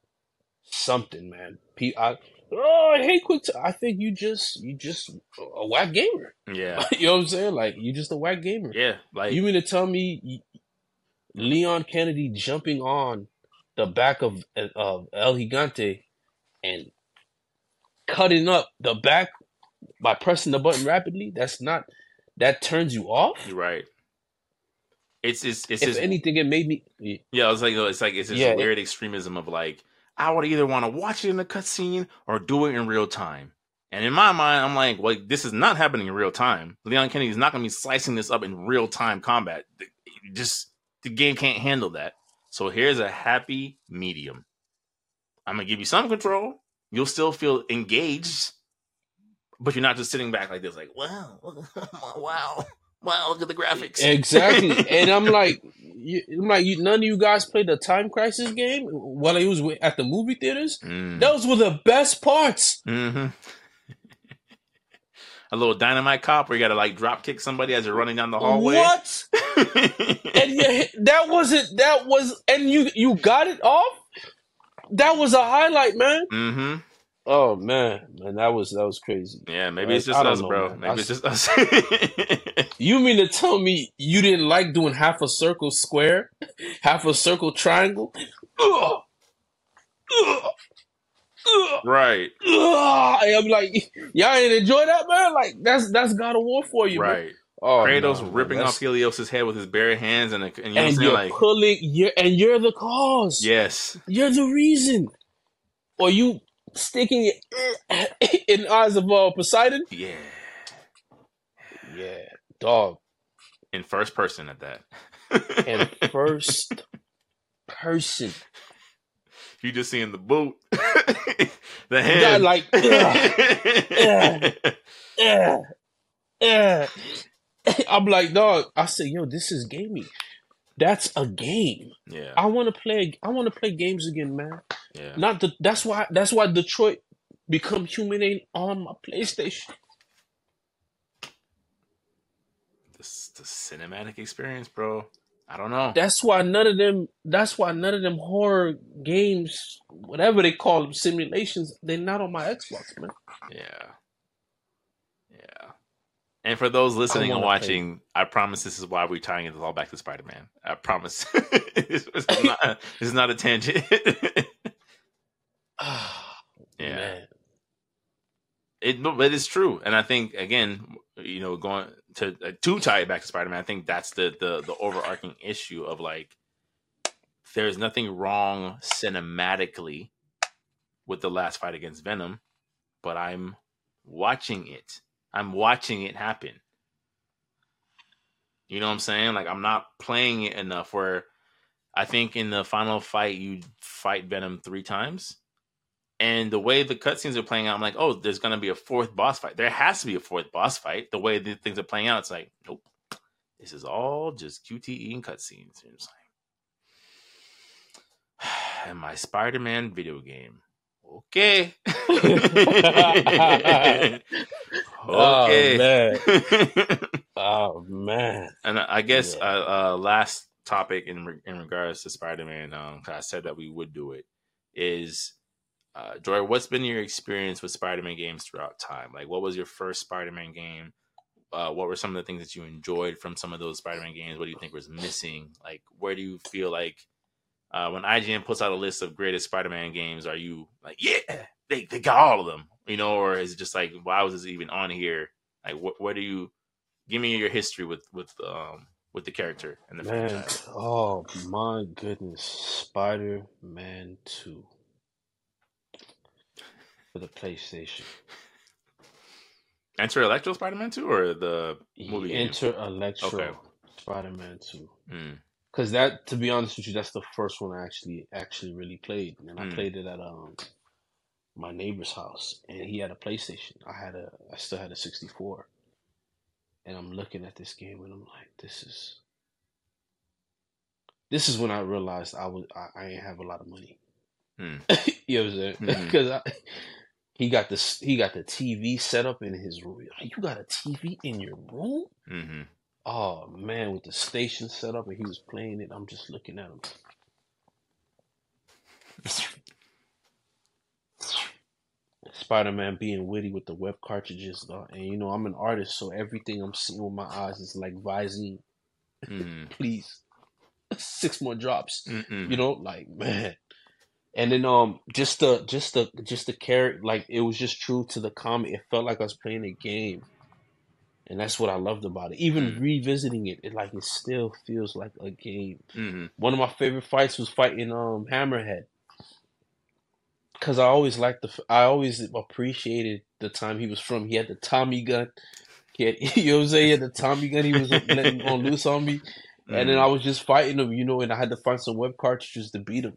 something, man. P- I, oh, I hate quick. T- I think you just you just a whack gamer. Yeah, you know what I'm saying? Like you just a whack gamer. yeah. Like You mean to tell me you, Leon Kennedy jumping on the back of of El Gigante and cutting up the back by pressing the button rapidly. That's not that turns you off. Right. It's it's it's If just, anything, it made me. yeah. It's like it's like it's this Yeah, it- weird extremism of like I would either want to watch it in a cutscene or do it in real time. And in my mind, I'm like, well, this is not happening in real time. Leon Kennedy is not going to be slicing this up in real time combat. Just the game can't handle that. So here's a happy medium. I'm gonna give you some control. You'll still feel engaged, but you're not just sitting back like this, like, wow, wow, wow, look at the graphics. Exactly, and I'm like, you, I'm like, you, none of you guys played the Time Crisis game while it was at the movie theaters. Mm. Those were the best parts. hmm A little dynamite cop where you gotta like drop kick somebody as you're running down the hallway. What? and you, that wasn't that was and you you got it off that was a highlight man hmm oh man man that was that was crazy Yeah, maybe it's just us, know, bro. man. Maybe I it's just us. you mean to tell me you didn't like doing half a circle square half a circle triangle Ugh. Ugh. Ugh. right, And I'm like y'all ain't enjoy that man like that's that's God of War for you man. right. oh, Kratos no, ripping that's- off Helios's head with his bare hands, and, and you know and you're Like, pulling you're and you're the cause yes, You're the reason. Or you sticking it in the eyes of uh, Poseidon? yeah, Yeah, dog. in first person at that. And first person. you just seeing the boot, the Got hand, like, ugh, eh, eh. I'm like, dog. I said, yo, this is gaming. That's a game. yeah, I want to play. I want to play games again, man. yeah. Not the. That's why. That's why Detroit become human ain't on my PlayStation. This the cinematic experience, bro. I don't know. That's why none of them. That's why none of them horror games, whatever they call them, simulations, they're not on my Xbox, man. Yeah. Yeah. And for those listening and wanna play. watching, I promise this is why we're tying it all back to Spider Man. I promise. this, is not, this is not a tangent. Ah, yeah. man. It, but it's true. And I think, again, you know, going to uh, to tie it back to Spider Man, I think that's the, the, the overarching issue of like, there's nothing wrong cinematically with the last fight against Venom, but I'm watching it. I'm watching it happen. You know what I'm saying? Like I'm not playing it enough where I think in the final fight you fight Venom three times. And the way the cutscenes are playing out, I'm like, oh, there's gonna be a fourth boss fight. There has to be a fourth boss fight. The way the things are playing out, it's like, nope. This is all just QTE and cutscenes. You're just like, and my Spider-Man video game. Okay. okay. Oh man. Oh man. and I guess Yeah. uh, uh, last topic in re- in regards to Spider-Man, um, 'cause I said that we would do it, is uh, Joy. What's been your experience with Spider-Man games throughout time? Like, what was your first Spider-Man game? Uh, what were some of the things that you enjoyed from some of those Spider-Man games? What do you think was missing? Like, where do you feel like uh, when IGN puts out a list of greatest Spider-Man games, are you like, yeah, they they got all of them, you know, or is it just like, why was this even on here? Like, what where do you give me your history with with um with the character and the Man, franchise? oh my goodness, Spider Man Two for the PlayStation. Enter Electro Spider-Man 2 or the movie? Enter Electro Okay. Spider Man Two. Mm, Because that, to be honest with you, that's the first one I actually actually really played, and I Mm. played it at um my neighbor's house, and he had a PlayStation. I had a, I still had a sixty four, and I'm looking at this game, and I'm like, this is, this is when I realized I was I, I ain't have a lot of money. Hmm. you know what I'm saying? Because he got this, he got the TV set up in his room. You got a TV in your room? hmm Oh man, with the station set up and he was playing it, I'm just looking at him. Spider Man being witty with the web cartridges, though. and you know I'm an artist, so everything I'm seeing with my eyes is like Visine. hmm Please, six more drops. Mm-mm. You know, like man. And then um just the just the just the character like it was just true to the comic. It felt like I was playing a game. And that's what I loved about it. Even Mm. revisiting it, it like it still feels like a game. Mhm. One of my favorite fights was fighting um Hammerhead. Cause I always liked the I always appreciated the time he was from. He had the Tommy gun. He had, you know what I'm saying? He had the Tommy gun. He was letting on loose on me, and then Mhm. I was just fighting him, you know. And I had to find some web cartridges to beat him.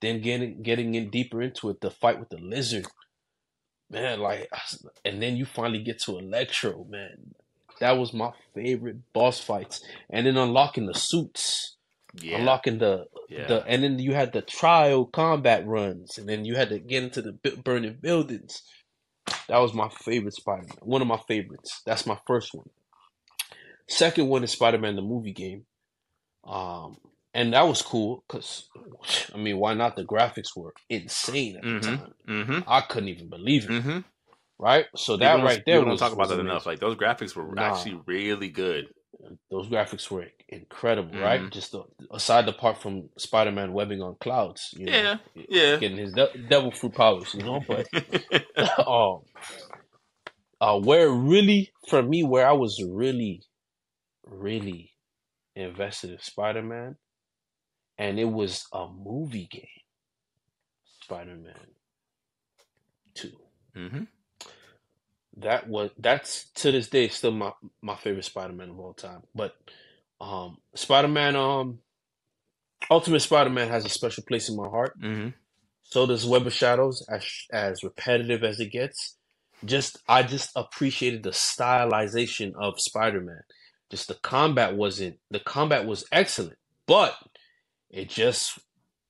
Then getting getting in deeper into it, the fight with the lizard, man. Like, and then you finally get to Electro, man. That was my favorite boss fights. And then unlocking the suits yeah, unlocking the yeah. the and then you had the trial combat runs and then you had to get into the burning buildings that was my favorite spider-man one of my favorites that's my first one second one is spider-man the movie game um and that was cool because i mean why not the graphics were insane at the Mhm. time mm-hmm. i couldn't even believe it Mm-hmm. right so that right there We don't was, talk about that enough. Like those graphics were Nah. actually really good. those graphics were incredible right Mhm. just the, aside apart from spider-man webbing on clouds you know Yeah, yeah. getting his de- devil fruit powers, you know. But um, uh, where really for me, where I was really, really invested in Spider Man, and it was a movie game, Spider Man Two. hmm That was that's to this day still my my favorite Spider Man of all time. But um, Spider Man, um, Ultimate Spider Man has a special place in my heart. hmm So does Web of Shadows, as as repetitive as it gets. Just I just appreciated the stylization of Spider-Man. Just the combat wasn't the combat was excellent, but it just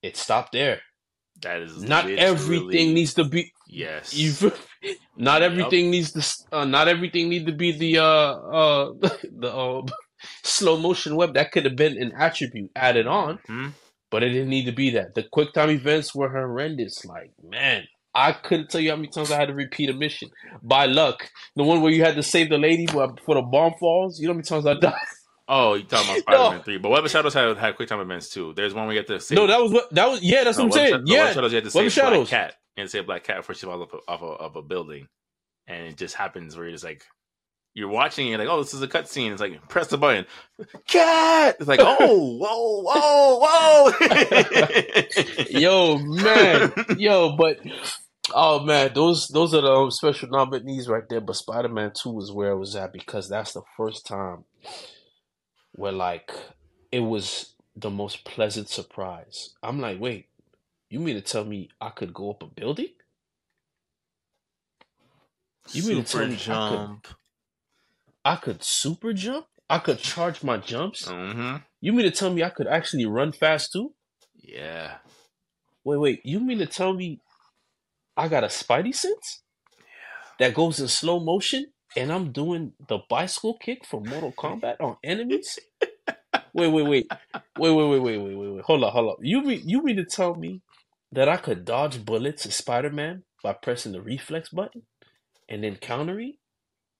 it stopped there. That is Not everything needs to be Yes. you. Not everything needs to. Uh, not everything need to be the uh uh the uh, slow motion web. That could have been an attribute added on. Hmm? But it didn't need to be that. The quick time events were horrendous. Like, man, I couldn't tell you how many times I had to repeat a mission. By luck. The one where you had to save the lady before before the bomb falls. You know how many times I died? Oh, you talking about Spider-Man Three? But Web of Shadows had had quick time events too. There's one we have to save. No, that was what that was yeah, that's no, what I'm Web saying. No, Web yeah. of Shadows you had to Web of save Black Cat and save Black Cat before she falls off a, of a building, and it just happens where you're just like. You're watching, you're like, oh, this is a cutscene. It's like, press the button. Cat! It's like, oh, whoa, whoa, whoa. Yo, man. Yo, but oh man, those those are the um, special nominees right there. But Spider Man Two is where I was at because that's the first time where like it was the most pleasant surprise. I'm like, wait, you mean to tell me I could go up a building? You mean to tell me I could- jump. I could super jump? I could charge my jumps? Mm-hmm. You mean to tell me I could actually run fast too? Yeah. Wait, wait, you mean to tell me I got a spidey sense Yeah. that goes in slow motion and I'm doing the bicycle kick from Mortal Kombat on enemies? wait, wait, wait. Wait, wait, wait, wait, wait, wait, wait. Hold up, hold up. You mean you mean to tell me that I could dodge bullets as Spider-Man by pressing the reflex button and then countering?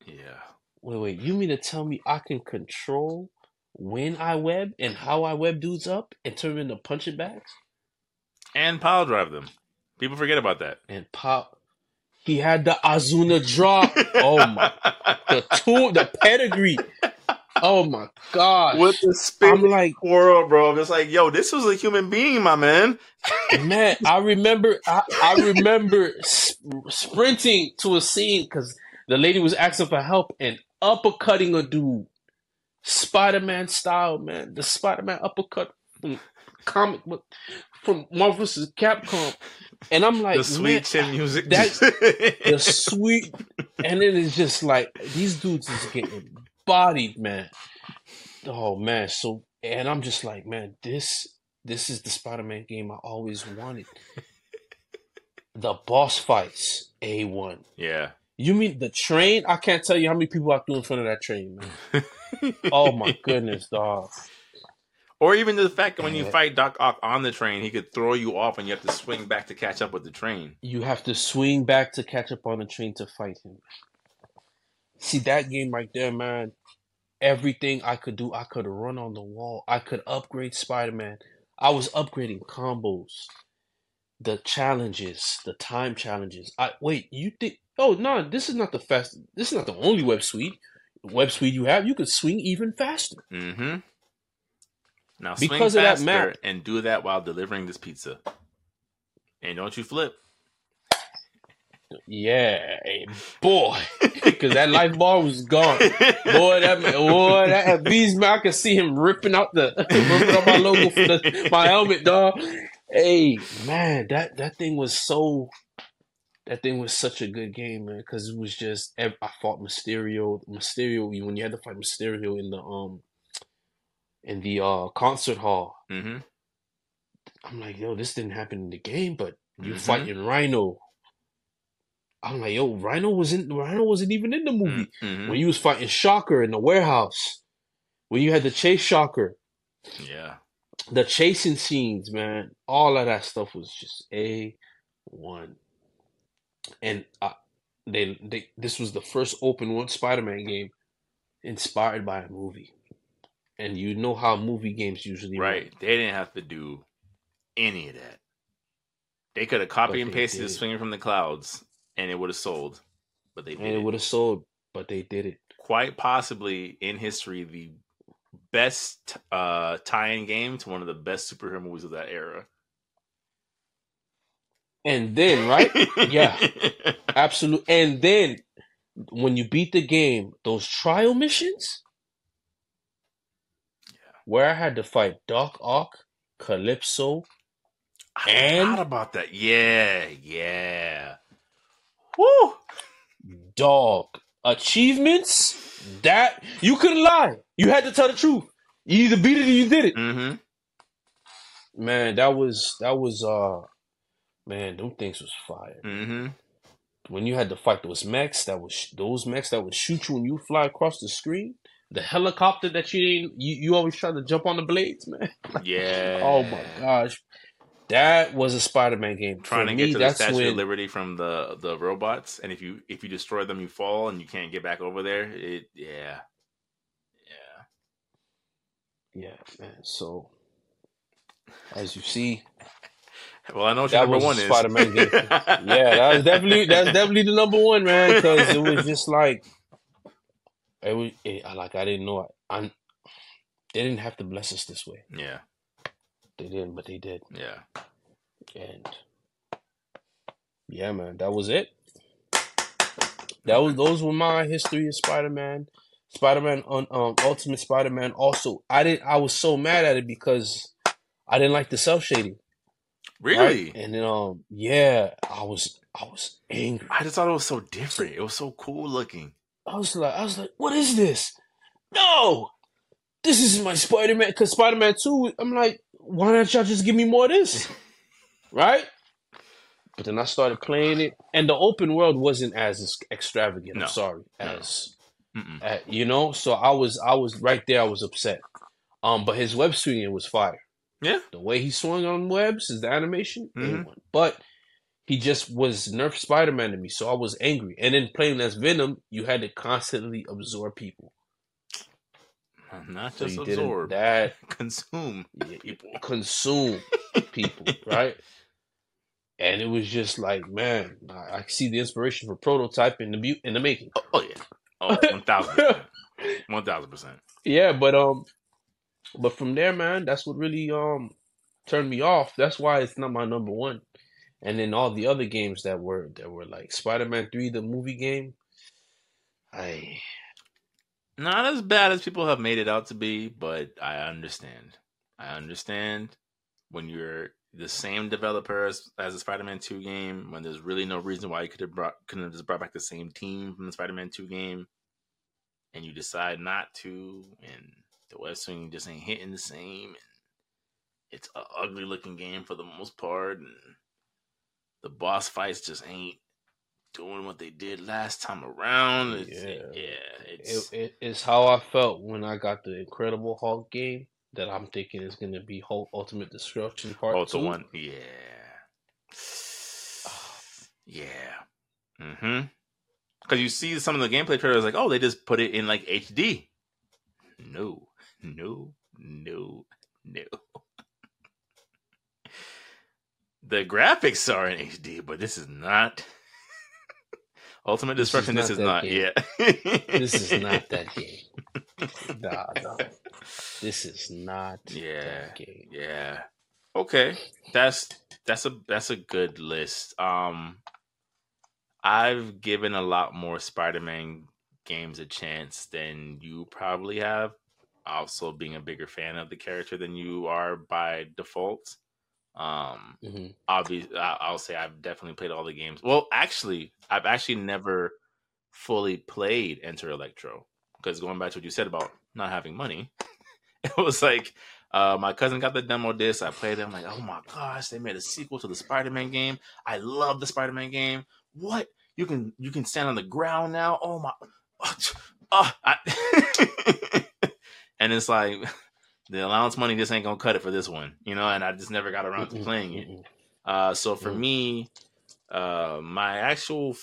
Yeah. Wait, wait. You mean to tell me I can control when I web and how I web dudes up and turn them into punching bags? And pile drive them. People forget about that. and pop. He had the Azuna drop. Oh my, the tool, the pedigree. Oh my god! With the I'm spin like, world, bro. It's like, yo, this was a human being, my man. man, I remember, I, I remember sp- sprinting to a scene because the lady was asking for help and uppercutting a dude, Spider-Man style, man. The Spider-Man uppercut from comic book from Marvel vs. Capcom, and I'm like, the sweet chin music. that- the sweet, and it is just like these dudes is getting bodied, man. Oh man, so and I'm just like, man, this this is the Spider-Man game I always wanted. The boss fights, a one. yeah. You mean the train? I can't tell you how many people I threw in front of that train, man. Oh my goodness, dog. Or even the fact that when you fight Doc Ock on the train, he could throw you off and you have to swing back to catch up with the train. You have to swing back to catch up on the train to fight him. See that game right there, man. everything I could do. I could run on the wall. I could upgrade Spider Man. I was upgrading combos, the challenges, the time challenges. I wait. You think? Oh no, this is not the fast. This is not the only web suite. Web suite you have, you could swing even faster. Mm-hmm. Now Because swing of that faster map. and do that while delivering this pizza. And don't you flip. Yeah, boy, because that life bar was gone. Boy, that man, boy, that beast man, I could see him ripping out the ripping out my logo for the, my helmet, dog. Hey, man, that that thing was so. That thing was such a good game, man, because it was just I fought Mysterio. Mysterio, when you had to fight Mysterio in the um in the uh concert hall, Mm-hmm. I'm like, yo, this didn't happen in the game, but you Mhm. fighting Rhino. I'm like, yo, Rhino wasn't Rhino wasn't even in the movie. Mm-hmm. When you was fighting Shocker in the warehouse. When you had to chase Shocker. Yeah. The chasing scenes, man. All of that stuff was just A one. And uh, they they this was the first open world Spider-Man game inspired by a movie. And you know how movie games usually. Right. They didn't have to do any of that. They could have copied and pasted did. swinging from the clouds and it would have sold. But they And it it. would have sold, but they did it. quite possibly in history the best uh tie-in game to one of the best superhero movies of that era. And then, right? Yeah. absolutely. And then, when you beat the game, those trial missions, where I had to fight Doc Ock, Calypso, I And- about that. Yeah, yeah. Woo! Dog, achievements. That you couldn't lie. You had to tell the truth. You either beat it or you did it. Mm-hmm. Man, that was that was uh, man, them things was fire. Mm-hmm. When you had to fight those mechs, that was those mechs that would shoot you when you fly across the screen. The helicopter that you didn't, you, you always try to jump on the blades, man. Yeah. Oh my gosh, that was a Spider-Man game. Trying For to me, get to the Statue when of Liberty from the the robots, and if you if you destroy them, you fall and you can't get back over there. It yeah, yeah. yeah, man. So as you see, Well, I know what your That number was one is. Spider-Man game. yeah, that was definitely that's definitely the number one, man. Because it was just like it was it, I- like I didn't know I, I they didn't have to bless us this way. yeah, They didn't, but they did. yeah. And yeah, man, that was it. That was those were my history of Spider-Man. Spider-Man on um Ultimate Spider-Man. Also, I didn't I was so mad at it because I didn't like the cel shading. Really? And then um yeah, I was I was angry. I just thought it was so different. It was so cool looking. I was like I was like, what is this? No! This is my Spider-Man cause Spider-Man 2, I'm like, why don't y'all just give me more of this? right? But then I started playing it, and the open world wasn't as extravagant. No. I'm sorry, as Mm-mm. uh, you know. So I was, I was right there. I was upset. Um, but his web swinging was fire. Yeah. The way he swung on webs, is the animation, Mhm. But he just was Nerf Spider Man to me, so I was angry. And then playing as Venom, you had to constantly absorb people. Not So just absorb, that consume people. consume people, right? And it was just like, man, I, I see the inspiration for prototype in the bu- in the making. Oh, oh, yeah. Oh, one thousand percent. Percent. Yeah, but um, but from there, man, that's what really um turned me off. That's why it's not my number one. And then all the other games that were that were like Spider Man Three, the movie game. I Not as bad as people have made it out to be, but I understand. I understand when you're the same developer as, as the Spider-Man 2 game, when there's really no reason why you could have brought couldn't have just brought back the same team from the Spider-Man 2 game, and you decide not to, and the web swing just ain't hitting the same, and it's an ugly looking game for the most part, and the boss fights just ain't doing what they did last time around. It's, Yeah. yeah, it's it, it, it's how I felt when I got the Incredible Hulk game. That I'm thinking is gonna be Hulk Ultimate Destruction Part Oh, Two. one. Yeah. Yeah. Mm-hmm. Because you see some of the gameplay trailers, like, oh, they just put it in like HD. no, no, no, no. The graphics are in HD, but this is not Ultimate This is Destruction. This is not. game. Yeah. This is not that game. Nah, nah. This is not Yeah. that game. Yeah. Okay. That's that's a that's a good list. Um I've given a lot more Spider-Man games a chance than you probably have. Also being a bigger fan of the character than you are by default. Um hmm obviously I'll say I've definitely played all the games. Well, actually, I've actually never fully played Enter Electro because going back to what you said about not having money, it was like uh, my cousin got the demo disc. I played it. I'm like, oh my gosh, they made a sequel to the Spider-Man game. I love the Spider-Man game. What you can you can stand on the ground now? Oh my, oh, I, and it's like the allowance money just ain't gonna cut it for this one, you know. And I just never got around to playing it. Uh, so for Mm. me, uh, my actual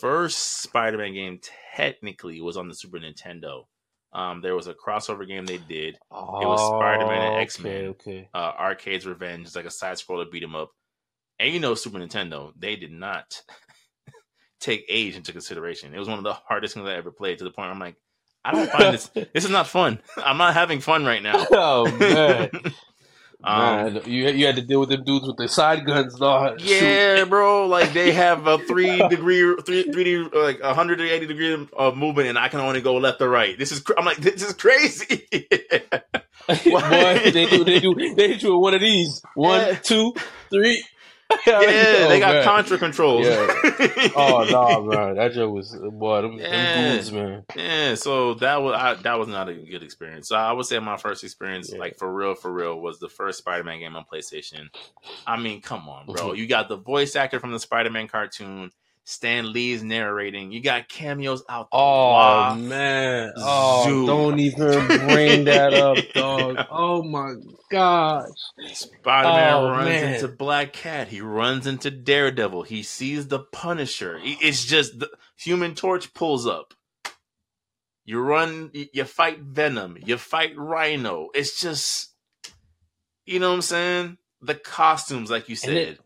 first Spider-Man game technically was on the Super Nintendo. Um, there was a crossover game they did, it was Spider-Man and Oh, X-Men. Okay, okay. uh, Arcade's Revenge. It's like a side scroller beat 'em up. And you know, Super Nintendo, they did not take age into consideration. It was one of the hardest things I ever played to the point where I'm like, I don't find this. This is not fun. I'm not having fun right now. oh man, Um, man, you you had to deal with them dudes with the side guns, dog. Shoot. Yeah, bro. Like they have a three degree, three three like a hundred and eighty degree of movement, and I can only go left or right. This is, cr- I'm like, this is crazy. Boy, they do they do they hit you with one of these. One, Yeah. two, three. yeah, they Oh, got man. contra controls. Yeah. Oh no, man, that joke was boy. Them, Yeah. them goons, man. Yeah, so that was I, that was not a good experience. So I would say my first experience, Yeah. like for real, for real, was the first Spider-Man game on PlayStation. I mean, come on, bro. Mhm. You got the voice actor from the Spider-Man cartoon, Stan Lee's narrating. You got cameos out. the Oh wazoo. man. Oh, Zoo. don't even bring that up, dog. Oh my gosh. Spider-Man Oh, runs man. into Black Cat. He runs into Daredevil. He sees the Punisher. It's just the Human Torch pulls up. You run. You fight Venom. You fight Rhino. It's just, you know what I'm saying. The costumes, like you said, it-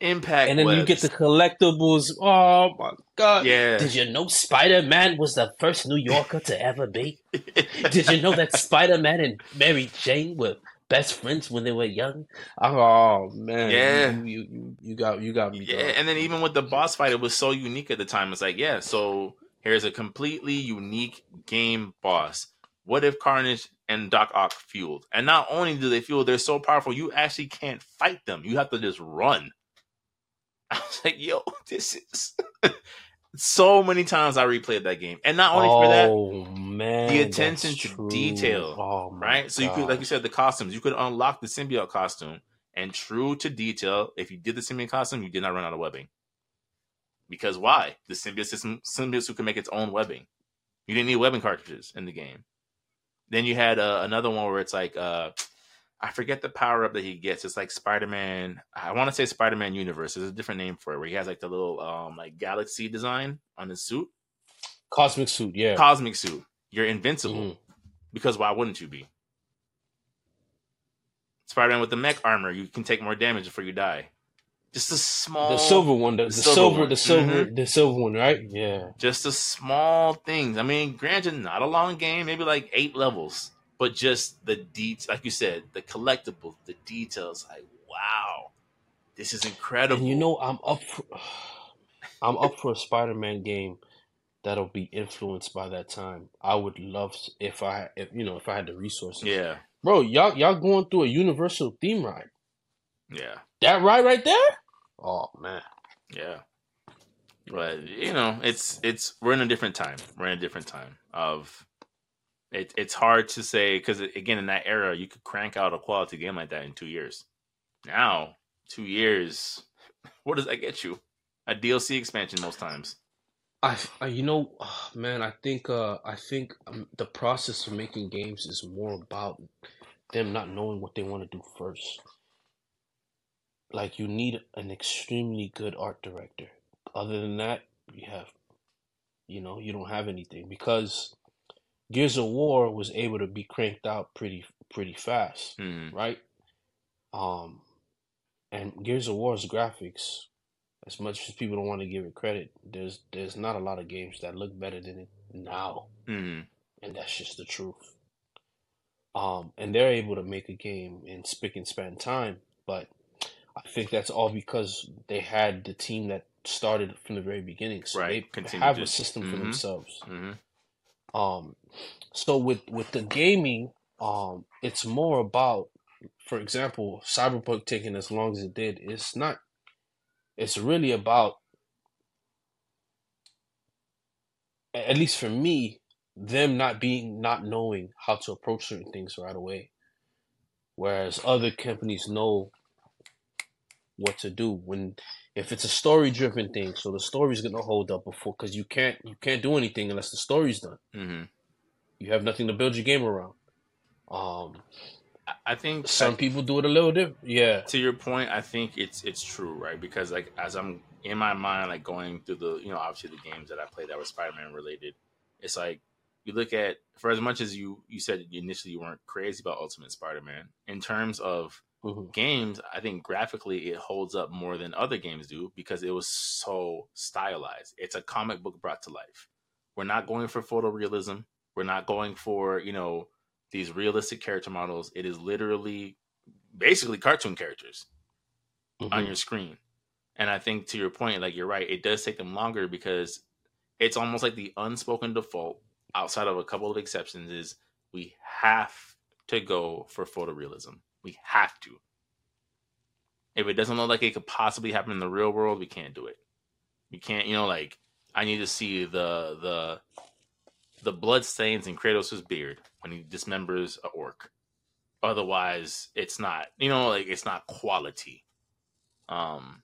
impact. And then you get the collectibles. Oh my god. yeah. Did you know Spider Man was the first New Yorker to ever be? Did you know that Spider Man and Mary Jane were best friends when they were young? Oh man, Yeah. you you, you, you got you got me. Yeah, dog. and then even with the boss fight, it was so unique at the time. It's like, yeah, so here's a completely unique game boss. What if Carnage and Doc Ock fueled? And not only do they fuel, they're so powerful, you actually can't fight them. You have to just run. I was like, yo, this is so many times I replayed that game. And not only for that, oh man, the attention to true. detail, Oh right? So you could, like you said, the costumes. You could unlock the symbiote costume, and true to detail, if you did the symbiote costume, you did not run out of webbing. Because why? The symbiote system, symbiote suit can make its own webbing. You didn't need webbing cartridges in the game. Then you had uh, another one where it's like, uh, I forget the power up that he gets. It's like Spider Man. I want to say Spider Man Universe. There's a different name for it, where he has like the little um like galaxy design on his suit, cosmic suit. Yeah. cosmic suit. You're invincible. Mhm. Because why wouldn't you be? Spider Man with the mech armor, you can take more damage before you die. Just a small, The silver one, the, the silver silver, one. the silver, Mhm. the silver one, right? Yeah. just a small things. I mean, granted, not a long game, maybe like eight levels, but just the deets, like you said, the collectibles, the details. Like, wow, this is incredible. And you know, I'm up. For, I'm up for a Spider-Man game that'll be influenced by that time. I would love s- if I, if you know, if I had the resources. yeah, Bro, y'all, y'all going through a Universal theme ride. yeah, That ride right there. Oh man. yeah. But you know, it's it's we're in a different time. We're in a different time of. It, it's hard to say because again, in that era, you could crank out a quality game like that in two years. Now, two years, what does that get you? A DLC expansion most times. I, I you know, ah, man, I think, uh, I think um, the process of making games is more about them not knowing what they want to do first. Like you need an extremely good art director. Other than that, you have, you know, you don't have anything because Gears of War was able to be cranked out pretty pretty fast, Mhm. right? Um, and Gears of War's graphics, as much as people don't want to give it credit, there's there's not a lot of games that look better than it now, Mhm. and that's just the truth. Um, and they're able to make a game in spick and span time, but I think that's all because they had the team that started from the very beginning, so Right. they Continue have to- a system for Mhm. themselves. Um, so with with the gaming, um, it's more about, for example, Cyberpunk taking as long as it did. It's not. It's really about, at least for me, them not being not knowing how to approach certain things right away, whereas other companies know what to do when if it's a story driven thing. So the story's gonna hold up before because you can't you can't do anything unless the story's done Mhm. you have nothing to build your game around. Um, I- I think some people do it a little different. Yeah. to your point, I think it's it's true, right? Because like as I'm in my mind, like going through the you know obviously the games that I played that were Spider Man related, it's like you look at for as much as you you said initially you weren't crazy about Ultimate Spider Man in terms of Mhm. games, I think graphically it holds up more than other games do because it was so stylized. It's a comic book brought to life. We're not going for photorealism. We're not going for, you know, these realistic character models. It is literally basically cartoon characters on Mhm. your screen. And I think to your point, like you're right, it does take them longer because it's almost like the unspoken default, outside of a couple of exceptions, is we have to go for photorealism. We have to. If it doesn't look like it could possibly happen in the real world, we can't do it. We can't, you know, like I need to see the the the blood stains in Kratos' beard when he dismembers a orc. Otherwise, it's not, you know, like it's not quality. Um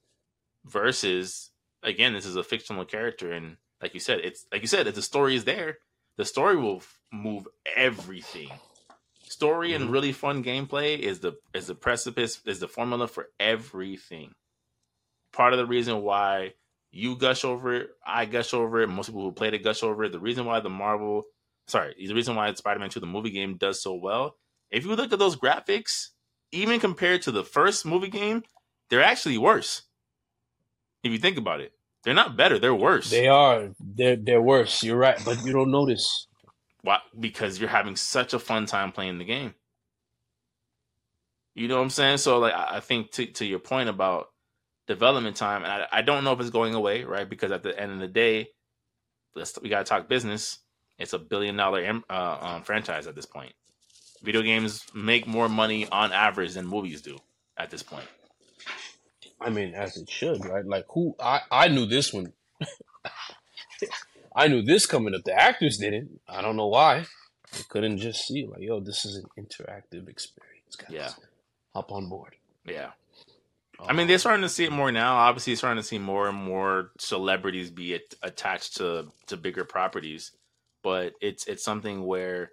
versus again, this is a fictional character and like you said, it's like you said, if the story is there, the story will move everything. Story and Mhm. really fun gameplay is the is the precipice is the formula for everything. Part of the reason why you gush over it, I gush over it, most people who played it gush over it. The reason why the Marvel, sorry, the reason why Spider-Man 2, the movie game, does so well. If you look at those graphics, even compared to the first movie game, they're actually worse. If you think about it, they're not better; they're worse. They are. They're they're worse. You're right, but you don't notice. Why? Because you're having such a fun time playing the game. You know what I'm saying? So, like, I think to to your point about development time, and I, I don't know if it's going away, right? Because at the end of the day, let's we got to talk business. It's a billion dollar uh, um, franchise at this point. Video games make more money on average than movies do at this point. I mean, as it should, right? Like who? I I knew this one. I knew this coming up. The actors didn't. I don't know why. They couldn't just see like, yo, this is an interactive experience, guys. Yeah. Hop on board. Yeah. I mean, they're um, starting to see it more now. Obviously, starting to see more and more celebrities be at, attached to to bigger properties, but it's it's something where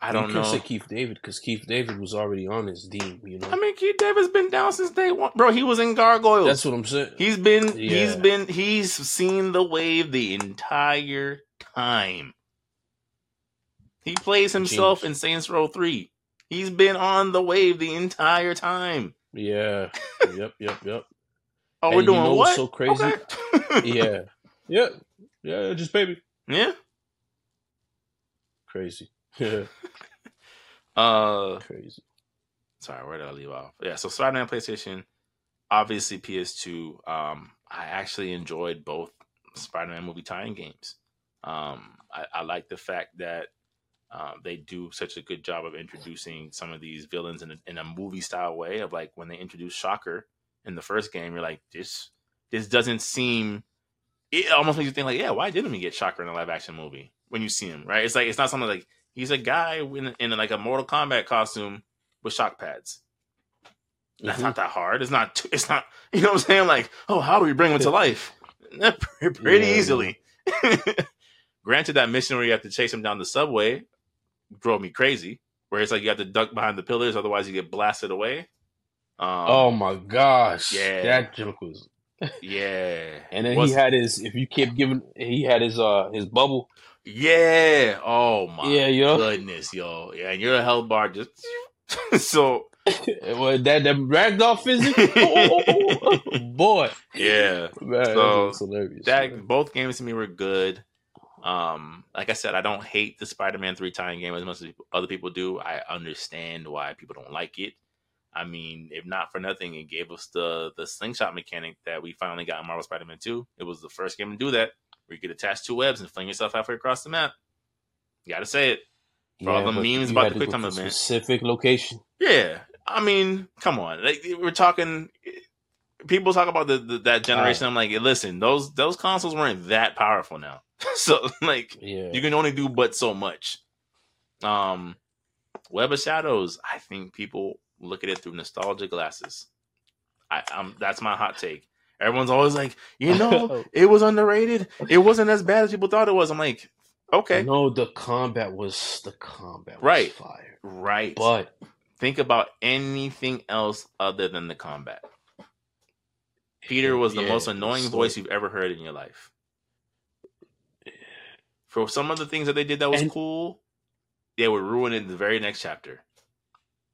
I don't you know. say Keith David because Keith David was already on his team. You know, I mean, Keith David's been down since day one, bro. He was in Gargoyles. that's what I'm saying. he's been he's Yeah. been he's seen the wave the entire time. He plays himself Genius. in Saints Row Three. He's been on the wave the entire time. Yeah. yep. Yep. Yep. Oh, And we're you doing know what? so crazy? Okay. Yeah. Yeah. Yeah. Just baby. yeah. Crazy. Uh, Crazy. sorry, where did I leave off? Yeah, so Spider-Man PlayStation, obviously PS2. Um, I actually enjoyed both Spider-Man movie tie-in games. Um, I, I like the fact that um, they do such a good job of introducing some of these villains in a, in a movie style way. Of like when they introduce Shocker in the first game, you're like, this this doesn't seem. It almost makes you think like, yeah, why didn't we get Shocker in a live action movie when you see him? Right? It's like it's not something like he's a guy in, in like a Mortal Kombat costume with shock pads. That's Mhm. not that hard. It's not. Too, it's not. You know what I'm saying? Like, oh, how do we bring him to life? Pretty Yeah, easily. Granted, that mission where you have to chase him down the subway drove me crazy. Where it's like you have to duck behind the pillars, otherwise you get blasted away. Um, oh my gosh. yeah. That joke was. yeah. And then Was- he had his. If you kept giving, he had his uh his bubble. Yeah. Oh my Yeah, yo. goodness, yo. Yeah, and your health bar just so well, that that ragdoll physics, oh, oh, oh, oh, boy, yeah. man, So, hilarious. That man. both games to me were good. Um, like I said, I don't hate the Spider-Man three tie game as much as other people do. I understand why people don't like it. I mean, if not for nothing, it gave us the the slingshot mechanic that we finally got in Marvel Spider-Man 2. It was the first game to do that, where you could attach two webs and fling yourself halfway across the map. You gotta say it. For all the memes about the to quick time event. specific location. Yeah, I mean, come on. Like we're talking. People talk about the, the that generation. I'm like, listen, those those consoles weren't that powerful now. so like, Yeah, you can only do but so much. Um, Web of Shadows. I think people look at it through nostalgia glasses. I, I'm that's my hot take. Everyone's always like, you know, it was underrated. It wasn't as bad as people thought it was. I'm like, okay, No, the combat was the combat was Right. fire, right. but think about anything else other than the combat. Peter was the Yeah, most annoying voice you've ever heard in your life. For some of the things that they did that was And- cool, they would ruin it in the very next chapter.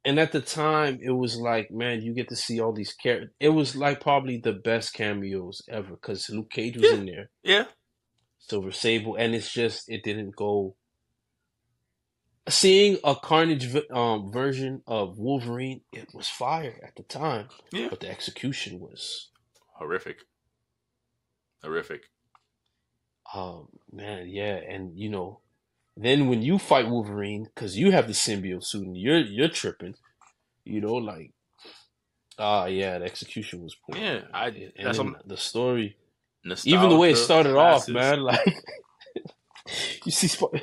And at the time, it was like, man, you get to see all these characters. It was like probably the best cameos ever because Luke Cage was Yeah. in there, Yeah, Silver Sable, and it's just it didn't go. Seeing a Carnage um, version of Wolverine, it was fire at the time, yeah, but the execution was, horrific, horrific. um, man, yeah, and you know, then when you fight Wolverine, because you have the symbiote suit and you're you're tripping, you know, like, ah, yeah, the execution was poor. Yeah. I- and that's then the story. even the way it started off, man, like you see, Sp-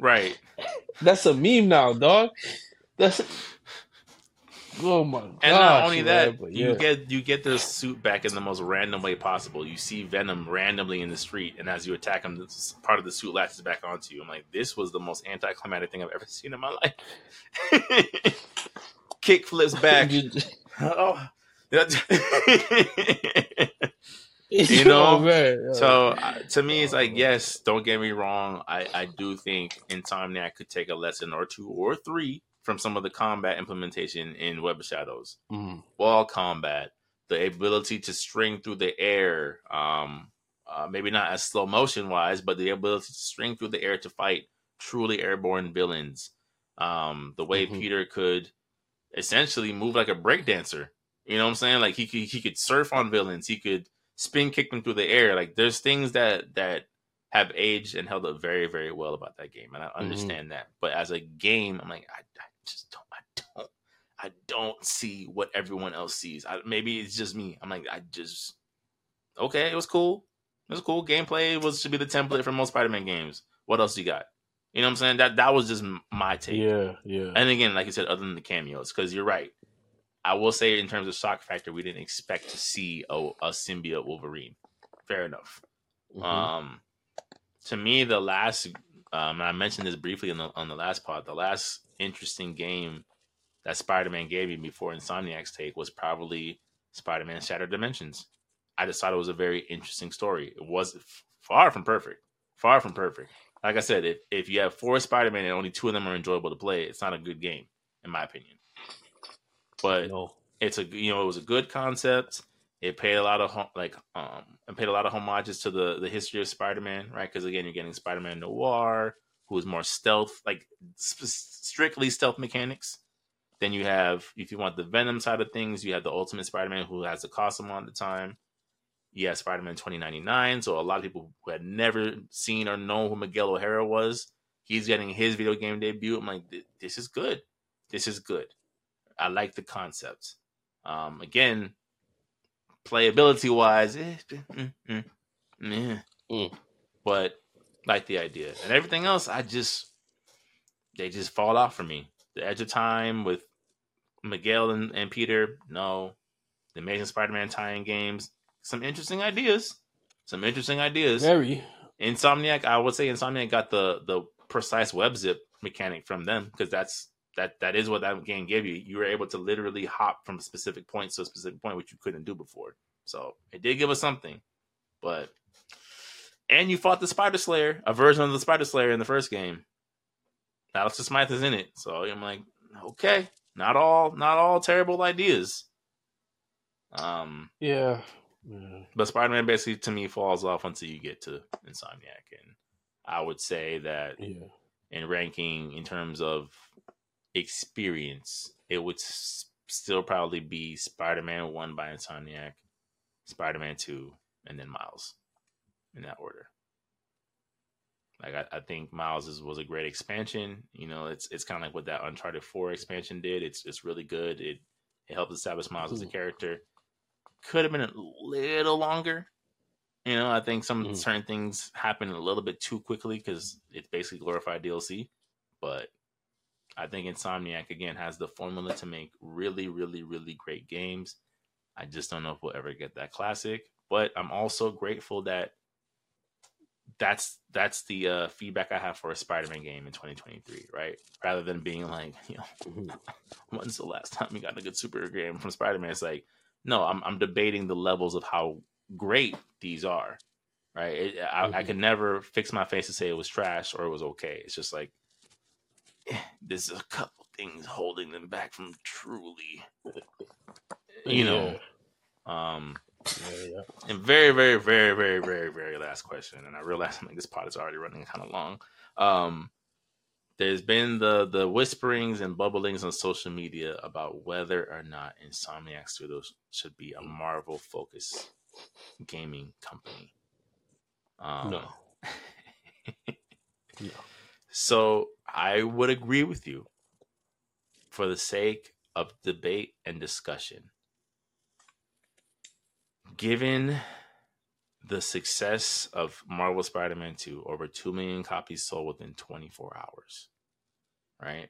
Right, that's a meme now, dog. That's oh my god! and not only that, but you get you get the suit back in the most random way possible. You see Venom randomly in the street, and as you attack him, this part of the suit latches back onto you. I'm like, this was the most anticlimactic thing I've ever seen in my life. Kick flips back. oh. You know? Oh, man. so uh, to me, it's like yes. Don't get me wrong. I I do think in time Insomniac could take a lesson or two or three from some of the combat implementation in Web of Shadows. Mm, wall combat, the ability to string through the air, um, uh, maybe not as slow motion wise, but the ability to string through the air to fight truly airborne villains. Um, the way Mhm. Peter could essentially move like a breakdancer. You know what I'm saying? Like he could he could surf on villains. He could spin kick them through the air. Like there's things that that have aged and held up very very well about that game, and I understand that. But as a game, I'm like I, I just don't I don't I don't see what everyone else sees. I, maybe it's just me. I'm like, I just okay. It was cool. It was cool. Gameplay was should be the template for most Spider-Man games. What else you got? You know what I'm saying? That that was just my take. yeah, yeah. And again, like you said, other than the cameos, because you're right. I will say, in terms of shock factor, we didn't expect to see a, a symbiote Wolverine. Fair enough. Mhm. Um, to me, the last, um, I mentioned this briefly on the on the last pod, the last interesting game that Spider-Man gave me before Insomniac's take was probably Spider-Man Shattered Dimensions. I just thought it was a very interesting story. It was far from perfect, far from perfect. Like I said, if if you have four Spider-Man and only two of them are enjoyable to play, it's not a good game, in my opinion. But no. it's a you know it was a good concept. It paid a lot of like um and paid a lot of homages to the the history of Spider-Man, right? Because again, you're getting Spider-Man Noir, who is more stealth, like sp- strictly stealth mechanics. Then you have, if you want the Venom side of things, you have the Ultimate Spider-Man who has the costume on at the time. You have Spider-Man 2099, so a lot of people who had never seen or known who Miguel O'Hara was, he's getting his video game debut. I'm like, this is good. This is good. I like the concept. Um, again, playability wise, eh, mm, mm, meh. Mm. but like the idea and everything else. I just they just fall off for me. The Edge of Time with Miguel and, and Peter, no. The Amazing Spider-Man tie-in games, some interesting ideas. Some interesting ideas. Very. Insomniac, I would say Insomniac got the the precise web zip mechanic from them because that's that that is what that game gave you. You were able to literally hop from a specific point to a specific point, which you couldn't do before. So it did give us something, but and you fought the Spider Slayer, a version of the Spider Slayer in the first game. Alistair Smythe is in it, so I'm like, okay, not all, not all terrible ideas. Um, yeah, yeah. but Spider Man basically to me falls off until you get to Insomniac, and I would say that yeah. in ranking in terms of experience, it would s- still probably be Spider Man One by Insomniac, Spider Man Two, and then Miles in that order. Like I, I think Miles is, was a great expansion. You know, it's it's kind of like what that Uncharted Four expansion did. It's it's really good. It it helped establish Miles as a character. Could have been a little longer. You know, I think some mm. certain things happen a little bit too quickly because it's basically glorified DLC. But I think Insomniac again has the formula to make really, really, really great games. I just don't know if we'll ever get that classic. But I'm also grateful that that's that's the uh, feedback I have for a Spider-Man game in 2023, right? Rather than being like, you know, when's the last time we got a good superhero game from Spider-Man? It's like, no, I'm I'm debating the levels of how great these are, right? It, I, mm-hmm. I could never fix my face to say it was trash or it was okay. It's just like eh, there's a couple things holding them back from truly, you know, um yeah, yeah. And very, very, very, very, very, very last question, and I realize like this pod is already running kind of long. Um, there's been the the whisperings and bubblings on social media about whether or not Insomniac Studios should be a Marvel focused gaming company. Um, no. no. So I would agree with you for the sake of debate and discussion given the success of Marvel Spider Man 2, over 2 million copies sold within 24 hours, right?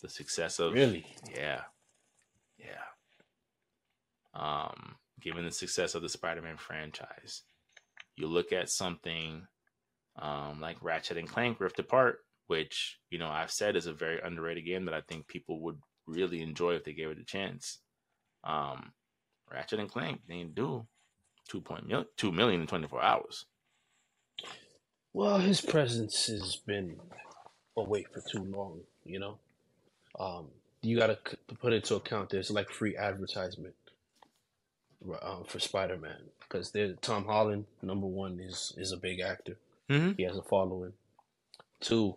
The success of. Really? Yeah. Yeah. Um, given the success of the Spider Man franchise, you look at something um, like Ratchet and Clank Rift Apart, which, you know, I've said is a very underrated game that I think people would really enjoy if they gave it a chance. Um, Ratchet and Clank didn't do two point mil- two million in twenty four hours. Well, his presence has been away for too long. You know, um, you got to put into account. There's like free advertisement um, for Spider Man because Tom Holland, number one, is is a big actor. Mm-hmm. He has a following. Two,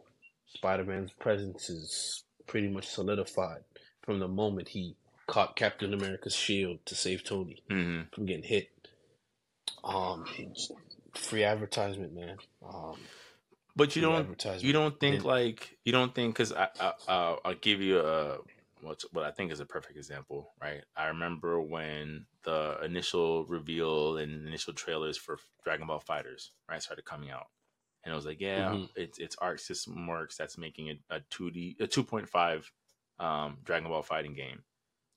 Spider Man's presence is pretty much solidified from the moment he caught Captain America's shield to save Tony mm-hmm. from getting hit. Um, free advertisement, man. Um, but you don't you don't think like you don't think because I, I I'll, I'll give you a what what I think is a perfect example, right? I remember when the initial reveal and initial trailers for Dragon Ball FighterZ right started coming out, and it was like, yeah, mm-hmm. it's it's Arc System Works that's making it a two D a two point five um, Dragon Ball fighting game,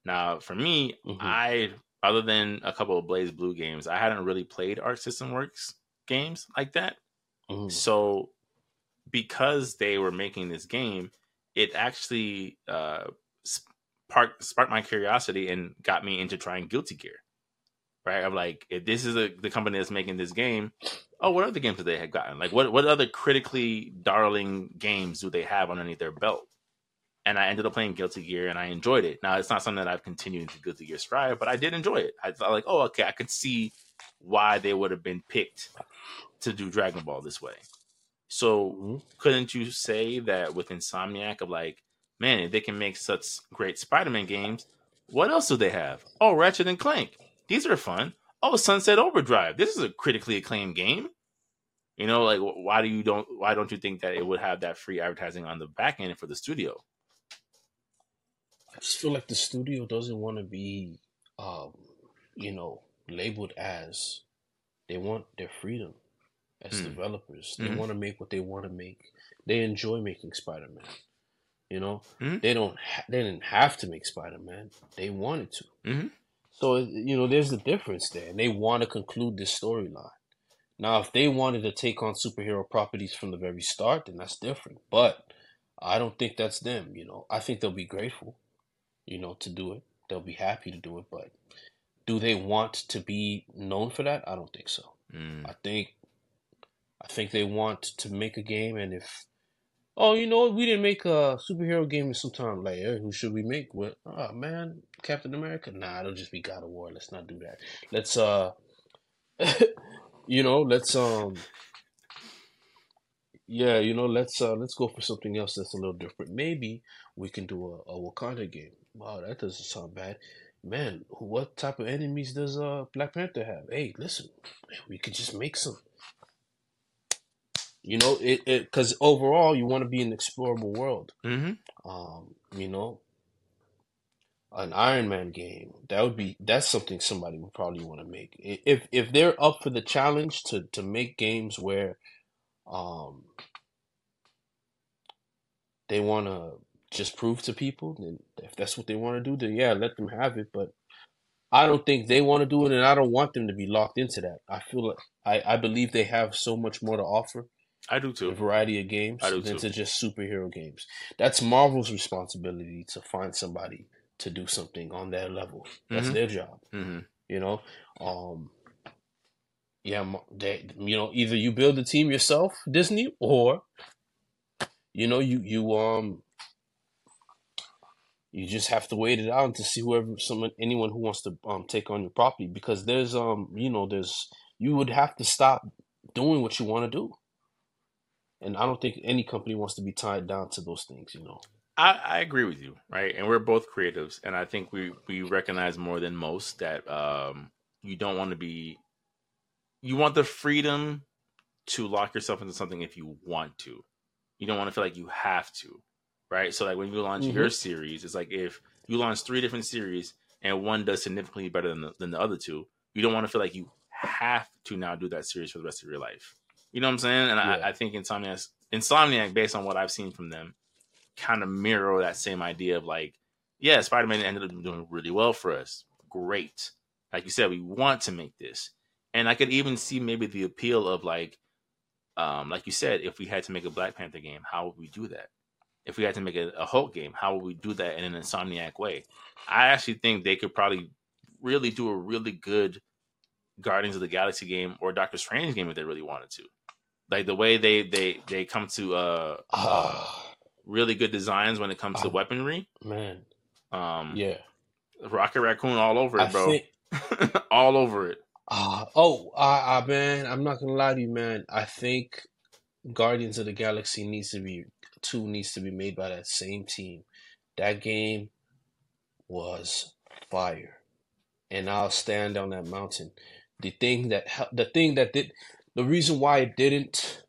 now, for me, mm-hmm. I other than a couple of BlazBlue games, I hadn't really played Arc System Works games like that. Mm-hmm. So, because they were making this game, it actually uh, sparked sparked my curiosity and got me into trying Guilty Gear. Right, I'm like, if this is a, the company that's making this game, oh, what other games do they have gotten? Like, what what other critically darling games do they have underneath their belt? And I ended up playing Guilty Gear and I enjoyed it. Now it's not something that I've continued to Guilty Gear Strive, but I did enjoy it. I thought like, oh, okay, I could see why they would have been picked to do Dragon Ball this way. So mm-hmm. couldn't you say that with Insomniac of like, man, if they can make such great Spider-Man games, what else do they have? Oh, Ratchet and Clank. These are fun. Oh, Sunset Overdrive. This is a critically acclaimed game. You know, like why do you don't why don't you think that it would have that free advertising on the back end for the studio? I just feel like the studio doesn't want to be, um, you know, labeled as. They want their freedom as mm. developers. They mm-hmm. want to make what they want to make. They enjoy making Spider Man. You know, mm-hmm. they don't. Ha- they didn't have to make Spider Man. They wanted to. Mm-hmm. So you know, there's a difference there, and they want to conclude this storyline. Now, if they wanted to take on superhero properties from the very start, then that's different. But I don't think that's them. You know, I think they'll be grateful you know, to do it. They'll be happy to do it, but do they want to be known for that? I don't think so. Mm. I think I think they want to make a game, and if oh, you know, we didn't make a superhero game in some time. Like, hey, who should we make? What? Oh man, Captain America? Nah, it'll just be God of War. Let's not do that. Let's uh, you know, let's um, yeah, you know, let's uh, let's go for something else that's a little different. Maybe we can do a, a Wakanda game. Wow, that doesn't sound bad. Man, what type of enemies does uh Black Panther have? Hey, listen, we could just make some. You know, it it because overall you want to be an explorable world. Mm-hmm. Um, you know, an Iron Man game that would be that's something somebody would probably want to make. If if they're up for the challenge to to make games where, um, they want to just prove to people, then if that's what they want to do, then yeah, let them have it. But I don't think they want to do it, and I don't want them to be locked into that. I feel like I I believe they have so much more to offer I do too a variety of games I do than too. to just superhero games. That's Marvel's responsibility to find somebody to do something on their level. That's Mhm. their job, Mm-hmm. you know. Um, yeah, they, you know, either you build the team yourself, Disney, or you know, you you um, you just have to wait it out to see whoever someone anyone who wants to um take on your property because there's um you know there's you would have to stop doing what you want to do. And I don't think any company wants to be tied down to those things, you know. I, I agree with you, right? And we're both creatives, and I think we we recognize more than most that um, you don't want to be, you want the freedom to lock yourself into something if you want to. You don't want to feel like you have to, right? So like when you launch your series, it's like if you launch three different series and one does significantly better than the, than the other two, you don't want to feel like you have to now do that series for the rest of your life. You know what I'm saying? And Yeah. I, I think Insomniac, Insomniac, based on what I've seen from them, kind of mirror that same idea of like, yeah, Spider Man ended up doing really well for us. Great. Like you said, we want to make this. And I could even see maybe the appeal of like, um, like you said, if we had to make a Black Panther game, how would we do that? If we had to make a, a Hulk game, how would we do that in an Insomniac way? I actually think they could probably really do a really good Guardians of the Galaxy game or Doctor Strange game if they really wanted to. Like the way they they they come to uh, uh Ah, really good designs when it comes to Um, weaponry. man. Um, Yeah. Rocket Raccoon all over I it, bro. think all over it. ah oh, ah, ah, man, I'm not gonna lie to you, man. I think Guardians of the Galaxy needs to be two needs to be made by that same team. That game was fire. And I'll stand on that mountain. The thing that the thing that did the reason why it didn't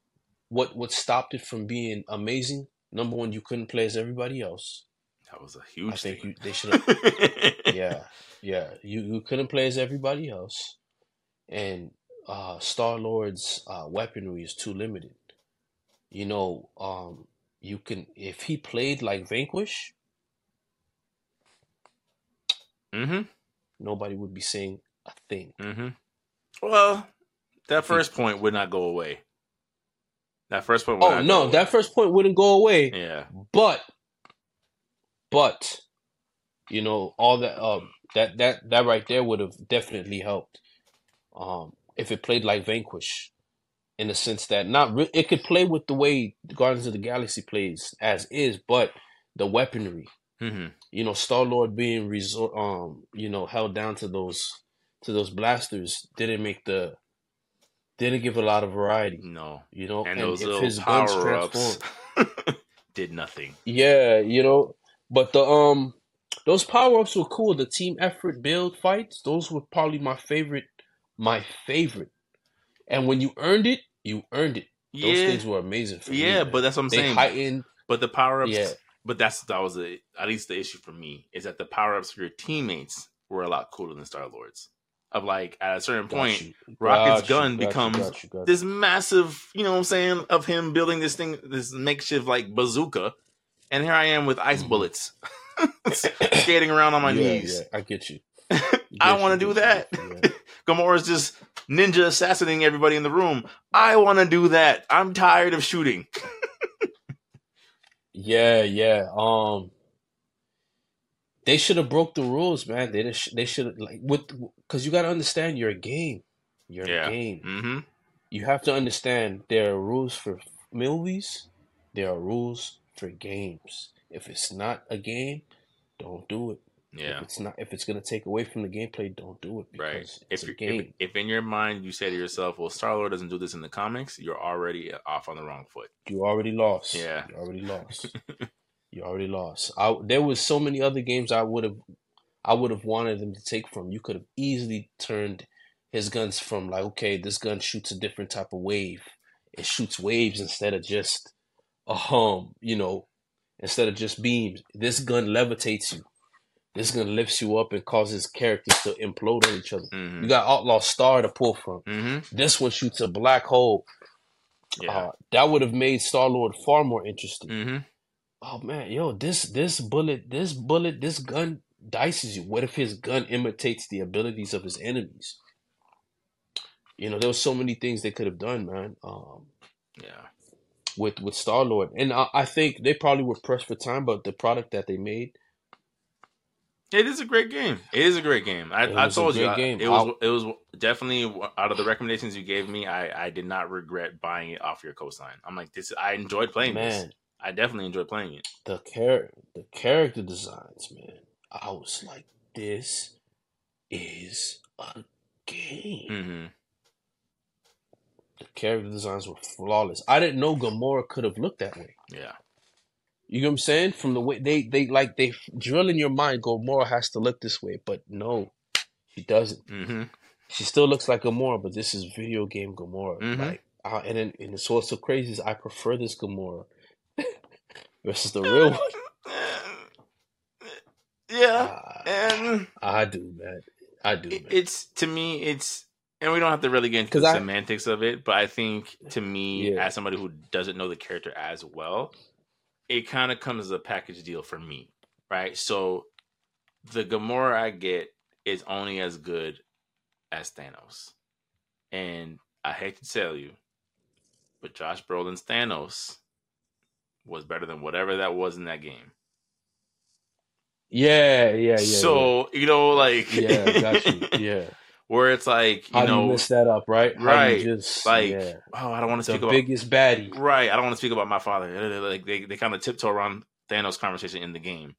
what what stopped it from being amazing, number one, you couldn't play as everybody else. That was a huge I think thing. you they should have yeah, yeah. You you couldn't play as everybody else, and uh, Star Lord's uh, weaponry is too limited. You know, um, you can if he played like Vanquish, mm-hmm. nobody would be saying a thing. Mm-hmm. Well, that If he, first point would not go away. That first point would oh not go no, away. that first point wouldn't go away. Yeah. But, but, you know, all that um that that that right there would have definitely helped. Um, if it played like Vanquish, in the sense that not re- it could play with the way Guardians of the Galaxy plays as is, but the weaponry, Mm-hmm. you know, Star Lord being resort, um, you know, held down to those to those blasters didn't make the didn't give a lot of variety, No. you know, And and those little his power ups did nothing. yeah, you know, but the um those power ups were cool. The team effort build fights, those were probably my favorite, my favorite. And when you earned it, you earned it. Those Yeah. things were amazing for me, Yeah, but that's what I'm They saying. heightened, But the power ups, yeah, but that's that was a, at least the issue for me is that the power ups for your teammates were a lot cooler than Star Lord's. Of like at a certain got point, you, Rocket's got gun you, becomes got you, this massive, you know what I'm saying, of him building this thing, this makeshift like bazooka, and here I am with ice Mhm. bullets, skating around on my yeah, knees. yeah, I get you. I want to do that. yeah. Gamora's just ninja assassinating everybody in the room. I want to do that. I'm tired of shooting. Yeah, yeah. Um, they should have broke the rules, man. They just, they should have like with because you got to understand you're a game. You're Yeah. a game. Mm-hmm. you have to understand there are rules for movies, there are rules for games. If it's not a game, don't do it. Yeah. If it's not if it's gonna take away from the gameplay, don't do it Right. it's If a you game. if, if in your mind you say to yourself, "Well, Star Lord doesn't do this in the comics," you're already off on the wrong foot. you already lost. Yeah. You already lost. you already lost. I there was so many other games I would have I would have wanted them to take from. You could have easily turned his guns from like, okay, this gun shoots a different type of wave. It shoots waves instead of just a hum, you know, instead of just beams. This gun levitates you. This gun lifts you up and causes characters to implode on each other. hmm You got Outlaw Star to pull from. hmm This one shoots a black hole. Yeah. Uh, that would have made Star Lord far more interesting. hmm Oh man, yo, this this bullet, this bullet, this gun dices you. What if his gun imitates the abilities of his enemies? You know, there was so many things they could have done, man. Um, Yeah. with with Star Lord, and I, I think they probably were pressed for time, but the product that they made, It is a great game. It is a great game. I, I told you I- game. it was it was definitely out of the recommendations you gave me. I I did not regret buying it off your cosign. I'm like this. I enjoyed playing this. I definitely enjoyed playing it. the char the character designs, man. I was like, this is a game. hmm The character designs were flawless. I didn't know Gamora could have looked that way. Yeah. You know what I'm saying? From the way they they like they drill in your mind, Gamora has to look this way, but no, she doesn't. hmm She still looks like Gamora, but this is video game Gamora. Mhm. Like, uh, and then and so what's so crazy is I prefer this Gamora versus the real one. yeah. Ah, And I do, man. I do, man. it's to me it's and we don't have to really get into the I- semantics of it but i think to me Yeah. as somebody who doesn't know the character as well it kind of comes as a package deal for me right so the gamora i get is only as good as thanos and i hate to tell you but josh brolin's thanos was better than whatever that was in that game Yeah, yeah, yeah. so you know like yeah, yeah got you. Yeah. Where it's like you How know you mess that up, right? Right, just like, yeah. oh i don't want to the about biggest baddie. Right. I don't want to speak about my father. Like they, they kind of tiptoe around Thanos' conversation in the game.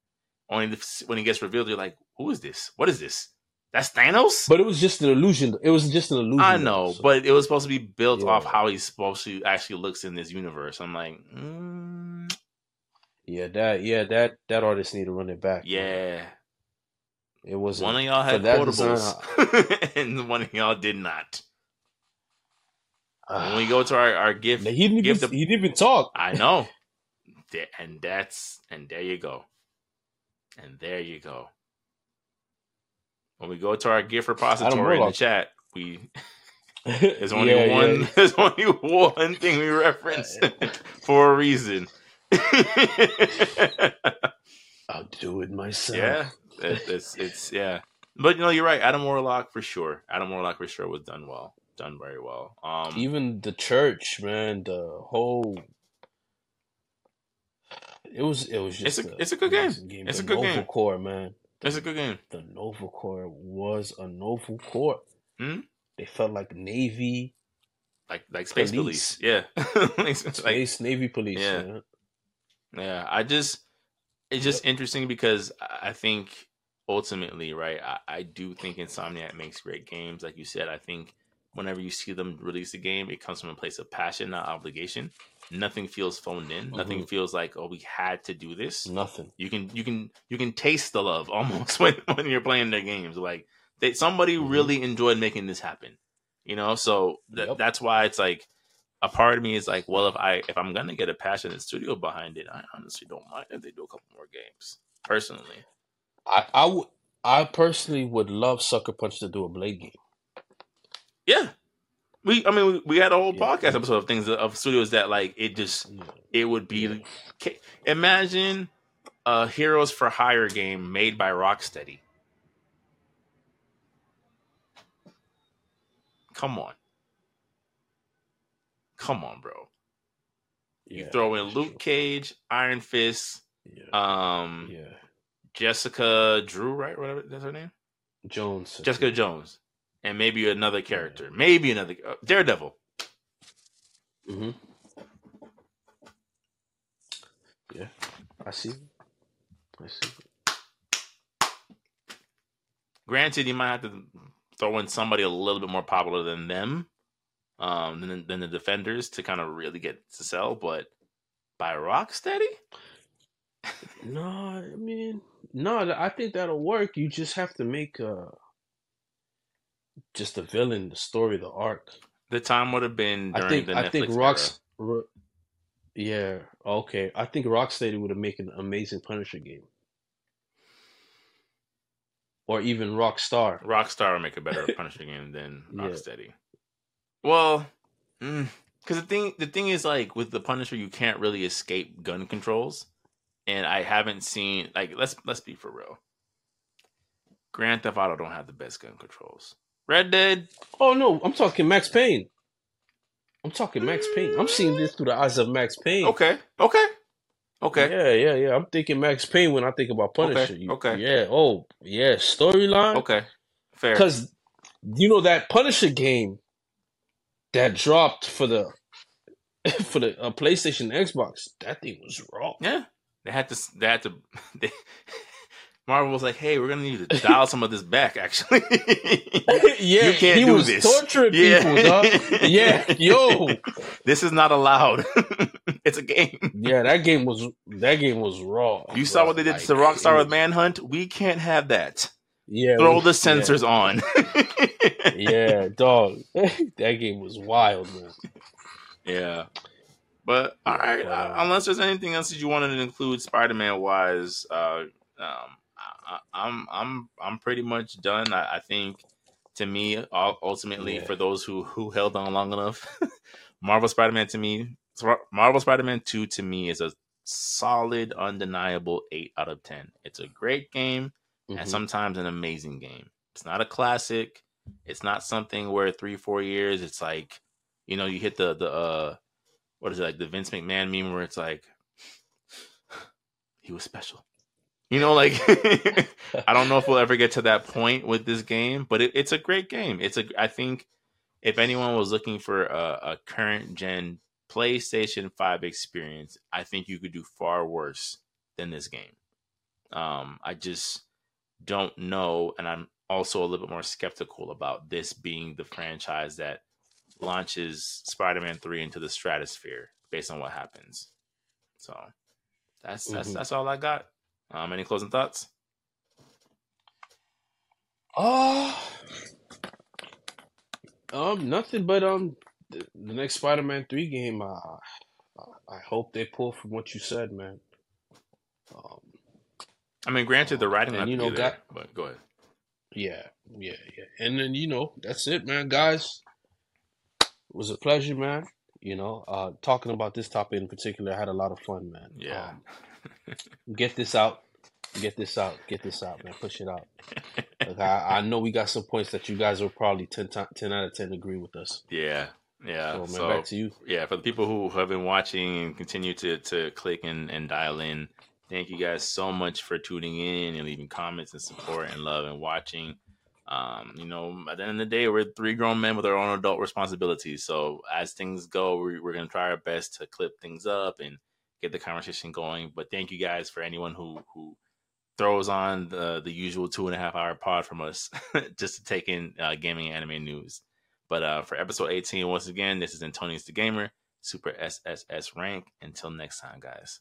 Only when he gets revealed, you're like, "Who is this? What is this? That's Thanos." But it was just an illusion. It was just an illusion. I know, so- but it was supposed to be built off how he's supposed to actually looks in this universe. I'm like, mm, yeah, that yeah that that artist need to run it back. man. It was One of y'all had portables, and one of y'all did not. When we go to our our gift, he didn't give even the- he didn't even talk. I know. And that's and there you go. And there you go. When we go to our gift repository in the chat, we there's only yeah, one yeah. there's only one thing we reference for a reason. I'll do it myself. yeah. It, it's it's yeah. But you know, you're right. Adam Warlock for sure. Adam Warlock for sure was done well. Done very well. Um Even the church, man, the whole. It was it was It's just a- it's a good game. amazing It's the a good game. Nova Corps, man. it's a good game. The Nova Corps was a Nova Corps. Hmm? They felt like Navy, Like like Space Police. Police. Yeah. like, Space Navy Police. Yeah. man. Yeah, I just it's just interesting because I think ultimately, right, I, I do think Insomniac makes great games. Like you said, I think whenever you see them release a game, it comes from a place of passion, not obligation. Nothing feels phoned in. Nothing feels like, oh, we had to do this. Nothing. You can you can you can taste the love almost when, when you're playing their games. Like they somebody Mhm. really enjoyed making this happen. You know, so th- Yep. that's why it's like a part of me is like, well, if I if I'm gonna get a passionate studio behind it, I honestly don't mind if they do a couple more games. Personally, I I would I personally would love Sucker Punch to do a Blade game. yeah. We, I mean, we, we had a whole Yeah. podcast episode of things of studios that like it just Yeah. it would be. Yeah. Imagine a Heroes for Hire game made by Rocksteady. Come on. Come on, bro. You throw in Luke. Cage, Iron Fist, um, yeah. Jessica Drew, right? Whatever that's her name. Jones. Jessica Jones, and maybe another character, maybe another uh, Daredevil. Mm-hmm. Yeah, I see. I see. Granted, you might have to throw in somebody a little bit more popular than them, um, than, than the defenders to kind of really get to sell. But by Rocksteady, no, I mean, no, I think that'll work. You just have to make uh just the villain, the story, the arc. The time would have been during I think, the Netflix I think Rocks, Ro- yeah, okay. I think Rocksteady would have made an amazing Punisher game. Or even Rockstar. Rockstar would make a better Punisher game than Rocksteady. Yeah. Well, because mm, the thing the thing is like with the Punisher, you can't really escape gun controls, and I haven't seen like let's let's be for real. Grand Theft Auto don't have the best gun controls. Red Dead. Oh no, I'm talking Max Payne. I'm talking Max Payne. I'm seeing this through the eyes of Max Payne. Okay. Okay. Okay. Yeah, yeah, yeah. I'm thinking Max Payne when I think about Punisher. Okay. okay. Yeah. Oh, yeah. Storyline. Okay. Fair. Because you know that Punisher game that dropped for the for the uh, PlayStation Xbox. That thing was raw. Yeah. They had to. They had to. They, Marvel was like, "Hey, we're gonna need to dial some of this back." Actually, yeah, you can't he do was this. torturing yeah. people, dog. Yeah, yo, this is not allowed. it's a game. Yeah, that game was that game was raw. You bro. saw what they did like, to Rockstar with Manhunt. We can't have that. Yeah, throw we, the censors yeah. on. yeah, dog. that game was wild, man. Yeah. But all right, uh, unless there's anything else that you wanted to include Spider-Man wise, uh, um, I, am I'm I'm pretty much done. I, I think to me, ultimately, yeah. for those who who held on long enough, Marvel Spider-Man to me, Marvel Spider-Man Two to me is a solid, undeniable eight out of ten. It's a great game mm-hmm. and sometimes an amazing game. It's not a classic. It's not something where three four years. It's like you know you hit the the uh what is it like the Vince McMahon meme where it's like he was special. You know, like I don't know if we'll ever get to that point with this game, but it, it's a great game. It's a I think if anyone was looking for a, a current gen PlayStation 5 experience, I think you could do far worse than this game. Um, I just don't know, and I'm also a little bit more skeptical about this being the franchise that launches Spider-Man 3 into the stratosphere based on what happens. So that's that's mm-hmm. that's all I got. Um, any closing thoughts? Uh, um, nothing but um, the, the next Spider-Man three game. Uh, I hope they pull from what you said, man. Um, I mean, granted, the writing and, you know, got, but go ahead. Yeah, yeah, yeah, and then you know that's it, man, guys. It was a pleasure, man. You know, uh, talking about this topic in particular, I had a lot of fun, man. Yeah. Um, get this out. Get this out. Get this out, man. Push it out. Like I, I know we got some points that you guys will probably 10, 10 out of 10 agree with us. Yeah. Yeah. So, man, so, back to you. Yeah. For the people who have been watching and continue to, to click and, and dial in, thank you guys so much for tuning in and leaving comments and support and love and watching. Um, you know, at the end of the day, we're three grown men with our own adult responsibilities. So as things go, we're, we're going to try our best to clip things up and get the conversation going. But thank you guys for anyone who who throws on the the usual two and a half hour pod from us just to take in uh, gaming anime news. But uh, for episode 18, once again, this is Antonius DaGamer, Super SSS rank. Until next time, guys.